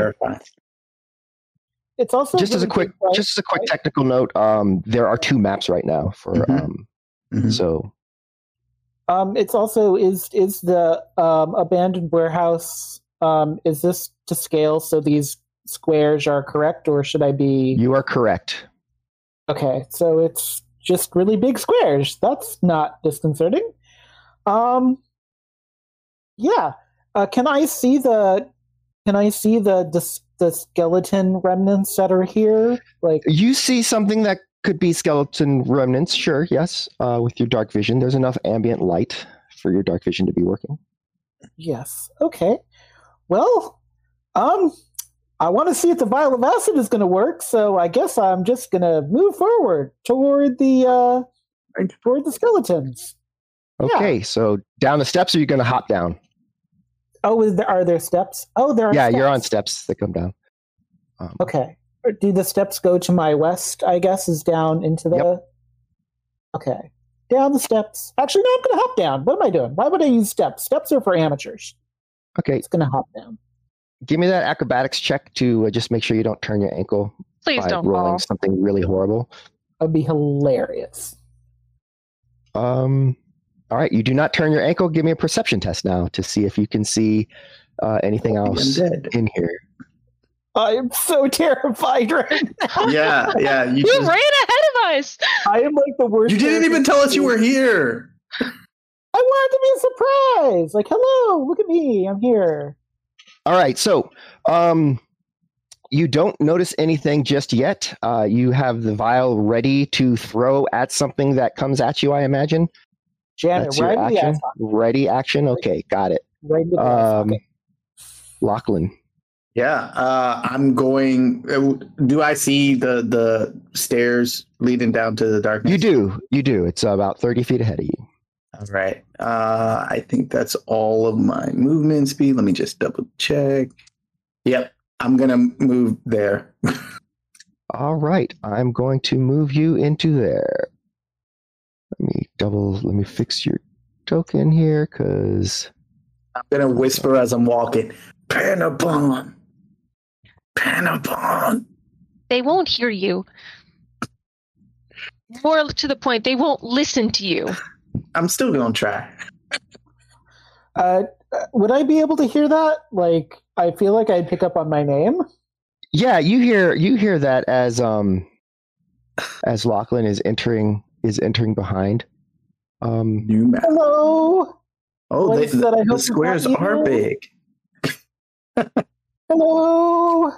Um, it's also just as a quick, big, just as a quick technical note, um, there are two maps right now for Mhm. um, Mhm. so Um, it's also is is the um, abandoned warehouse. Um, is this to scale so these squares are correct, or should I be you are correct. okay? So it's just really big squares. That's not disconcerting. Um, yeah. Uh, can I see the? Can I see the the, the skeleton remnants that are here? Like, You see something that could be skeleton remnants, sure, yes. Uh, with your dark vision, there's enough ambient light for your dark vision to be working. Yes. Okay. Well, um, I want to see if the vial of acid is going to work, so I guess I'm just going to move forward toward the uh toward the skeletons. Yeah. Okay, so down the steps, or you going to hop down? Oh, is there, are there steps? Oh, there are. yeah, steps. you're on steps that come down. Um, Okay. Do the steps go to my west? I guess is down into the. Yep. Okay. Down the steps. Actually, no. I'm going to hop down. What am I doing? Why would I use steps? Steps are for amateurs. Okay, It's going to hop down. give me that acrobatics check to uh, just make sure you don't turn your ankle Please by don't rolling fall. something really horrible. That'd be hilarious. Um, all right, you do not turn your ankle. Give me a perception test now to see if you can see uh, anything else in here. I am so terrified right now. Yeah, yeah. You, You just- ran ahead of us. I am like the worst. you didn't even tell us you were here. I wanted to be a surprise. Like, hello, look at me. I'm here. All right, so um, you don't notice anything just yet. Uh, you have the vial ready to throw at something that comes at you. I imagine Janet, that's right your action. ass. Ready action. Okay, got it. Right in. Um, Okay. Lachlan. Yeah, uh, I'm going. uh, Do I see the the stairs leading down to the darkness? You do. You do. It's about thirty feet ahead of you. All right. Uh, I think that's all of my movement speed. Let me just double check. Yep, I'm gonna move there. All right, I'm going to move you into there. Let me double. Let me fix your token here, because I'm gonna whisper as I'm walking. Panabon, Panabon. They won't hear you. More to the point, they won't listen to you. I'm still gonna try. Uh, uh, would I be able to hear that? Like, I feel like I'd pick up on my name. yeah, you hear you hear that as um as Lachlan is entering is entering behind. Um, New map. Hello. Oh, they, Place that I the squares are big. Hello.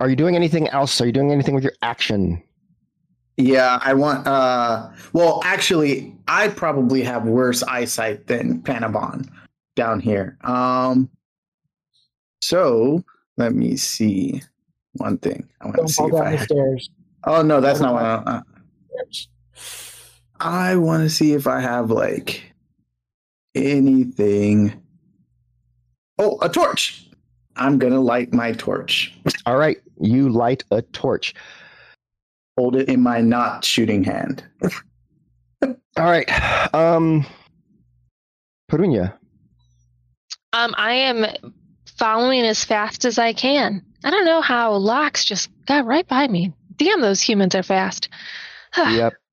are you doing anything else? Are you doing anything with your action? Yeah, I want. uh Well, actually, I probably have worse eyesight than Panabon down here. Um. So let me see one thing. I want to Don't see fall if down I. the stairs. Oh no, that's not what. I, uh, I want to see if I have like anything. Oh, a torch. I'm gonna light my torch. All right, you light a torch. Hold it in my not shooting hand. All right, um, Perunia. Um, I am following as fast as I can. I don't know how Lox just got right by me. Damn, those humans are fast. Yep.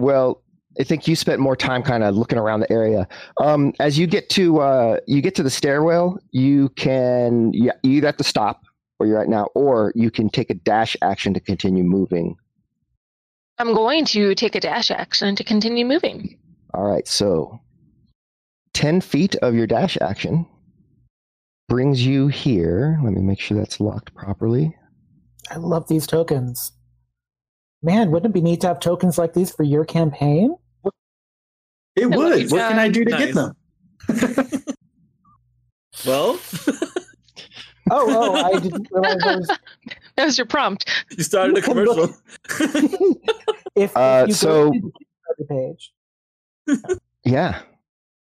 Well, I think you spent more time kind of looking around the area. Um, as you get to uh, you get to the stairwell, you can yeah, you either have to stop where you're at now, or you can take a dash action to continue moving. I'm going to take a dash action to continue moving. All right, so ten feet of your dash action brings you here. Let me make sure that's locked properly. I love these tokens. Man, wouldn't it be neat to have tokens like these for your campaign? It Hello, would. What can I do to Nice. get them? Well, Oh, oh, I didn't realize there was. That was your prompt. you started a commercial. if, Uh, if you so- go to the Kickstarter page. Yeah.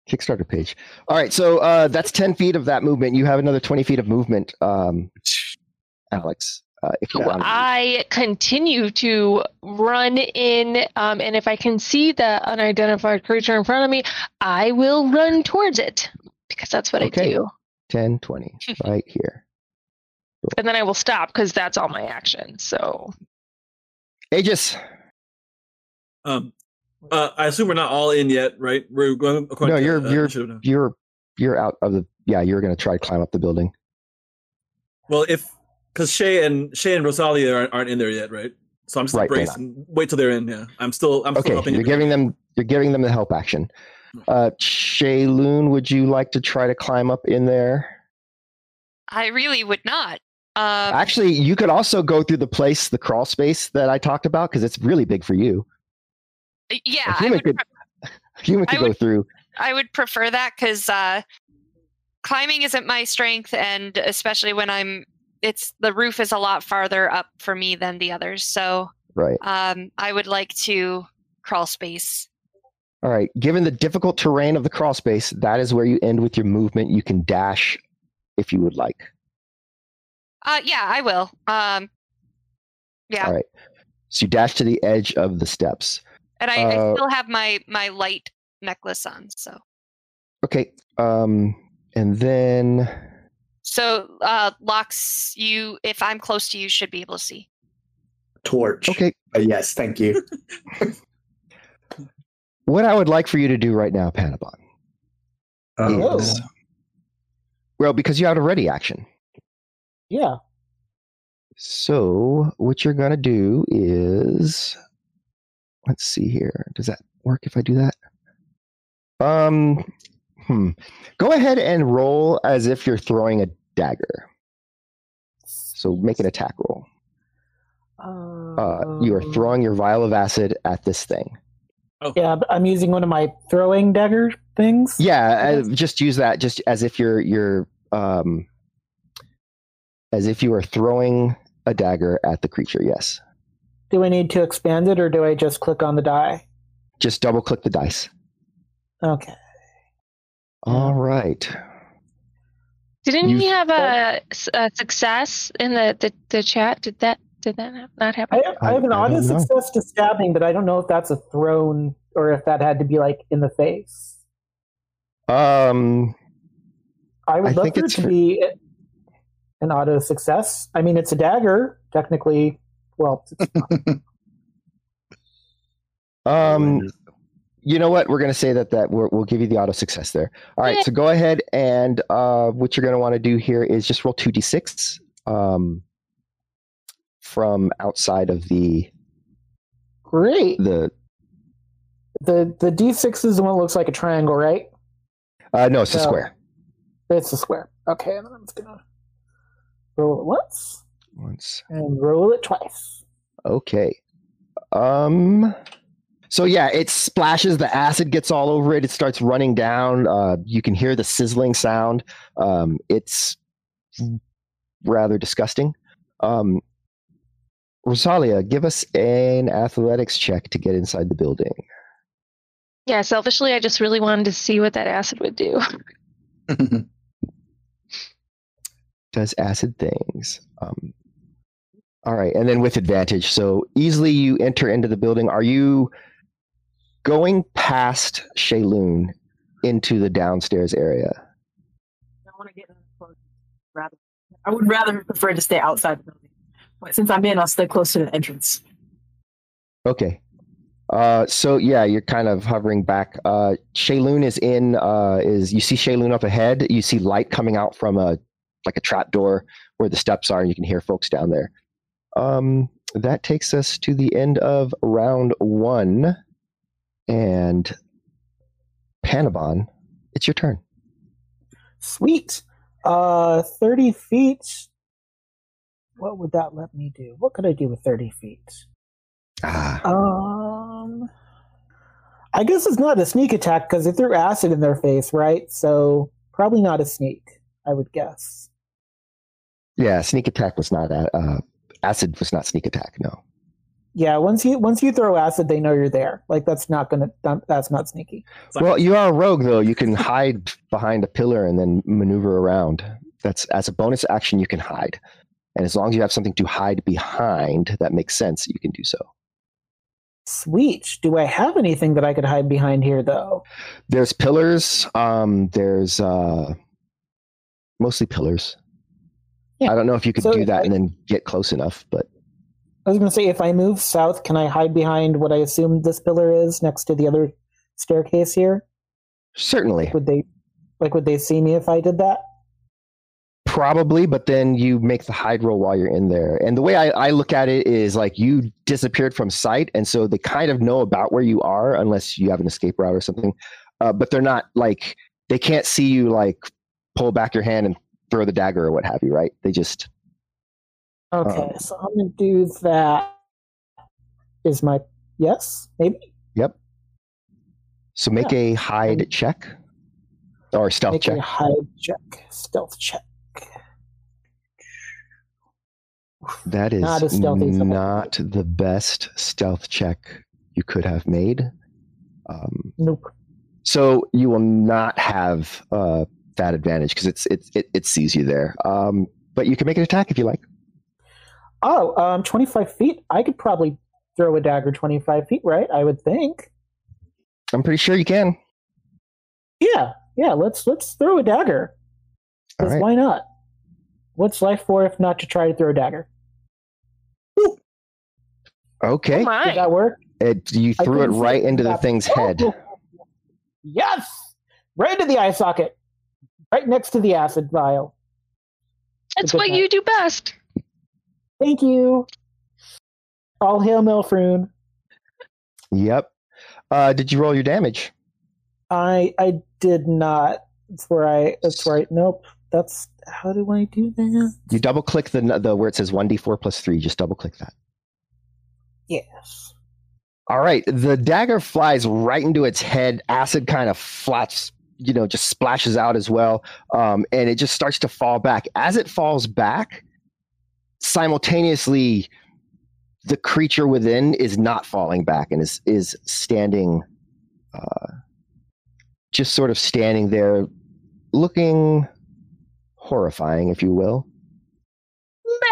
Kickstarter page. All right, so uh, that's ten feet of that movement. You have another twenty feet of movement, um, Alex. Uh, if you want. I continue to run in, um, and if I can see the unidentified creature in front of me, I will run towards it because that's what Okay. I do. 10, 20, right here. And then I will stop because that's all my action. So Aegis. Um, uh, I assume we're not all in yet, right? We're going according No, to, you're uh, you're initiative you're you're out of the. Yeah, you're gonna try to climb up the building. Well, if because Shay and Shay and Rosalia aren't, aren't in there yet, right? So I'm just Right, they're bracing. Wait till they're in. Yeah, I'm still. I'm Okay, still helping you're you. giving them you're giving them the help action. Uh, Shaylun, would you like to try to climb up in there? I really would not. Um, Actually, you could also go through the place, the crawl space that I talked about, because it's really big for you. yeah, A I human would, could, human I could go through. I would prefer that because uh, climbing isn't my strength, and especially when I'm, it's the roof is a lot farther up for me than the others. So Right. um, I would like to crawl space. All right. Given the difficult terrain of the crawl space, that is where you end with your movement. You can dash if you would like. Uh, yeah, I will. Um, yeah, All right. So you dash to the edge of the steps. and I, I uh, still have my my light necklace on. So Okay. Um, and then so uh, Lox you. If I'm close to you, should be able to see. Torch. okay, Uh, yes, thank you. what I would like for you to do right now, Panabon, Oh. is well because you had a ready action. Yeah. So what you're gonna do is let's see here. Does that work if I do that? Um hmm. Go ahead and roll as if you're throwing a dagger. So make an attack roll. Uh, you are Um, throwing your vial of acid at this thing. Yeah, I'm using one of my throwing dagger things. Yeah, uh, just use that just as if you're you're um as if you are throwing a dagger at the creature. Yes. Do I need to expand it, or do I just click on the die? Just double click the dice. Okay. All right. didn't You- we have a success in the, the, the chat? Did that did that not happen? I have, I have an I- I auto success to stabbing, but I don't know if that's a thrown or if that had to be like in the face. Um I would I love think for it to for- be an auto success. I mean, it's a dagger, technically. Well, it's not. um you know what? We're going to say that that we're, we'll give you the auto success there. All right. Yeah. So go ahead and uh what you're going to want to do here is just roll 2d6 um from outside of the great. the The the d6 is the one that looks like a triangle, right? uh no, it's a square. It's a square. Okay, and then I'm just gonna roll it once Once. and roll it twice. Okay. Um so yeah, it splashes the acid gets all over it. It starts running down. Uh you can hear the sizzling sound. Um it's rather disgusting. Um Rosalia, give us an athletics check to get inside the building. Yeah, selfishly, I just really wanted to see what that acid would do. Does acid things. Um all right, and then with advantage. So easily you enter into the building. Are you going past Shaylun into the downstairs area? I want to get in close. Rather, I would rather prefer to stay outside the building. But since I'm in, I'll stay close to the entrance. Okay. Uh, so yeah, you're kind of hovering back. Uh, Shaylun is in. Uh, is you see Shaylun up ahead? You see light coming out from a like a trap door where the steps are, and you can hear folks down there. Um, that takes us to the end of round one, and Panabon, it's your turn. Sweet. Uh, thirty feet. What would that let me do? What could I do with thirty feet? Ah, Um, I guess it's not a sneak attack because they threw acid in their face, right? So probably not a sneak. I would guess. yeah. Sneak attack was not. a- Uh, acid was not sneak attack. No. Yeah, once you once you throw acid, they know you're there. Like that's not gonna that's not sneaky. Well, you are a rogue, though. You can hide behind a pillar and then maneuver around. That's as a bonus action. You can hide. And as long as you have something to hide behind that makes sense, you can do so. Sweet. Do I have anything that I could hide behind here, though? There's pillars. Um, there's uh, mostly pillars. Yeah. I don't know if you could So do that I- and then get close enough, but I was going to say, if I move south, can I hide behind what I assume this pillar is next to the other staircase here? certainly, Would they, like, would they see me if I did that? probably. But then you make the hide roll while you're in there. And the way I, I look at it is like you disappeared from sight, and so they kind of know about where you are unless you have an escape route or something. Uh, but they're not like they can't see you like pull back your hand and throw the dagger or what have you, right? They just Okay, Um, so I'm going to do that. Is my yes? Maybe Yep. So make a hide check or stealth make check. a hide check, stealth check. That is Not not the best stealth check you could have made. Um, Nope. so you will not have uh, that advantage because it's, it's it it sees you there. Um, but you can make an attack if you like. Oh, um, 25 feet. I could probably throw a dagger 25 feet, right? I would think. I'm pretty sure you can. Yeah, yeah. Let's let's throw a dagger. All 'Cause right. Why not? What's life for if not to try to throw a dagger? Okay. Oh Did that work? It, you threw it right into the Yeah. thing's head. Yes, right into the eye socket, right next to the acid vial. That's what night. you do best. Thank you. All hail Melfroon. Yep. Uh, did you roll your damage? I I did not. That's where I. That's where I. Nope. That's how do I do that? You double click the the where it says one d four plus three. Just double click that. Yes. All right, the dagger flies right into its head. Acid kind of flats, you know, just splashes out as well, um, and it just starts to fall back. As it falls back, simultaneously, the creature within is not falling back and is is standing, uh, just sort of standing there, looking horrifying, if you will.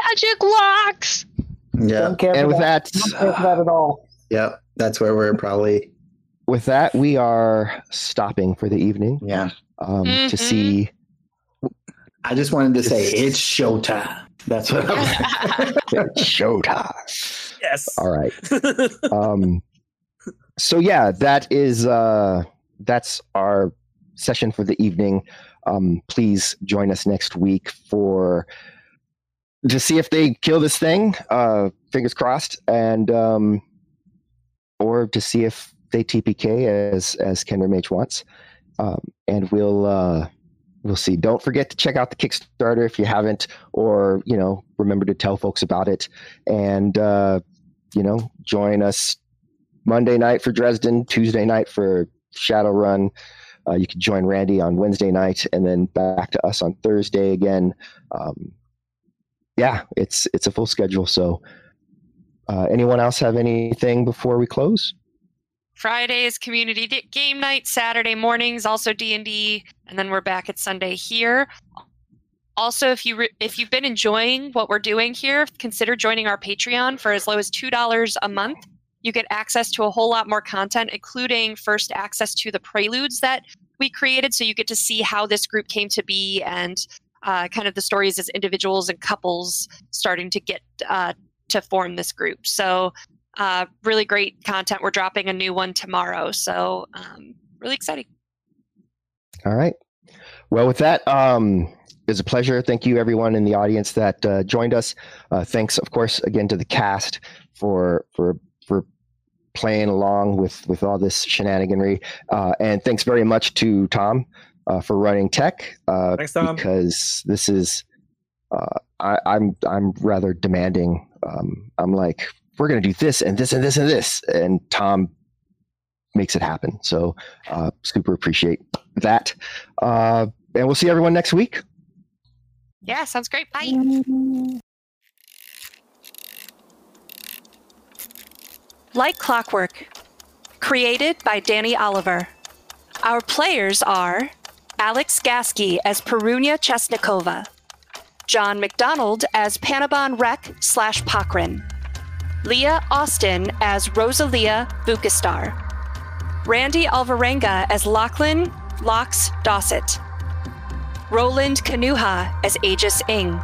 Magic locks. Yeah. Don't care And with that. that, Don't care that at all. Yep. That's where we're probably. with that, we are stopping for the evening Yeah. um, to Mhm. see I just wanted to say it's showtime. That's what I'm saying. showtime. Yes. All right. Um, so yeah, that is uh, that's our session for the evening. Um, please join us next week for to see if they kill this thing. Uh, fingers crossed, and um, or to see if they TPK as as Kendra Mage wants. Um, and we'll uh, we'll see. Don't forget to check out the Kickstarter if you haven't, or you know, remember to tell folks about it. And uh, you know, join us Monday night for Dresden, Tuesday night for Shadowrun. Uh, you can join Randy on Wednesday night, and then back to us on Thursday again. Um, yeah, it's it's a full schedule. So, uh, anyone else have anything before we close? Friday is community game night. Saturday mornings also D and D, and then we're back at Sunday here. Also, if you re- if you've been enjoying what we're doing here, consider joining our Patreon for as low as two dollars a month. You get access to a whole lot more content, including first access to the preludes that we created. So you get to see how this group came to be and uh, kind of the stories as individuals and couples starting to get uh, to form this group. So uh, really great content. We're dropping a new one tomorrow, so um, really exciting. All right. Well, with that, um, it was a pleasure. Thank you, everyone in the audience that uh, joined us. Uh, thanks, of course, again to the cast for for for playing along with with all this shenaniganry, uh, and thanks very much to Tom uh, for running tech. Uh, Thanks, Tom. Because this is, uh, I, I'm I'm rather demanding. Um, I'm like, we're going to do this and this and this and this, and Tom makes it happen. So uh, super appreciate that. Uh, and we'll see everyone next week. Yeah, sounds great. Bye. Like Clockwork, created by Danny Oliver. Our players are Alex Gasky as Perunia Chesnikova, John McDonald as Panabon Rec slash Pakrin. Leah Austin as Rosalia Bukastar. Randy Alvarenga as Lachlan Lox Dosset. Roland Kanuha as Aegis Ing.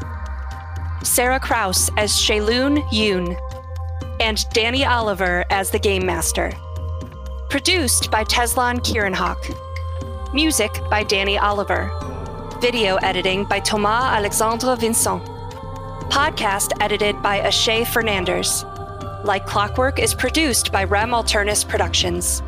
Sarah Kraus as Shaylun Yoon. And Danny Oliver as the Game Master. Produced by Teslan Kieranhawk. Music by Danny Oliver. Video editing by Thomas Alexandre Vincent. Podcast edited by Ashay Fernandez. Like Clockwork is produced by Rem Alternus Productions.